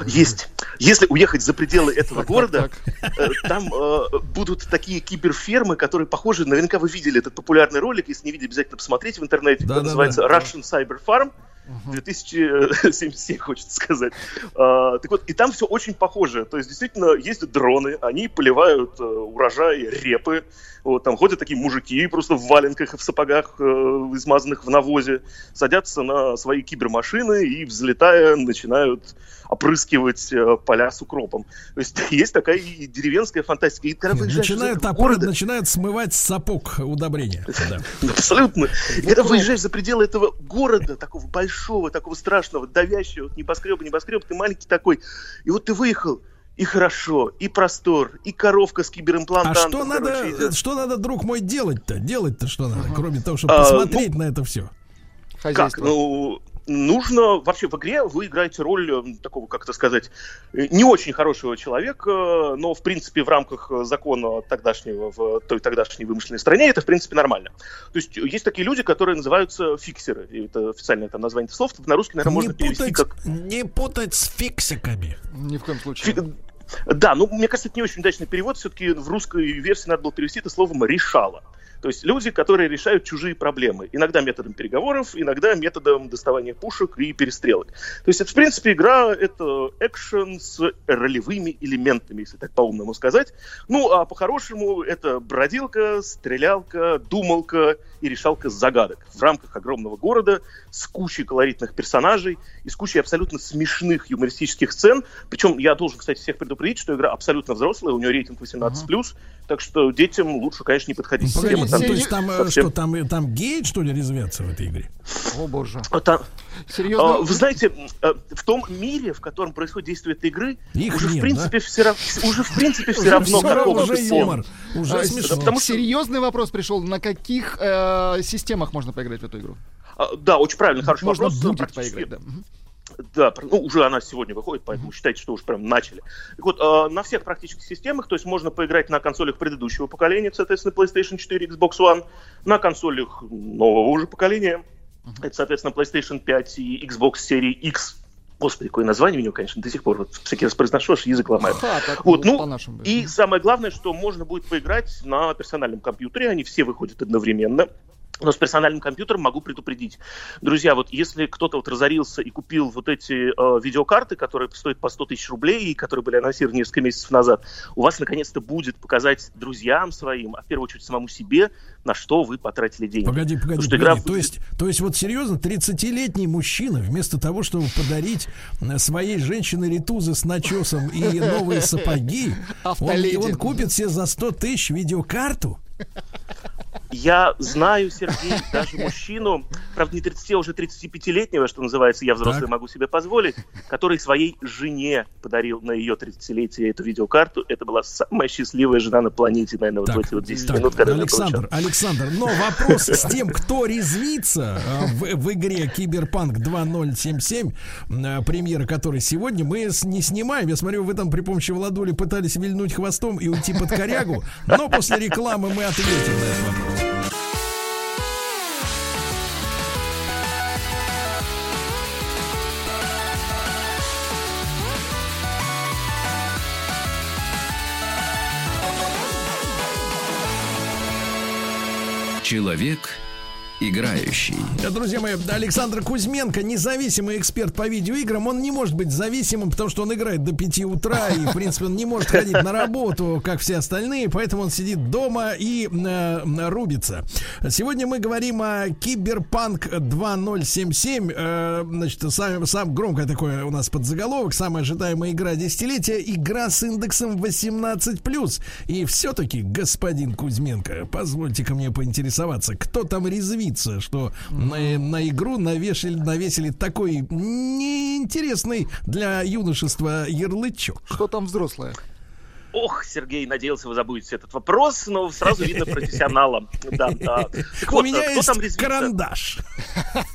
Есть. Если уехать за пределы этого города, э, там э, будут такие киберфермы, которые похожи, наверняка вы видели этот популярный ролик, если не видели, обязательно посмотрите в интернете, да, да, называется да. Russian Cyber Farm. 2077, хочется сказать. А, так вот, и там все очень похоже. То есть, действительно, есть дроны, они поливают э, урожай репы. Вот, там ходят такие мужики просто в валенках и в сапогах, э, измазанных в навозе, садятся на свои кибермашины и, взлетая, начинают опрыскивать э, поля с укропом. То есть [laughs] есть такая и деревенская фантастика. И когда начинают, топор, города... начинают смывать сапог удобрения. [laughs] Абсолютно. Когда выезжаешь за пределы этого города, такого большого, такого страшного, давящего, небоскреба, небоскреб, ты маленький такой, и вот ты выехал, и хорошо, и простор, и коровка с киберимплантантом. А что надо, короче, что надо, друг мой, делать-то? Делать-то что надо, кроме того, чтобы а, посмотреть ну, на это все? Как? Ну, нужно вообще в игре вы играете роль э, такого, как это сказать, э, не очень хорошего человека, но в принципе в рамках закона тогдашнего в той тогдашней вымышленной стране это в принципе нормально. То есть есть такие люди, которые называются фиксеры, и это официальное там название слов, на русский, наверное, не можно путать, перевести как... Не путать с фиксиками. Ни в коем случае. Фи... Да, ну мне кажется, это не очень удачный перевод, все-таки в русской версии надо было перевести это словом «решало». То есть люди, которые решают чужие проблемы. Иногда методом переговоров, иногда методом доставания пушек и перестрелок. То есть, это, в принципе, игра — это экшен с ролевыми элементами, если так по-умному сказать. Ну, а по-хорошему это бродилка, стрелялка, думалка и решалка загадок в рамках огромного города с кучей колоритных персонажей и с кучей абсолютно смешных юмористических сцен. Причем я должен, кстати, всех предупредить, что игра абсолютно взрослая, у нее рейтинг 18+, uh-huh. так что детям лучше, конечно, не подходить. Погоди, там, то есть там э, совсем... что, там, там гей, что ли, резвятся в этой игре? О, боже. А, там, Серьезно? А, вы знаете, э, в том мире, в котором происходит действие этой игры, Их уже, нет, в принципе, да? все, уже в принципе все равно какого уже юмор. Уже а, смешно. Потому что... Серьезный вопрос пришел. На каких э, системах можно поиграть в эту игру? А, да, очень правильный, хороший можно вопрос. Будет поиграть, да. Да, ну уже она сегодня выходит, поэтому считайте, что уже прям начали. Так вот, э, на всех практически системах, то есть можно поиграть на консолях предыдущего поколения, соответственно, PlayStation 4, Xbox One, на консолях нового уже поколения, uh-huh. это, соответственно, PlayStation 5 и Xbox серии X. Господи, какое название у него, конечно, до сих пор вот всякий раз произношу, аж язык ломает. Ха, вот, ну, и самое главное, что можно будет поиграть на персональном компьютере, они все выходят одновременно. Но с персональным компьютером могу предупредить. Друзья, вот если кто-то вот разорился и купил вот эти э, видеокарты, которые стоят по 100 тысяч рублей и которые были анонсированы несколько месяцев назад, у вас наконец-то будет показать друзьям своим, а в первую очередь самому себе, на что вы потратили деньги. Погоди, погоди, погоди. Игра... То, есть, то есть вот серьезно, 30-летний мужчина вместо того, чтобы подарить э, своей женщине ритузы с начесом и [laughs] новые сапоги, он, он купит себе за 100 тысяч видеокарту? Я знаю, Сергей, даже мужчину, правда, не 30, а уже 35-летнего, что называется, я взрослый так. могу себе позволить, который своей жене подарил на ее 30-летие эту видеокарту. Это была самая счастливая жена на планете, наверное, так, вот в эти вот 10 так, минут, когда Александр, Александр, но вопрос с тем, кто резвится а, в, в игре Киберпанк 2077, а, премьера которой сегодня, мы не снимаем. Я смотрю, вы там при помощи Владули пытались вильнуть хвостом и уйти под корягу, но после рекламы мы ответим на этот вопрос. Человек играющий. Друзья мои, Александр Кузьменко, независимый эксперт по видеоиграм, он не может быть зависимым, потому что он играет до 5 утра, и, в принципе, он не может ходить на работу, как все остальные, поэтому он сидит дома и э, рубится. Сегодня мы говорим о Киберпанк 2077. Э, значит, сам, сам громкое такое у нас подзаголовок, самая ожидаемая игра десятилетия, игра с индексом 18+. И все-таки, господин Кузьменко, позвольте-ка мне поинтересоваться, кто там резвит удивиться, что на, на игру навешали, навесили такой неинтересный для юношества ярлычок. Что там взрослое? Ох, Сергей, надеялся, вы забудете этот вопрос, но сразу видно профессионала. Да, да. Так У вот, меня кто есть там резвится? карандаш.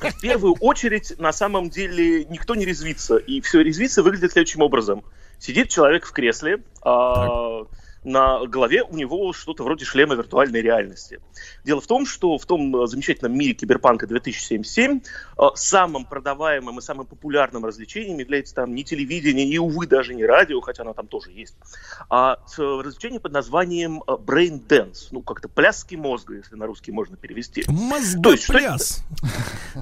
В первую очередь, на самом деле, никто не резвится. И все резвится выглядит следующим образом. Сидит человек в кресле, а, на голове у него что-то вроде шлема виртуальной реальности. Дело в том, что в том э, замечательном мире киберпанка 2077 э, самым продаваемым и самым популярным развлечением является там не телевидение, и, увы, даже не радио, хотя оно там тоже есть, а развлечение под названием э, Brain Dance. Ну, как-то пляски мозга, если на русский можно перевести. Мозгопляс.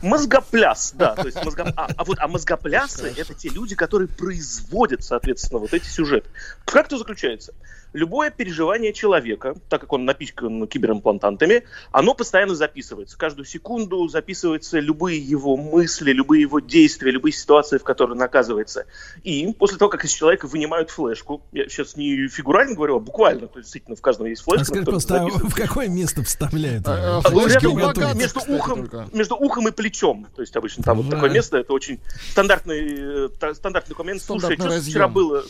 Мозгопляс, да. То есть мозго... а, а вот а мозгоплясы — это те люди, которые производят, соответственно, вот эти сюжеты. Как это заключается? Любое переживание человека, так как он напичкан киберимплантантами, оно постоянно записывается. Каждую секунду записываются любые его мысли, любые его действия, любые ситуации, в которые он оказывается. И после того, как из человека вынимают флешку, я сейчас не фигурально говорю, а буквально, то есть действительно в каждом есть флешка. А скажи просто, а в какое место вставляют? А, а, рядом, между, ухом, между ухом и плечом. То есть обычно там вот такое место, это очень стандартный, э, стандартный документ. Слушай, что вчера было?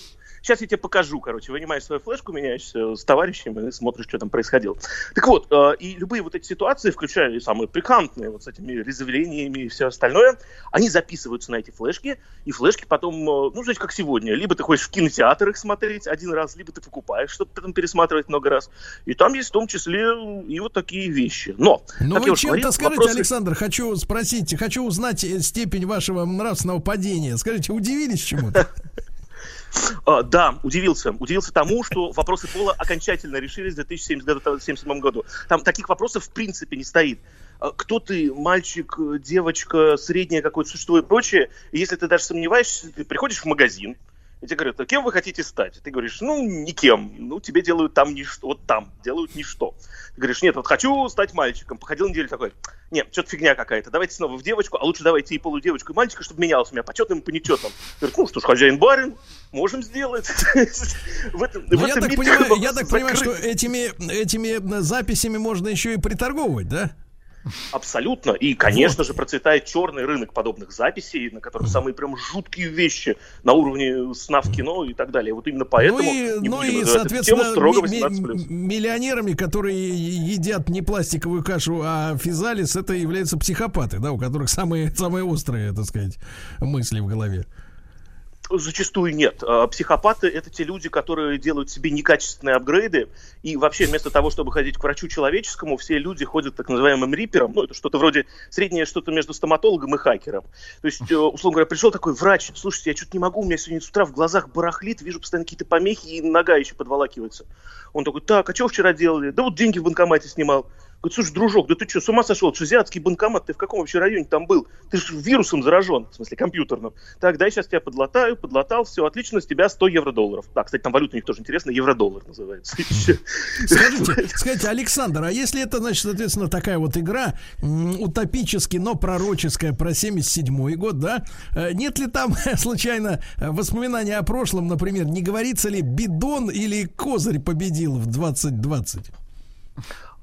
Сейчас я тебе покажу, короче, вынимаешь свою флешку, меняешься с товарищем и смотришь, что там происходило. Так вот, э, и любые вот эти ситуации, включая и самые пикантные, вот с этими резвлениями и все остальное, они записываются на эти флешки, и флешки потом, э, ну, знаете, как сегодня, либо ты хочешь в кинотеатр их смотреть один раз, либо ты покупаешь, чтобы потом пересматривать много раз. И там есть в том числе и вот такие вещи. Но, ну вы чем-то скажите, вопросы... Александр, хочу спросить, хочу узнать степень вашего нравственного падения. Скажите, удивились чему-то? [laughs] Uh, да, удивился. Удивился тому, что вопросы пола окончательно решились в 2077 году. Там таких вопросов в принципе не стоит. А, кто ты, мальчик, девочка, средняя какое-то существо и прочее. И если ты даже сомневаешься, ты приходишь в магазин, и тебе говорят, а кем вы хотите стать? Ты говоришь, ну, никем. Ну, тебе делают там ничто. Вот там делают ничто. Ты говоришь, нет, вот хочу стать мальчиком. Походил неделю такой, нет, что-то фигня какая-то. Давайте снова в девочку, а лучше давайте и полудевочку, и мальчика, чтобы менялось у меня почетным и по нечетным. Говорит, ну что ж, хозяин-барин, можем сделать. [laughs] Ну, я так понимаю, я так понимаю, что этими, этими записями можно еще и приторговывать, да? Абсолютно. И, конечно вот. же, процветает черный рынок подобных записей, на которых самые прям жуткие вещи на уровне сна в кино и так далее. Вот именно поэтому ну и, ну и соответственно, строго 18+. миллионерами, которые едят не пластиковую кашу, а физалис, это являются психопаты, да, у которых самые, самые острые, так сказать, мысли в голове. Зачастую нет. А, психопаты это те люди, которые делают себе некачественные апгрейды, и вообще вместо того, чтобы ходить к врачу человеческому, все люди ходят так называемым рипером, ну это что-то вроде среднее что-то между стоматологом и хакером. То есть, э, условно говоря, пришел такой врач, слушайте, я что-то не могу, у меня сегодня с утра в глазах барахлит, вижу постоянно какие-то помехи, и нога еще подволакивается. Он такой, так, а что вчера делали? Да вот деньги в банкомате снимал. Говорит, слушай, дружок, да ты что, с ума сошел? Это азиатский банкомат, ты в каком вообще районе там был? Ты же вирусом заражен, в смысле компьютерным. Так, дай сейчас тебя подлатаю, подлатал, все, отлично, с тебя 100 евро-долларов. Да, кстати, там валюта у них тоже интересно, евро-доллар называется. [laughs] Скажите, скажите, Александр, а если это, значит, соответственно, такая вот игра, утопически, но пророческая про 77-й год, да, э, нет ли там [laughs] случайно воспоминания о прошлом, например, не говорится ли бидон или козырь победил в 2020?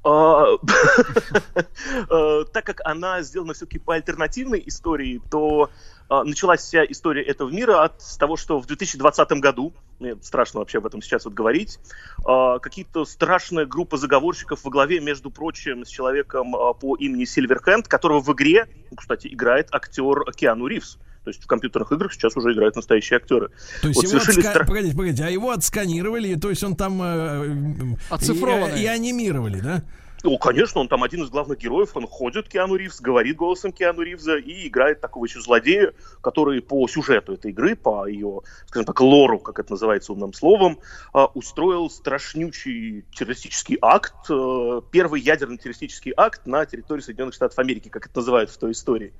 А, [laughs] э, так как она сделана все-таки по альтернативной истории, то а, началась вся история этого мира от того, что в 2020 году, мне страшно вообще об этом сейчас вот говорить, а, какие-то страшная группа заговорщиков во главе, между прочим, с человеком по имени Сильверхенд, которого в игре, кстати, играет актер Киану Ривз. То есть в компьютерных играх сейчас уже играют настоящие актеры. То есть вот его отска... стра... погодите, погодите, а его отсканировали, то есть он там э, оцифрованный и, и анимировали, да? О, конечно, он там один из главных героев, он ходит, Киану Ривз, говорит голосом Киану Ривза и играет такого еще злодея, который по сюжету этой игры, по ее, скажем так, лору, как это называется умным словом, а, устроил страшнючий террористический акт, э, первый ядерный террористический акт на территории Соединенных Штатов Америки, как это называют в той истории.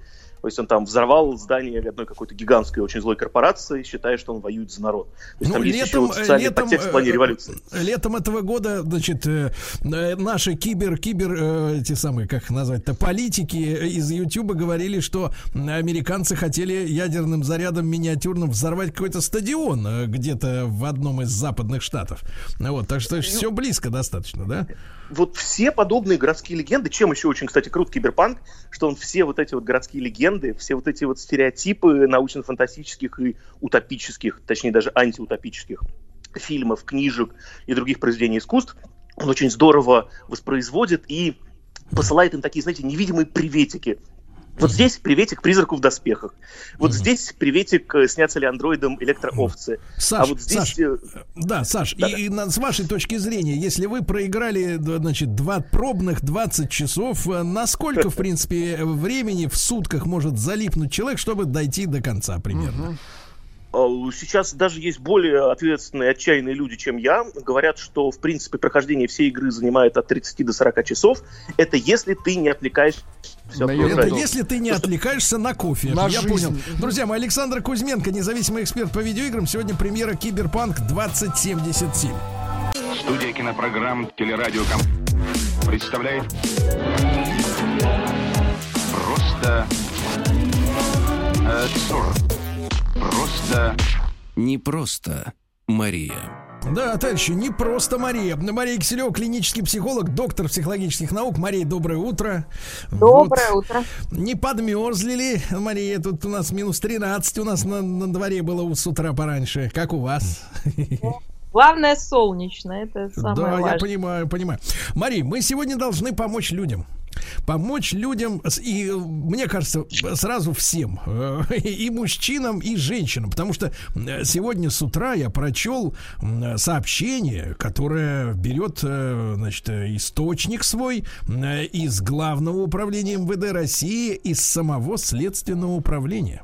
То есть он там взорвал здание одной какой-то гигантской, очень злой корпорации, считая, что он воюет за народ. То есть ну, там летом, есть еще социальный летом, подтекст в плане э, революции. Летом этого года, значит, э, э, наши кибер, кибер, эти самые, как назвать-то, политики из Ютуба говорили, что американцы хотели ядерным зарядом миниатюрным взорвать какой-то стадион где-то в одном из западных штатов. Вот, так что все близко достаточно, да? вот все подобные городские легенды, чем еще очень, кстати, крут киберпанк, что он все вот эти вот городские легенды, все вот эти вот стереотипы научно-фантастических и утопических, точнее даже антиутопических фильмов, книжек и других произведений искусств, он очень здорово воспроизводит и посылает им такие, знаете, невидимые приветики вот здесь приветик призраку в доспехах. Вот mm-hmm. здесь приветик э, снятся ли андроидом электроовцы. Саш, а вот здесь... Саш, э, да, Саш, да, и, да. и с вашей точки зрения, если вы проиграли, значит, два пробных 20 часов, э, насколько, в [laughs] принципе, времени в сутках может залипнуть человек, чтобы дойти до конца примерно? Mm-hmm. А, сейчас даже есть более ответственные, отчаянные люди, чем я. Говорят, что, в принципе, прохождение всей игры занимает от 30 до 40 часов. Это если ты не отвлекаешься все это если ты не отвлекаешься на кофе. На я жизнь. понял. Друзья мои, Александр Кузьменко, независимый эксперт по видеоиграм. Сегодня премьера Киберпанк 2077. Студия кинопрограмм Телерадиоком представляет просто абсурд. Просто... Не просто Мария. Да, товарищи, не просто Мария. Мария Киселева, клинический психолог, доктор психологических наук. Мария, доброе утро. Доброе вот. утро. Не подмерзли ли, Мария? Тут у нас минус 13 у нас на, на дворе было с утра пораньше. Как у вас? Главное солнечно, это самое Да, важное. я понимаю, понимаю. Мария, мы сегодня должны помочь людям помочь людям, и мне кажется, сразу всем, э, [laughs] и мужчинам, и женщинам, потому что сегодня с утра я прочел сообщение, которое берет, э, значит, источник свой из Главного управления МВД России, из самого Следственного управления.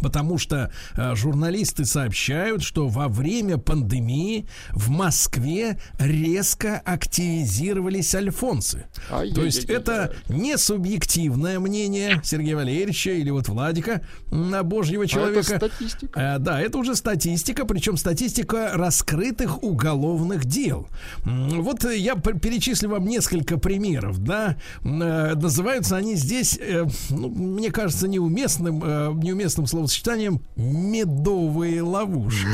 Потому что э, журналисты сообщают, что во время пандемии в Москве резко активизировались альфонсы. А То есть это не субъективное мнение Сергея Валерьевича или вот Владика на Божьего человека. А это статистика. Э, да, это уже статистика, причем статистика раскрытых уголовных дел. Вот я перечислю вам несколько примеров, да. Э, называются они здесь, э, ну, мне кажется, неуместным, э, неуместным словом словосочетанием медовые ловушки.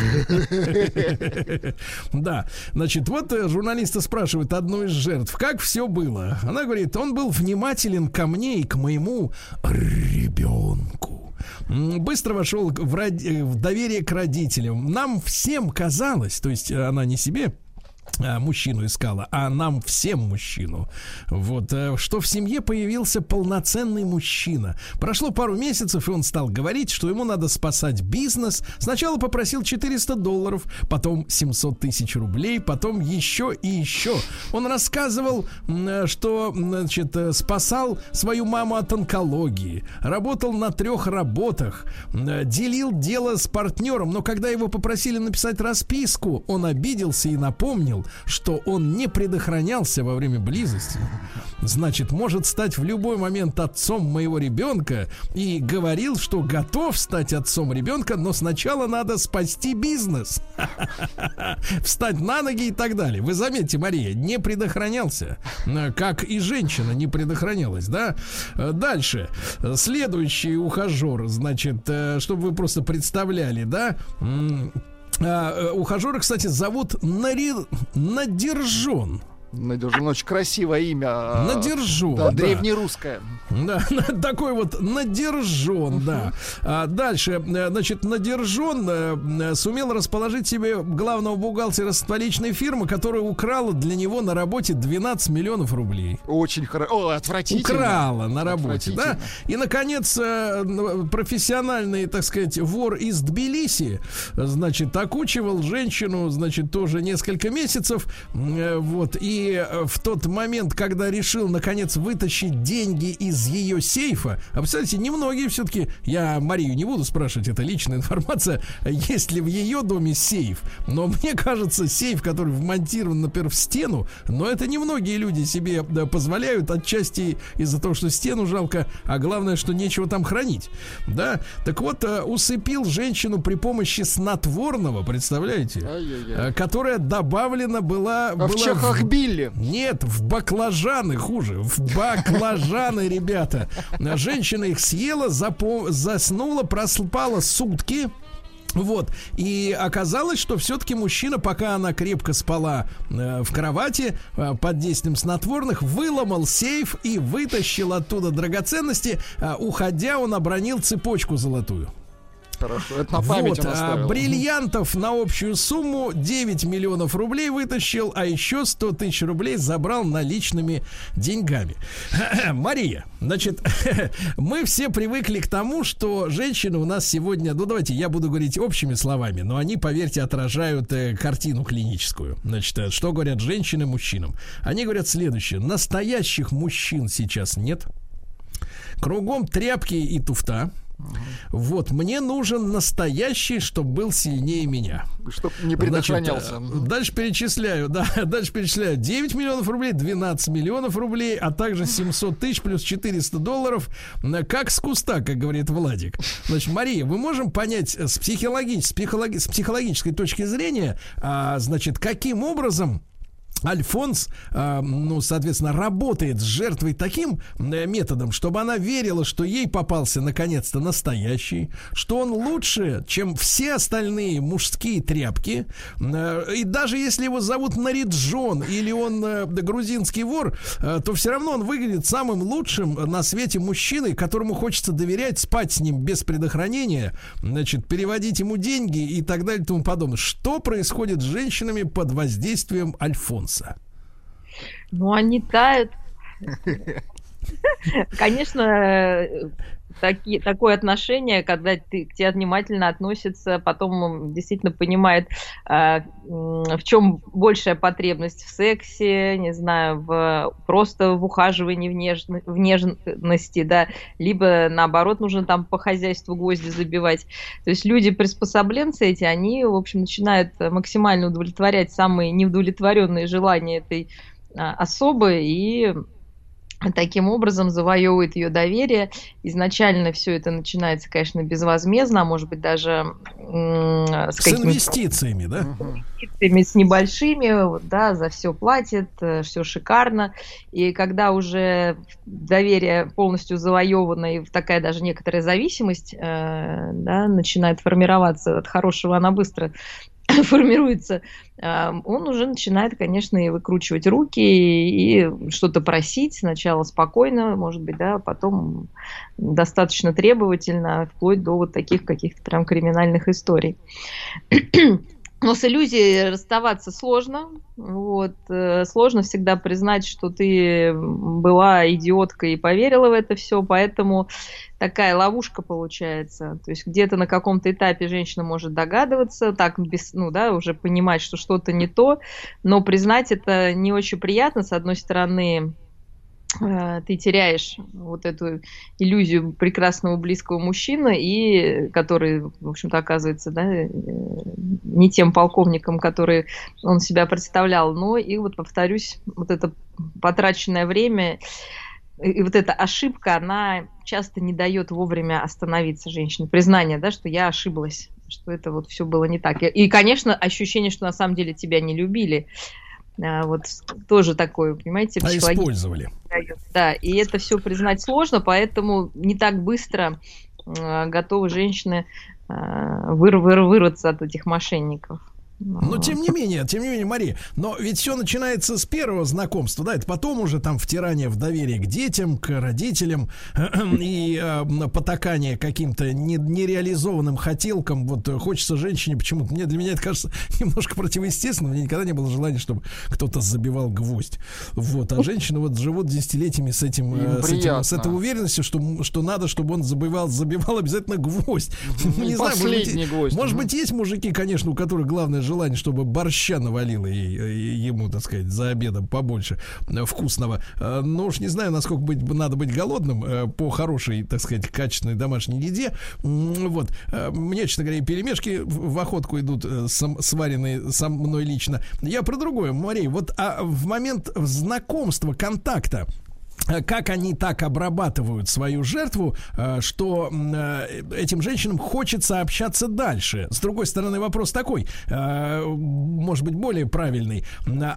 [laughs] Да, значит, вот э, журналисты спрашивают одну из жертв, как все было. Она говорит, он был внимателен ко мне и к моему ребенку быстро вошел в, ради... в доверие к родителям. Нам всем казалось, то есть она не себе, мужчину искала, а нам всем мужчину. Вот, э, что в семье появился полноценный мужчина. Прошло пару месяцев, и он стал говорить, что ему надо спасать бизнес. Сначала попросил 400 долларов, потом 700 тысяч рублей, потом еще и еще. Он рассказывал, э, что, значит, э, спасал свою маму от онкологии, работал на трех работах, делил дело с партнером, но когда его попросили написать расписку, он обиделся и напомнил, что он не предохранялся во время близости, значит, может стать в любой момент отцом моего ребенка и говорил, что готов стать отцом ребенка, но сначала надо спасти бизнес, [laughs] встать на ноги и так далее. Вы заметьте, Мария, не предохранялся, как и женщина не предохранялась, да? Дальше. Следующий ухажер, значит, э, чтобы вы просто представляли, да? А, э, ухажера, кстати, зовут Нари... Надержон. Надержун, очень красивое имя. Надержун. Да, да. древнерусское. Да, [laughs] такой вот надержон, да. А дальше, э, значит, надержон э, сумел расположить себе главного бухгалтера столичной фирмы, которая украла для него на работе 12 миллионов рублей. Очень хорошо. О, отвратительно. Украла на работе, да. И, наконец, э, профессиональный, так сказать, вор из Тбилиси, значит, окучивал женщину, значит, тоже несколько месяцев, вот, и и э, в тот момент, когда решил, наконец, вытащить деньги из ее сейфа, а представляете, немногие все-таки, я Марию не буду спрашивать, это личная [laughs] информация, есть ли в ее доме сейф, но мне кажется, сейф, который вмонтирован, например, в стену, но это немногие люди себе да, позволяют, отчасти из-за того, что стену жалко, а главное, что нечего там хранить, да, так вот, э, усыпил женщину при помощи снотворного, представляете, Ай-яй-яй. которая добавлена была... А была в чахах Билли? Нет, в баклажаны хуже. В баклажаны, [laughs] ребята. Женщина их съела, заснула, проспала сутки. Вот. И оказалось, что все-таки мужчина, пока она крепко спала э, в кровати э, под действием снотворных, выломал сейф и вытащил оттуда драгоценности. Э, уходя, он обронил цепочку золотую. Хорошо, это на память вот, а, бриллиантов на общую сумму 9 миллионов рублей вытащил, а еще 100 тысяч рублей забрал наличными деньгами. [clears throat] Мария, значит, [clears throat] мы все привыкли к тому, что женщины у нас сегодня, ну давайте я буду говорить общими словами, но они, поверьте, отражают э, картину клиническую. Значит, э, что говорят женщины мужчинам? Они говорят следующее. Настоящих мужчин сейчас нет. Кругом тряпки и туфта. Вот, мне нужен настоящий, чтобы был сильнее меня. Чтоб не предохранялся. Значит, э, дальше перечисляю, [laughs] да, дальше перечисляю. 9 миллионов рублей, 12 миллионов рублей, а также 700 тысяч плюс 400 долларов. Как с куста, как говорит Владик. Значит, Мария, мы можем понять с, психологи- с, психологи- с психологической точки зрения, а, значит, каким образом Альфонс, э, ну, соответственно, работает с жертвой таким э, методом, чтобы она верила, что ей попался наконец-то настоящий, что он лучше, чем все остальные мужские тряпки. Э, и даже если его зовут Нариджон или он э, грузинский вор, то все равно он выглядит самым лучшим на свете мужчиной, которому хочется доверять, спать с ним без предохранения, значит, переводить ему деньги и так далее и тому подобное. Что происходит с женщинами под воздействием Альфонса? Солнца? Ну, они тают. [laughs] [laughs] Конечно, таки, такое отношение, когда ты, к тебе внимательно относится, потом действительно понимает, э, в чем большая потребность в сексе, не знаю, в, просто в ухаживании, в, неж, в нежности, да, либо наоборот нужно там по хозяйству гвозди забивать. То есть люди приспособленцы эти, они, в общем, начинают максимально удовлетворять самые неудовлетворенные желания этой а, особы и таким образом завоевывает ее доверие. Изначально все это начинается, конечно, безвозмездно, а может быть даже с, с инвестициями, да? Инвестициями с небольшими, да, за все платит, э, все шикарно. И когда уже доверие полностью завоевано и такая даже некоторая зависимость э, да, начинает формироваться от хорошего, она быстро [laughs] формируется, он уже начинает, конечно, и выкручивать руки и что-то просить. Сначала спокойно, может быть, да, потом достаточно требовательно, вплоть до вот таких каких-то прям криминальных историй. [clears throat] Но с иллюзией расставаться сложно. Вот. Э, сложно всегда признать, что ты была идиоткой и поверила в это все, поэтому такая ловушка получается. То есть где-то на каком-то этапе женщина может догадываться, так без, ну да, уже понимать, что что-то не то, но признать это не очень приятно. С одной стороны, ты теряешь вот эту иллюзию прекрасного близкого мужчины, и который, в общем-то, оказывается, да, э, не тем полковником, который он себя представлял. Но и вот, повторюсь, вот это потраченное время и вот эта ошибка, она часто не дает вовремя остановиться женщине. Признание, да, что я ошиблась, что это вот все было не так. И, конечно, ощущение, что на самом деле тебя не любили. А, вот тоже такое, понимаете, а использовали. Да, и это все признать сложно, поэтому не так быстро а, готовы женщины а, выр выр вырваться от этих мошенников. Но тем не менее, тем не менее, Мария, но ведь все начинается с первого знакомства, да, это потом уже там втирание в доверие к детям, к родителям [clears throat] и э, потакание каким-то не, нереализованным хотелкам. Вот хочется женщине почему-то, мне для меня это кажется [laughs] немножко противоестественно, у меня никогда не было желания, чтобы кто-то забивал гвоздь. Вот, а женщины вот живут десятилетиями с этим, э, с, этим с этой уверенностью, что, что надо, чтобы он забивал, забивал обязательно гвоздь. [laughs] Не знаю, может быть, может быть, есть мужики, конечно, у которых главное желание, чтобы борща навалило ему, так сказать, за обедом побольше вкусного. Ну уж не знаю, насколько быть, надо быть голодным по хорошей, так сказать, качественной домашней еде. Вот. Мне, честно говоря, пельмешки в охотку идут сваренные со мной лично. Я про другое, Мария. Вот а в момент знакомства, контакта, как они так обрабатывают свою жертву, э, что э, этим женщинам хочется общаться дальше. С другой стороны, вопрос такой, э, может быть, более правильный.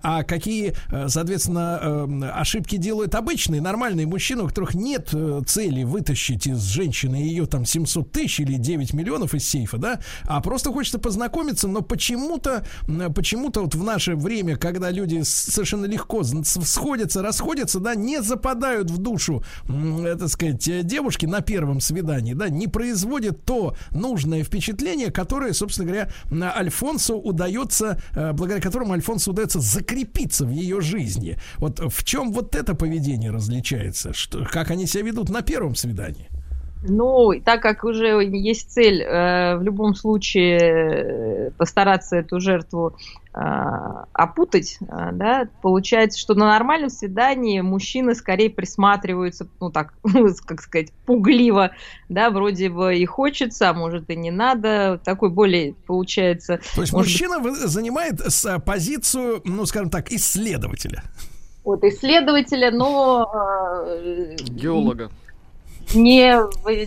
А какие, соответственно, ошибки делают обычные, нормальные мужчины, у которых нет цели вытащить из женщины ее там 700 тысяч или 9 миллионов из сейфа, да, а просто хочется познакомиться, но почему-то, почему-то вот в наше время, когда люди совершенно легко сходятся, расходятся, да, не западают в душу, так сказать, э, девушки на первом свидании, да, не производят то нужное впечатление, которое, собственно говоря, Альфонсу удается, э, благодаря которому Альфонсу удается закрепиться в ее жизни. Вот в чем вот это поведение различается? Что, как они себя ведут на первом свидании? Ну, так как уже есть цель э, в любом случае э, постараться эту жертву э, опутать, э, да, получается, что на нормальном свидании мужчины скорее присматриваются, ну так, [laughs] как сказать, пугливо, да, вроде бы и хочется, а может и не надо, такой более получается. То есть мужчина быть... занимает позицию, ну, скажем так, исследователя. Вот исследователя, но... Э, Геолога не,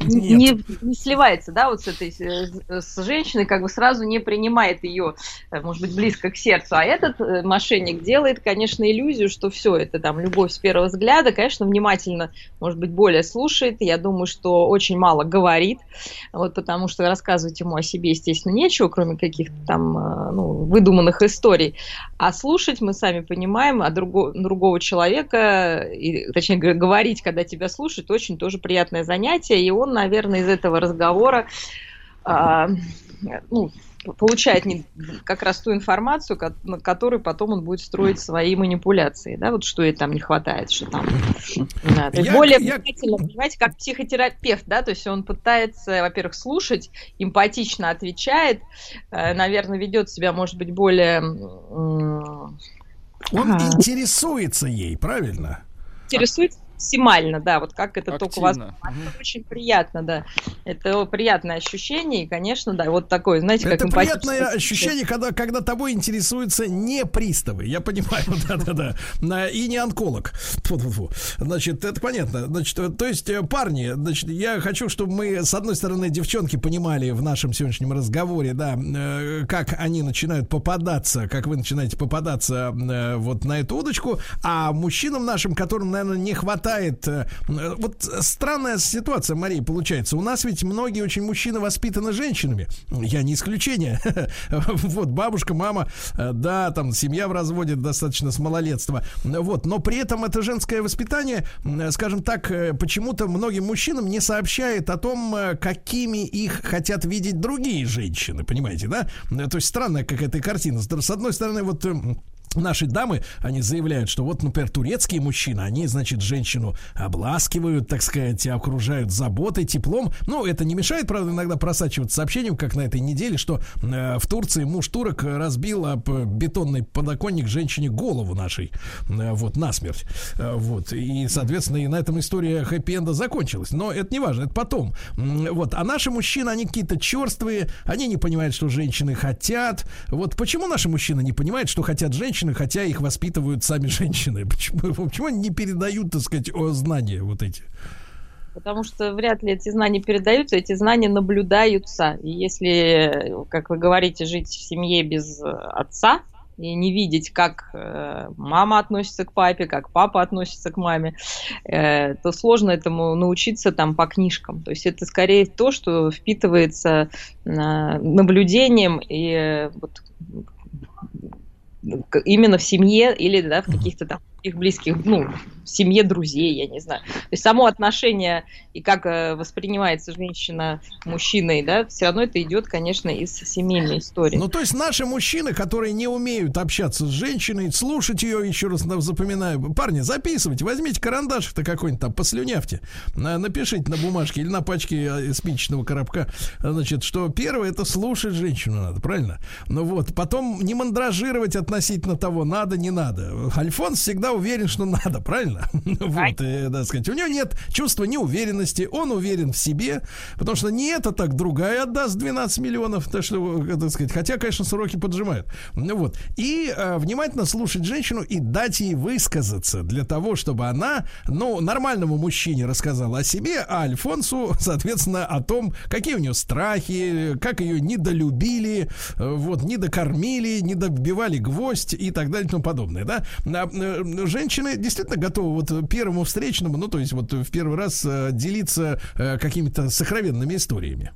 не, не сливается, да, вот с этой с женщиной, как бы сразу не принимает ее, э, может быть, близко к сердцу. А этот э, мошенник делает, конечно, иллюзию, что все это там любовь с первого взгляда, конечно, внимательно, может быть, более слушает. Я думаю, что очень мало говорит, вот потому что рассказывать ему о себе, естественно, нечего, кроме каких-то там э, ну, выдуманных историй. А слушать мы сами понимаем, а друго, другого человека, и, точнее говорить, когда тебя слушают, очень тоже приятно интересное занятие, и он, наверное, из этого разговора а, ну, получает не, как раз ту информацию, на которой потом он будет строить свои манипуляции, да, вот что ей там не хватает, что там. Да, то есть я, более я... внимательно, понимаете, как психотерапевт, да, то есть он пытается, во-первых, слушать, эмпатично отвечает, э, наверное, ведет себя, может быть, более... Он ага. интересуется ей, правильно? Интересуется максимально, да, вот как это Активно. только возможно. Это очень приятно, да. Это приятное ощущение, и, конечно, да, вот такое, знаете, как Это приятное ощущение, когда, когда тобой интересуются не приставы, я понимаю, [laughs] да-да-да, и не онколог. Фу -фу -фу. Значит, это понятно. Значит, то есть, э, парни, значит, я хочу, чтобы мы, с одной стороны, девчонки понимали в нашем сегодняшнем разговоре, да, э, как они начинают попадаться, как вы начинаете попадаться э, вот на эту удочку, а мужчинам нашим, которым, наверное, не хватает хватает. Э, вот странная ситуация, Мария, получается. У нас ведь многие очень мужчины воспитаны женщинами. Я не исключение. [laughs] Вот, бабушка, мама, э, да, там семья в разводе достаточно с малолетства. Вот, но при этом это женское воспитание, скажем так, э, почему-то многим мужчинам не сообщает о том, какими их хотят видеть другие женщины, понимаете, да? То есть странная какая-то картина. С одной стороны, вот наши дамы, они заявляют, что вот, например, турецкие мужчины, они, значит, женщину обласкивают, так сказать, окружают заботой, теплом. Ну, это не мешает, правда, иногда просачиваться сообщением, как на этой неделе, что э, в Турции муж турок разбил об бетонный подоконник женщине голову нашей, э, вот, насмерть. Э, вот, и, соответственно, и на этом история хэппи-энда закончилась. Но это не важно, это потом. Вот, а наши мужчины, они какие-то черствые, они не понимают, что женщины хотят. Вот почему наши мужчины не понимают, что хотят женщины, женщины, хотя их воспитывают сами женщины. [laughs] Почему, почему они не передают, так сказать, знания вот эти? Потому что вряд ли эти знания передаются, эти знания наблюдаются. И если, как вы говорите, жить в семье без отца, и не видеть, как э, мама относится к папе, как папа относится к маме, э, то сложно этому научиться там по книжкам. То есть это скорее то, что впитывается э, наблюдением и вот, именно в семье или да, в каких-то там их близких, ну, в семье друзей, я не знаю. То есть само отношение и как э, воспринимается женщина мужчиной, да, все равно это идет, конечно, из семейной истории. Ну, то есть наши мужчины, которые не умеют общаться с женщиной, слушать ее, еще раз запоминаю, парни, записывайте, возьмите карандашик-то какой-нибудь там, послюнявьте, напишите на бумажке или на пачке э, спичечного коробка, значит, что первое это слушать женщину надо, правильно? Ну вот, потом не мандражировать относительно того, надо, не надо. Альфонс всегда уверен, что надо, правильно? [laughs] Вот, и, да, сказать, у него нет чувства неуверенности, он уверен в себе, потому что не это так, другая отдаст 12 миллионов, так что, так сказать, хотя, конечно, сроки поджимают. Ну вот, и э, внимательно слушать женщину и дать ей высказаться для того, чтобы она, ну, нормальному мужчине рассказала о себе, а Альфонсу, [laughs] соответственно, о том, какие у нее страхи, как ее недолюбили, э, вот, недокормили, недобивали гвоздь и так далее и тому подобное, да. Э, женщины действительно готовы вот первому встречному, ну, то есть вот в первый раз э, делиться какими-то сокровенными историями.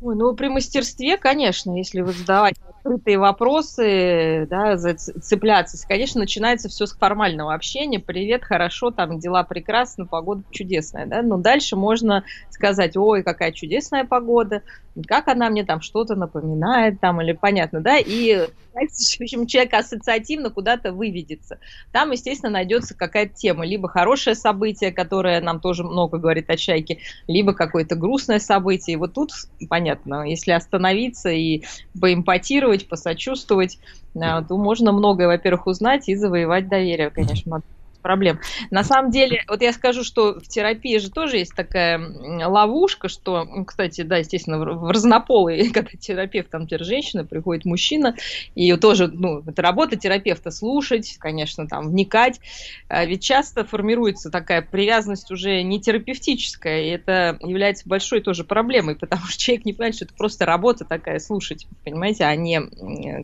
Ой, ну при мастерстве, конечно, если вот задавать открытые вопросы, да, цепляться, конечно, начинается все с формального общения. Привет, хорошо, там дела прекрасно, погода чудесная, да. Но дальше можно сказать, ой, какая чудесная погода, как она мне там что-то напоминает, там, или понятно, да, и в общем, человек ассоциативно куда-то выведется. Там, естественно, найдется какая-то тема, либо хорошее событие, которое нам тоже много говорит о чайке, либо какое-то грустное событие. И вот тут, понятно, если остановиться и поэмпатировать, посочувствовать, э, то можно многое, во-первых, узнать и завоевать доверие, конечно, проблем. На самом деле, вот я скажу, что в терапии же тоже есть такая ловушка, что, кстати, да, естественно, в разнополой, [laughs] когда терапевт, там, теперь женщина, приходит мужчина, и тоже, ну, это работа терапевта слушать, конечно, там, вникать, а ведь часто формируется такая привязанность уже не терапевтическая, и это является большой тоже проблемой, [laughs] потому что человек не понимает, что это просто работа такая слушать, понимаете, а не,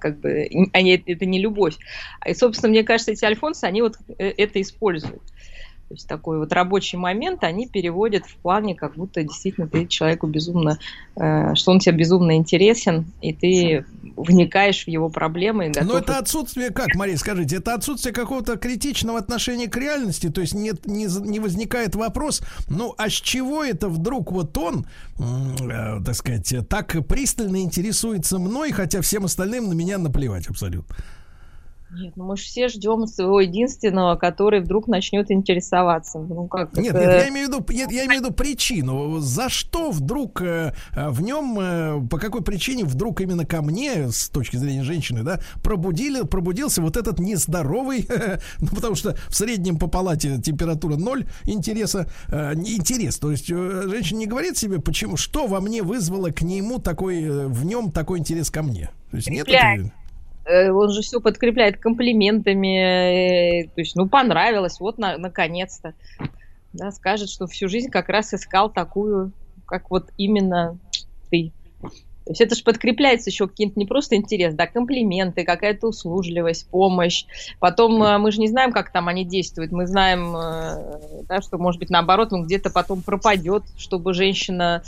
как бы, а не, это не любовь. И, собственно, мне кажется, эти альфонсы, они вот э, это используют используют. То есть такой вот рабочий момент они переводят в плане, как будто действительно ты человеку безумно, э, что он тебе безумно интересен, и ты вникаешь в его проблемы. И Но это отсутствие, как, Мария, скажите, это отсутствие какого-то критичного отношения к реальности, то есть нет, не, не возникает вопрос, ну а с чего это вдруг вот он, э, так сказать, так пристально интересуется мной, хотя всем остальным на меня наплевать абсолютно. Нет, ну мы же все ждем своего единственного, который вдруг начнет интересоваться. Ну как? Нет, это... нет, я имею в виду, я, я имею в виду причину. За что вдруг э, в нем, э, по какой причине вдруг именно ко мне, с точки зрения женщины, да, пробудили, пробудился вот этот нездоровый, [laughs] ну потому что в среднем по палате температура ноль интереса, э, интерес. То есть э, женщина не говорит себе, почему, что во мне вызвало к нему такой, э, в нем такой интерес ко мне. То есть нет этого... Э, он же все подкрепляет комплиментами, э, то есть, ну, понравилось, вот на, наконец-то. Да, скажет, что всю жизнь как раз искал такую, как вот именно ты. То есть это же подкрепляется еще каким-то не просто интерес, да, комплименты, какая-то услужливость, помощь. Потом э, мы же не знаем, как там они действуют. Мы знаем, да, что, может быть, наоборот, он где-то потом пропадет, чтобы женщина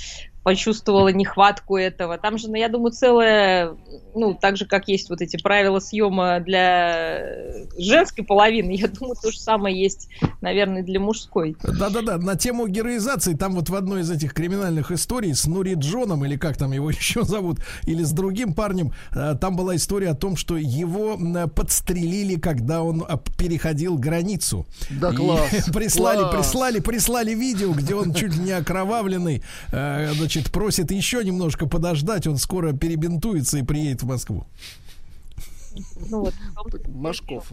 почувствовала нехватку этого. Там же, ну, я думаю, целое, ну, так же, как есть вот эти правила съема для женской половины, я думаю, то же самое есть, наверное, для мужской. Да-да-да, на тему героизации, там вот в одной из этих криминальных историй с Нури Джоном, или как там его [laughs] еще зовут, или с другим парнем, э, там была история о том, что его подстрелили, когда он а, переходил границу. Да, класс. [laughs] Прислали, класс. прислали, прислали видео, где он чуть ли не окровавленный, э, значит, значит, просит еще немножко подождать, он скоро перебинтуется и приедет в Москву. Ну вот. Машков.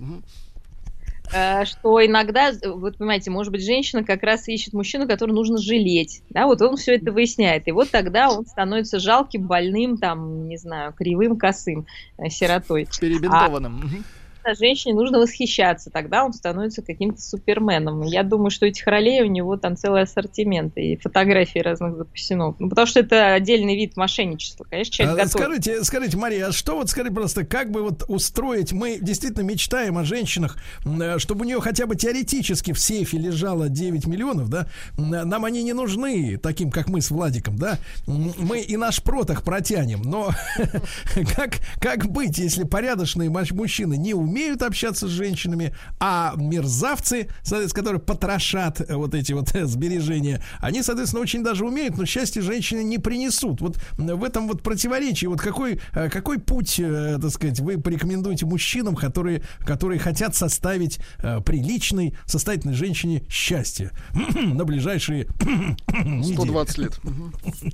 Э, что иногда, вот понимаете, может быть, женщина как раз ищет мужчину, который нужно жалеть, да, вот он все это выясняет, и вот тогда он становится жалким, больным, там, не знаю, кривым, косым, э, сиротой. Перебинтованным. А, женщине нужно восхищаться, тогда он становится каким-то суперменом. Я думаю, что этих ролей у него там целый ассортимент и фотографии разных запасено. Ну, потому что это отдельный вид мошенничества. Конечно, человек а, готов. Скажите, скажите, Мария, а что вот, скажите просто, как бы вот устроить, мы действительно мечтаем о женщинах, э, чтобы у нее хотя бы теоретически в сейфе лежало 9 миллионов, да? Нам они не нужны, таким, как мы с Владиком, да? Мы и наш протах протянем, но [laughs] как, как быть, если порядочные мужчины не умеют умеют общаться с женщинами, а мерзавцы, соответственно, которые потрошат вот эти вот [laughs] сбережения, они, соответственно, очень даже умеют, но счастье женщины не принесут. Вот в этом вот противоречии, вот какой, какой путь, так сказать, вы порекомендуете мужчинам, которые, которые хотят составить приличной, состоятельной женщине счастье [clears throat] на ближайшие [clears throat] 120 лет. [laughs]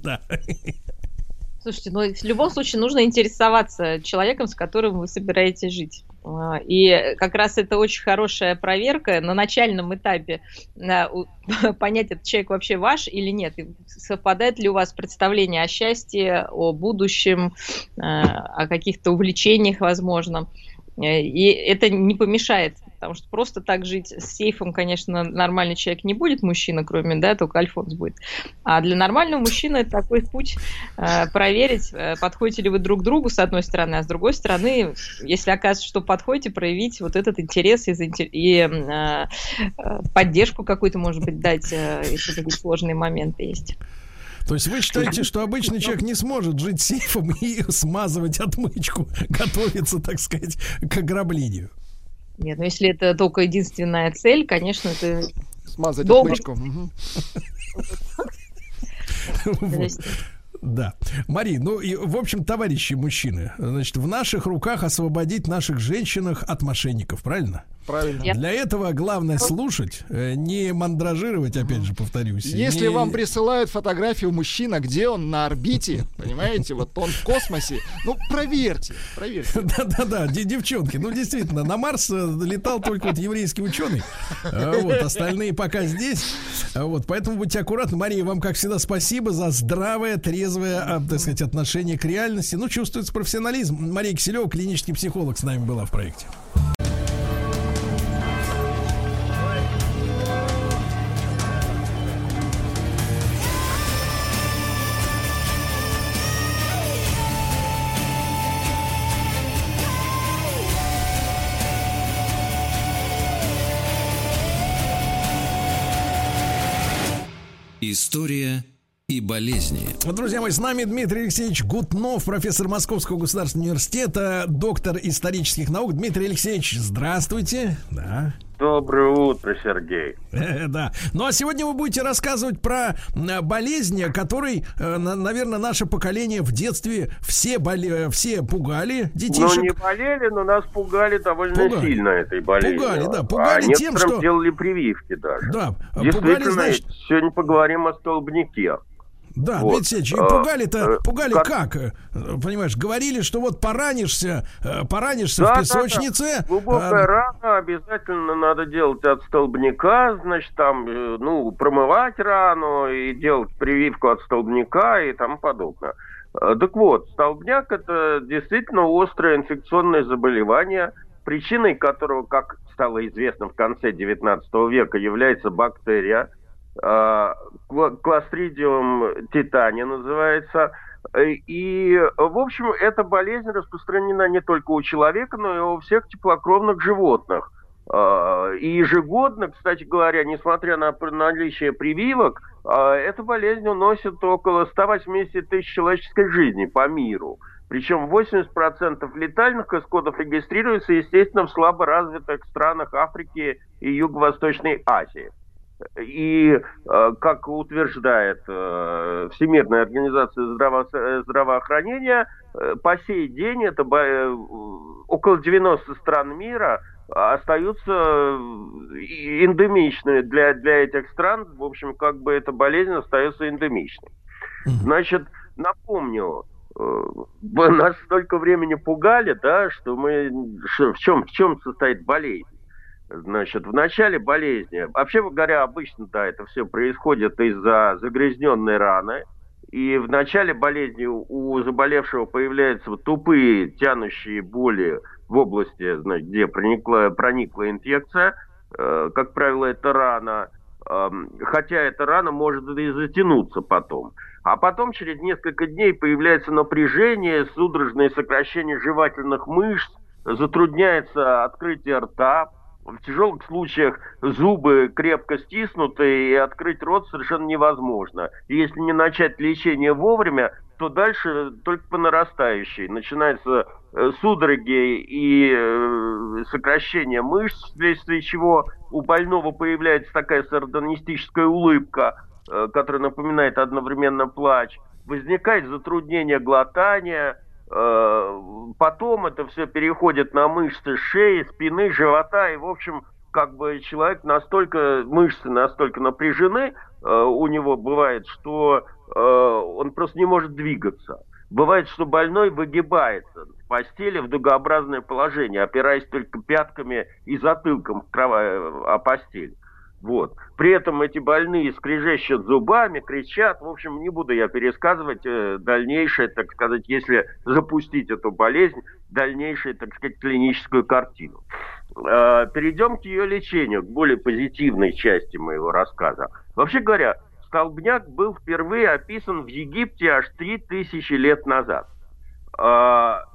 Да. Слушайте, ну в любом случае нужно интересоваться человеком, с которым вы собираетесь жить. А, и как раз это очень хорошая проверка на начальном этапе [laughs] понять, этот человек вообще ваш или нет. Совпадает ли у вас представление о счастье, о будущем, а, о каких-то увлечениях, возможно. И это не помешает потому что просто так жить с сейфом, конечно, нормальный человек не будет, мужчина, кроме, да, только Альфонс будет. А для нормального мужчины это такой путь э, проверить, э, подходите ли вы друг к другу, с одной стороны, а с другой стороны, если оказывается, что подходите, проявить вот этот интерес и, и э, э, поддержку какую-то, может быть, дать, э, если такие сложные моменты есть. То есть вы считаете, что обычный человек не сможет жить сейфом и смазывать отмычку, готовиться, так сказать, к ограблению? Нет, ну если это только единственная цель, конечно, это... Смазать долго... отмычку. Да. Мари, ну и, в общем, товарищи мужчины, значит, в наших руках освободить наших женщин от мошенников, правильно? Правильно. Для этого главное слушать, э, не мандражировать, опять же, повторюсь. Если не... вам присылают фотографию мужчина, где он на орбите, понимаете, вот он в космосе, ну, проверьте, проверьте. [laughs] Да-да-да, девчонки, ну, действительно, на Марс э, летал только вот еврейский ученый, а вот, остальные пока здесь, вот, поэтому будьте аккуратны. Мария, вам, как всегда, спасибо за здравое, трезвое, а, так сказать, отношение к реальности. Ну, чувствуется профессионализм. Мария Киселева, клинический психолог, с нами была в проекте. История и болезни. Друзья мои, с нами Дмитрий Алексеевич Гутнов, профессор Московского государственного университета, доктор исторических наук. Дмитрий Алексеевич, здравствуйте. Да. Доброе утро, Сергей. Да. Ну а сегодня вы будете рассказывать про болезни, которой, э, наверное, наше поколение в детстве все боли, все пугали детишек. Ну не болели, но нас пугали довольно пугали. сильно этой болезнью. Пугали, да, пугали а тем, что делали прививки даже. Да, Действительно, пугали, значит... сегодня поговорим о столбнике. Да, вот. Дмитрий Алексеевич, и пугали-то, э, пугали как? как? Э, понимаешь, говорили, что вот поранишься, э, поранишься да, в песочнице. Да, да. Глубокая а... рана обязательно надо делать от столбняка, значит, там, ну, промывать рану и делать прививку от столбняка и тому подобное. Так вот, столбняк это действительно острое инфекционное заболевание, причиной которого, как стало известно в конце 19 века, является бактерия – кластридиум а, титани называется. И, в общем, эта болезнь распространена не только у человека, но и у всех теплокровных животных. А, и ежегодно, кстати говоря, несмотря на наличие прививок, эта болезнь уносит около 180 тысяч человеческой жизни по миру. Причем 80% летальных исходов регистрируется, естественно, в слабо развитых странах Африки и Юго-Восточной Азии. И, э, как утверждает э, Всемирная организация здраво здравоохранения, э, по сей день это около 90 стран мира остаются эндемичными для, для этих стран. В общем, как бы эта болезнь остается эндемичной. Значит, напомню, нас столько времени пугали, да, что мы... В чем, в чем состоит болезнь? Значит, в начале болезни, вообще говоря, обычно, да, это все происходит из-за загрязненной раны, и в начале болезни у заболевшего появляются тупые тянущие боли в области, значит, где проникла, проникла инфекция, э, как правило, это рана, э, хотя эта рана может и затянуться потом. А потом через несколько дней появляется напряжение, судорожное сокращение жевательных мышц, затрудняется открытие рта, в тяжелых случаях зубы крепко стиснуты и открыть рот совершенно невозможно. И если не начать лечение вовремя, то дальше только по нарастающей. Начинается э, судороги и э, сокращение мышц, вследствие чего у больного появляется такая сардонистическая улыбка, э, которая напоминает одновременно плач. Возникает затруднение глотания, потом это все переходит на мышцы шеи, спины, живота, и, в общем, как бы человек настолько, мышцы настолько напряжены, у него бывает, что он просто не может двигаться. Бывает, что больной выгибается в постели в дугообразное положение, опираясь только пятками и затылком в кровать, о постель. Вот. При этом эти больные скрежещут зубами, кричат. В общем, не буду я пересказывать э, дальнейшее, так сказать, если запустить эту болезнь, дальнейшую, так сказать, клиническую картину. Э, перейдем к ее лечению, к более позитивной части моего рассказа. Вообще говоря, столбняк был впервые описан в Египте аж 3000 лет назад. А,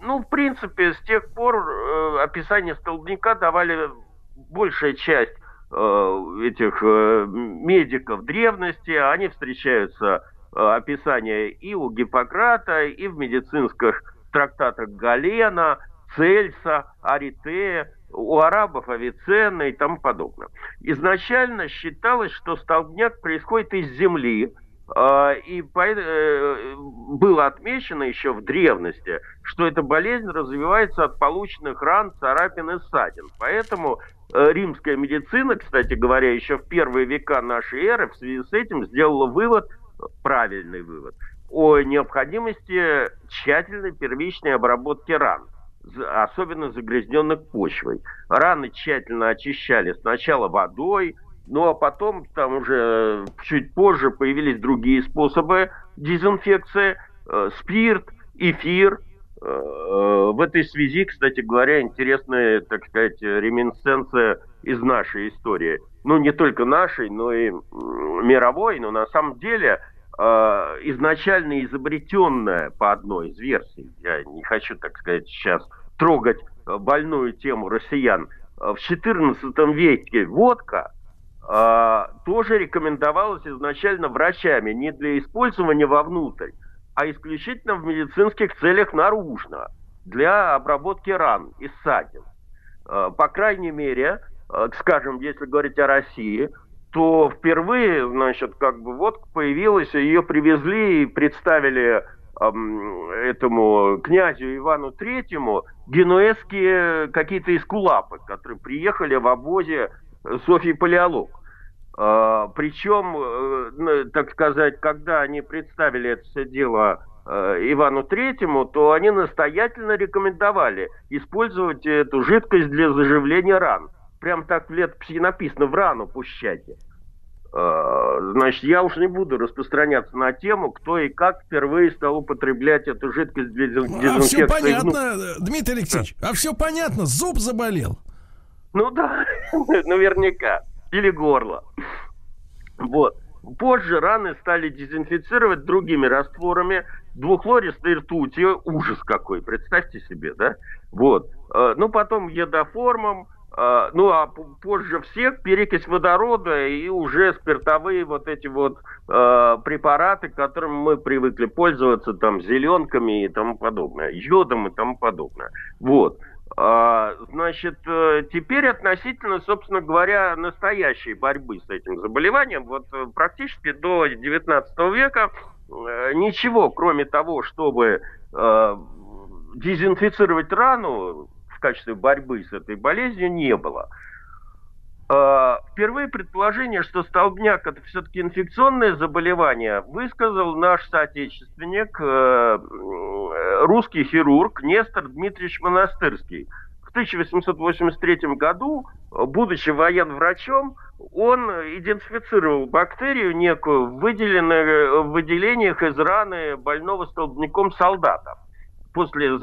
ну, в принципе, с тех пор э, описание столбняка давали большая часть э, этих э, медиков древности. Они встречаются, описания и у Гиппократа, и в медицинских трактатах Галена, Цельса, Аритея у арабов Авиценна и тому подобное. Изначально считалось, что столбняк происходит из земли, и э, было отмечено еще в древности, что эта болезнь развивается от полученных ран, царапин и ссадин. Поэтому э, римская медицина, кстати говоря, еще в первые века нашей эры в связи с этим сделала вывод, правильный вывод, о необходимости тщательной первичной обработки ран особенно загрязненных почвой. Раны тщательно очищали сначала водой, ну а потом там уже чуть позже появились другие способы дезинфекции, э, спирт, эфир. Э, в этой связи, кстати говоря, интересная, так сказать, реминсценция из нашей истории. Ну, не только нашей, но и мировой, но на самом деле э, изначально изобретенная по одной из версий, я не хочу, так сказать, сейчас трогать э, больную тему россиян. Э, в XIV веке водка э, тоже рекомендовалась изначально врачами не для использования вовнутрь, а исключительно в медицинских целях наружно, для обработки ран и ссадин. Э, по крайней мере, э, скажем, если говорить о России, то впервые, значит, как бы водка появилась, ее привезли и представили этому князю Ивану Третьему генуэзские какие-то эскулапы, которые приехали в обозе Софьи Палеолог. А, причем, э, так сказать, когда они представили это все дело э, Ивану Третьему, то они настоятельно рекомендовали использовать эту жидкость для заживления ран. Прям так в летописи написано, в рану пущайте. Э, значит, я уж не буду распространяться на тему, кто и как впервые стал употреблять эту жидкость для дезинфекции. А все понятно, Дмитрий Алексеевич, а все понятно, зуб заболел. Ну да, [laughs] наверняка. Или горло. Вот. Позже раны стали дезинфицировать другими растворами, двухлористой ртути, ужас какой, представьте себе, да? Вот. Э, ну, потом едоформом, а, ну а позже всех перекись водорода и уже спиртовые вот эти вот э, препараты, которыми мы привыкли пользоваться, там, зеленками и тому подобное, йодом и тому подобное. Вот. А, значит, э, теперь относительно, собственно говоря, настоящей борьбы с этим заболеванием, вот э, практически до 19 века э, ничего, кроме того, чтобы дезинфицировать рану, в качестве борьбы с этой болезнью не было. А, впервые предположение, что столбняк это все-таки инфекционное заболевание, высказал наш соотечественник, э, русский хирург Нестор Дмитриевич Монастырский. В 1883 году, будучи военврачом, он идентифицировал бактерию некую, выделенную в выделениях из раны больного столбняком солдата после,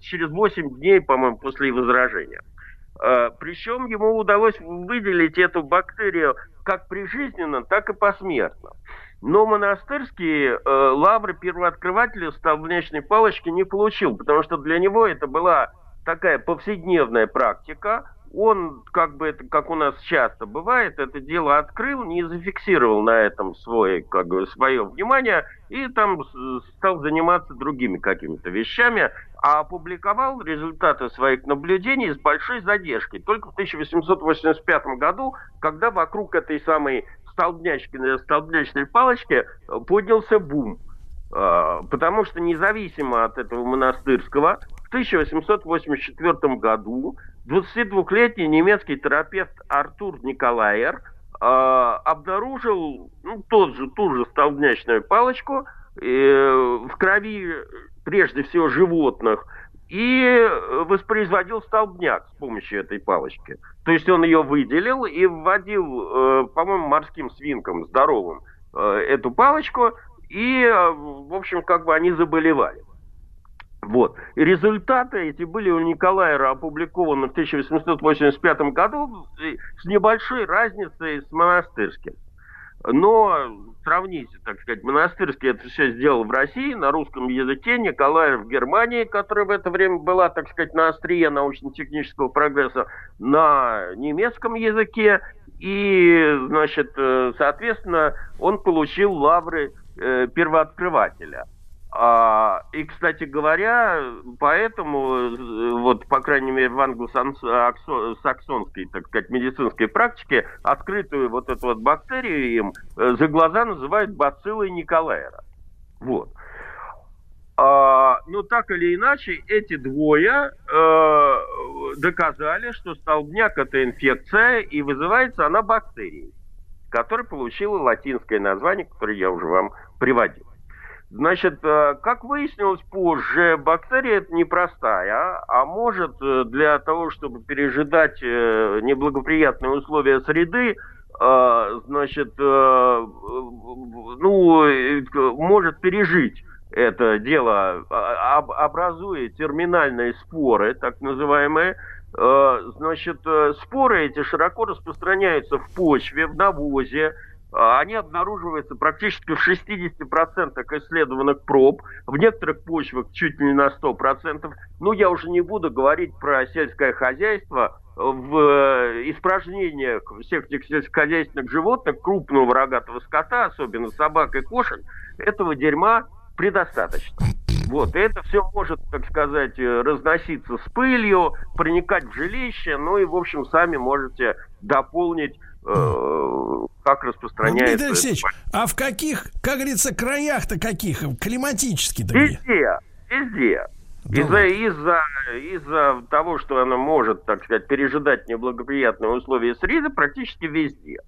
через 8 дней, по-моему, после. А, Причем ему удалось выделить эту бактерию как прижизненно, так и посмертно. Но монастырский э, лавры первооткрывателя столбнячной палочки не получил, потому что для него это была такая повседневная практика, он, как бы это, как у нас часто бывает, это дело открыл, не зафиксировал на этом свое, как бы, свое внимание и там стал заниматься другими какими-то вещами, а опубликовал результаты своих наблюдений с большой задержкой. Только в 1885 году, когда вокруг этой самой столбнячной, столбнячной палочки поднялся бум. А, потому что независимо от этого монастырского, в 1884 году 22-летний немецкий терапевт Артур Николаер э, обнаружил ну, тот же, ту же столбнячную палочку э, в крови, прежде всего, животных, и воспроизводил столбняк с помощью этой палочки. То есть он ее выделил и вводил, э, по-моему, морским свинкам здоровым э, эту палочку, и, э, в общем, как бы они заболевали. Вот. И результаты эти были у Николая опубликованы в 1885 году с небольшой разницей с монастырским. Но сравните, так сказать, монастырский это все сделал в России на русском языке, Николаев в Германии, которая в это время была, так сказать, на острие научно-технического прогресса, на немецком языке. И, значит, э, соответственно, он получил лавры э, первооткрывателя – и, кстати говоря, поэтому, э, вот, по крайней мере, в англосаксонской, так сказать, медицинской практике, открытую вот эту вот бактерию им э, за глаза называют бациллой Николаера. Вот. А, но так или иначе, эти двое э, доказали, что столбняк – это инфекция, и вызывается она бактерией, которая получила латинское название, которое я уже вам приводил. Значит, э, как выяснилось позже, бактерия это непростая, а может э, для того, чтобы пережидать э, неблагоприятные условия среды, значит, ну, может пережить это дело, а, образуя терминальные споры, так называемые, значит, споры эти широко распространяются в почве, в навозе, а, они обнаруживаются практически в 60% исследованных проб, в некоторых почвах чуть ли не на 100%. Ну, я уже не буду говорить про сельское хозяйство. В э, испражнениях всех этих сельскохозяйственных животных, крупного рогатого скота, особенно собак и кошек, этого дерьма предостаточно. Вот, и это все может, так сказать, э, разноситься с пылью, проникать в жилище, ну и, в общем, сами можете дополнить Э, как распространяется... Дмитрий Алексеевич, а в каких, как говорится, краях-то каких? Климатически-то Везде, везде. Из-за из-за из-за того, что она может, так сказать, пережидать неблагоприятные условия среды, практически везде.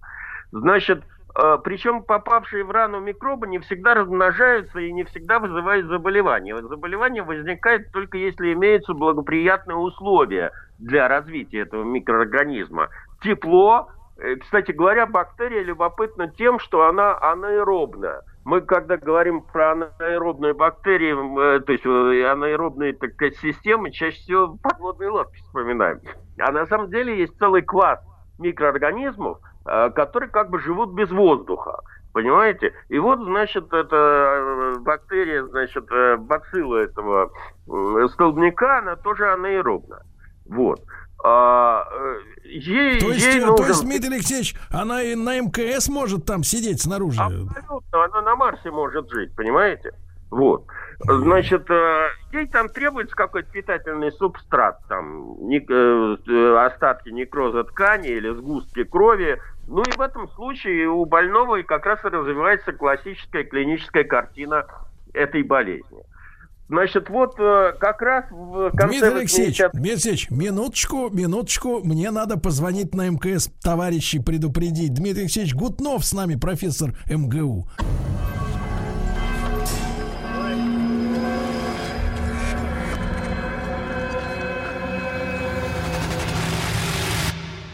Значит, э, причем попавшие в рану микробы не всегда размножаются и не всегда вызывают заболевания. Заболевание возникает только если имеются благоприятные условия для развития этого микроорганизма. Тепло, кстати говоря, бактерия любопытна тем, что она анаэробная. Мы, когда говорим про анаэробные бактерии, э, то есть э, анаэробные так системы, чаще всего подводные лодки вспоминаем. А на самом деле есть целый класс микроорганизмов, которые как бы живут без воздуха. Понимаете? И вот, значит, эта бактерия, значит, бацилла этого столбняка, она тоже анаэробна. Вот. А, э, ей, то, есть, ей нужен... то есть, Дмитрий Алексеевич, она и на МКС может там сидеть снаружи? Абсолютно, она на Марсе может жить, понимаете? Вот. Значит, э, ей там требуется какой-то питательный субстрат, там, э, остатки некроза ткани или сгустки крови. Ну и в этом случае у больного как раз и развивается классическая клиническая картина этой болезни. Значит, вот э, как раз в конце... Дмитрий Алексеевич, 80... Дмитрий Алексеевич, минуточку, минуточку, мне надо позвонить на МКС товарищей предупредить. Дмитрий Алексеевич Гутнов с нами, профессор МГУ.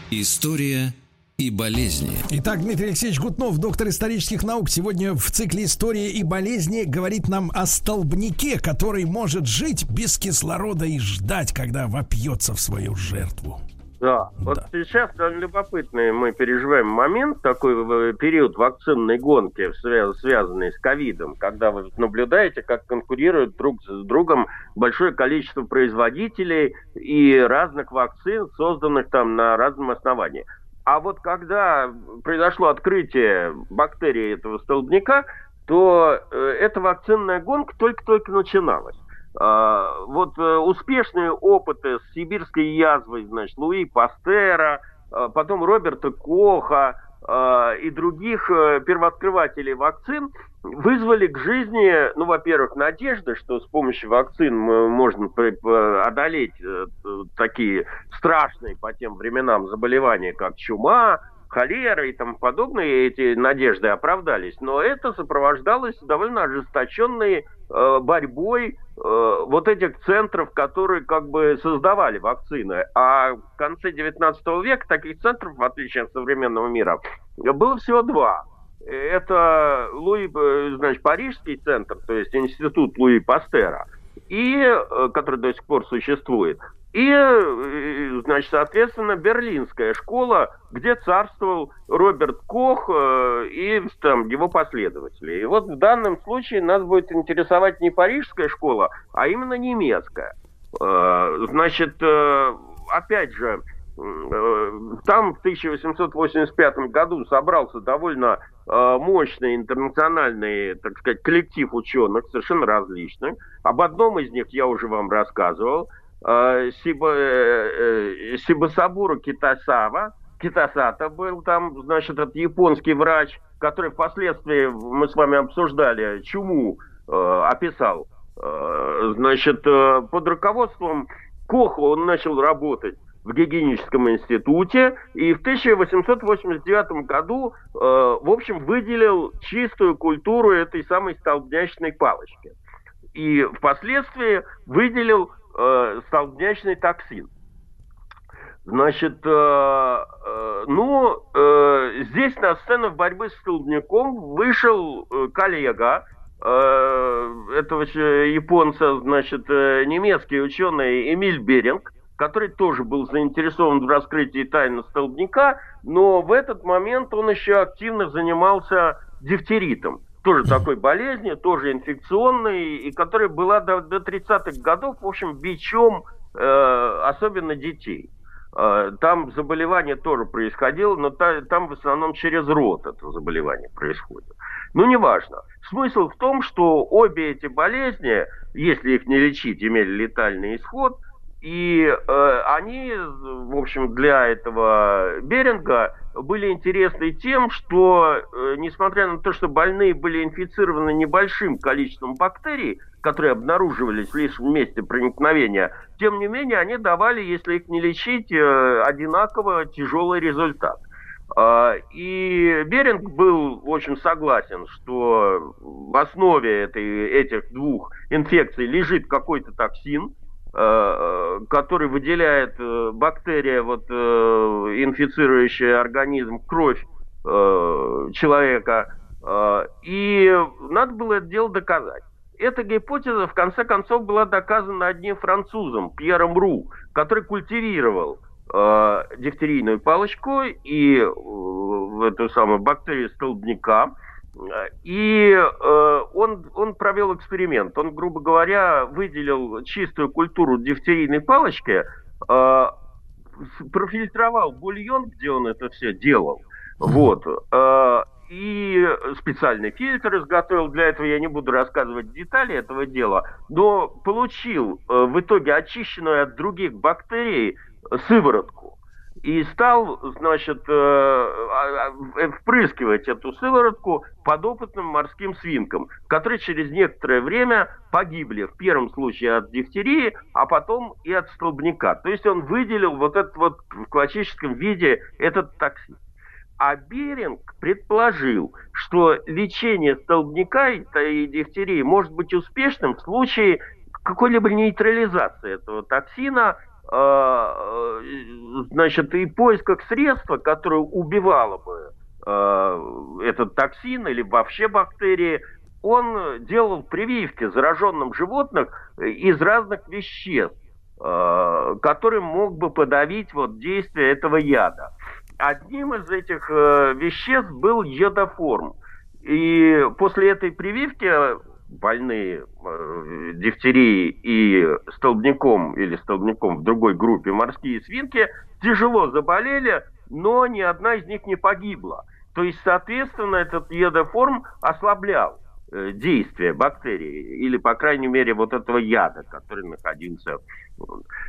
История и болезни. Итак, Дмитрий Алексеевич Гутнов, доктор исторических наук, сегодня в цикле «История и болезни» говорит нам о столбнике, который может жить без кислорода и ждать, когда вопьется в свою жертву. Да, вот да. сейчас довольно любопытный мы переживаем момент, такой период вакцинной гонки, связанный с ковидом, когда вы наблюдаете, как конкурируют друг с другом большое количество производителей и разных вакцин, созданных там на разном основании. А вот когда произошло открытие бактерии этого столбняка, то э, эта вакцинная гонка только-только начиналась. А, вот э, успешные опыты с сибирской язвой, значит, Луи Пастера, а, потом Роберта Коха и других э, первооткрывателей вакцин вызвали к жизни, ну, во-первых, надежды, что с помощью вакцин можно одолеть э, такие страшные по тем временам заболевания, как чума, холера и тому подобное, эти надежды оправдались, но это сопровождалось довольно ожесточенной э, борьбой э, вот этих центров, которые как бы создавали вакцины. А в конце 19 века таких центров, в отличие от современного мира, было всего два. Это Луи, э, значит, Парижский центр, то есть институт Луи Пастера, и, э, который до сих пор существует, и, э, значит, соответственно, Берлинская школа, где царствовал Роберт Кох э, и там, его последователи. И вот в данном случае нас будет интересовать не парижская школа, а именно немецкая. Э, значит, опять же, там в 1885 году собрался довольно мощный интернациональный, так сказать, коллектив ученых, совершенно различных. Об одном из них я уже вам рассказывал – Сиба, э, э, Сибасабура Китасава, Китасата был там, значит, этот японский врач, который впоследствии, мы с вами обсуждали, чуму э, описал. Э, значит, э, под руководством Коха он начал работать в гигиеническом институте и в 1889 году, э, в общем, выделил чистую культуру этой самой столбнячной палочки. И впоследствии выделил э, столбнячный токсин. Значит, э, э, ну, э, здесь на сцену в борьбе с столбняком вышел э, коллега э, этого японца, значит, э, немецкий ученый Эмиль Беринг, который тоже был заинтересован в раскрытии тайны столбняка, но в этот момент он еще активно занимался дифтеритом тоже такой болезни, тоже инфекционной, и которая была до, до 30-х годов, в общем, бичом э, особенно детей. Э, там заболевание тоже происходило, но та, там в основном через рот это заболевание происходит. Ну, неважно. Смысл в том, что обе эти болезни, если их не лечить, имели летальный исход, и э, они, в общем, для этого Беринга были интересны тем, что, э, несмотря на то, что больные были инфицированы небольшим количеством бактерий, которые обнаруживались лишь в месте проникновения, тем не менее они давали, если их не лечить, э, одинаково тяжелый результат. Э, и Беринг был очень согласен, что в основе этой, этих двух инфекций лежит какой-то токсин, который выделяет э, бактерия, вот, э, инфицирующая организм, кровь человека. И надо было это дело доказать. Эта гипотеза, в конце концов, была доказана одним французом, Пьером Ру, который культивировал э, дифтерийную палочку и э, эту самую бактерию столбняка. И э, он, он провел эксперимент. Он, грубо говоря, выделил чистую культуру дифтерийной палочки, э, профильтровал бульон, где он это все делал. Вот. Э, и специальный фильтр изготовил. Для этого я не буду рассказывать детали этого дела. Но получил э, в итоге очищенную от других бактерий сыворотку и стал, значит, э, а, а, впрыскивать эту сыворотку подопытным морским свинкам, которые через некоторое время погибли. В первом случае от дифтерии, а потом и от столбняка. То есть он выделил вот этот вот в классическом виде этот токсин. А Беринг предположил, что лечение столбняка и дифтерии может быть успешным в случае какой-либо нейтрализации этого токсина значит, и поисках средства, которое убивало бы э, этот токсин или вообще бактерии, он делал прививки зараженным животных из разных веществ. э, который мог бы подавить вот действие этого яда. Одним из этих э, веществ был йодоформ. И после этой прививки больные э, дифтерией и столбняком или столбняком в другой группе морские свинки тяжело заболели, но ни одна из них не погибла. То есть, соответственно, этот едоформ ослаблял э, действие бактерии, или, по крайней мере, вот этого яда, который находился, э,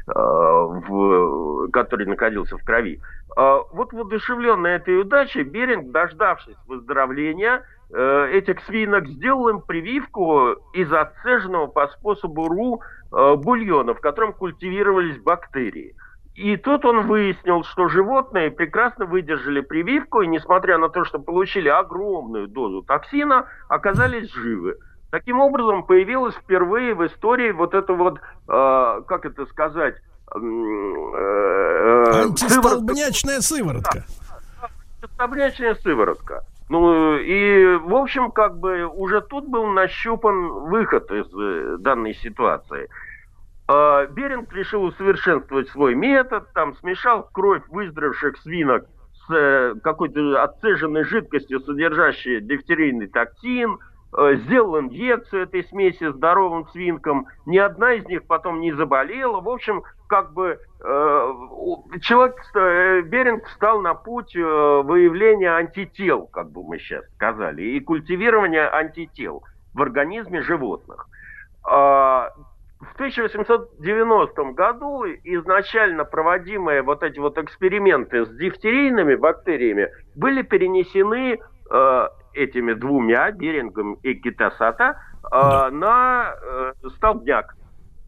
в, который находился в крови. Э, вот воодушевленный этой удачей, Беринг, дождавшись выздоровления, э, этих свинок, сделал им прививку из отцеженного по способу РУ э, бульона, в котором культивировались бактерии – и тут он выяснил, что животные прекрасно выдержали прививку, и несмотря на то, что получили огромную дозу токсина, оказались живы. Таким образом, появилась впервые в истории вот это вот, э, как это сказать... Э, э, Антистолбнячная сыворотка. Антистолбнячная сыворотка. Ну и, в общем, как бы уже тут был нащупан выход из э, данной ситуации. А, Беринг решил усовершенствовать свой метод, там смешал кровь выздоровевших свинок с э, какой-то отцеженной жидкостью, содержащей дифтерийный токсин, э, сделал инъекцию этой смеси здоровым свинкам, ни одна из них потом не заболела. В общем, как бы э, человек, Беринг встал на путь выявления антител, как бы мы сейчас сказали, и культивирования антител в организме животных. А, в 1890 году изначально проводимые вот эти вот эксперименты с дифтерийными бактериями были перенесены э, этими двумя, Берингом и Китасата, э, да. на э, столбняк.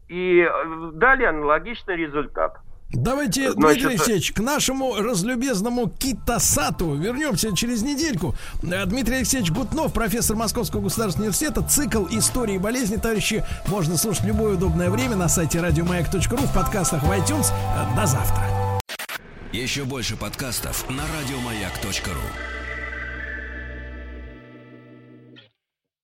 И э, дали аналогичный результат. Давайте, Значит, Дмитрий Алексеевич, к нашему разлюбезному Китасату вернемся через недельку. Дмитрий Алексеевич Гутнов, профессор Московского государственного университета, цикл истории болезни, товарищи, можно слушать в любое удобное время на сайте радиомаяк.ру, в подкастах в iTunes. До завтра. Еще больше подкастов на радиомаяк.ру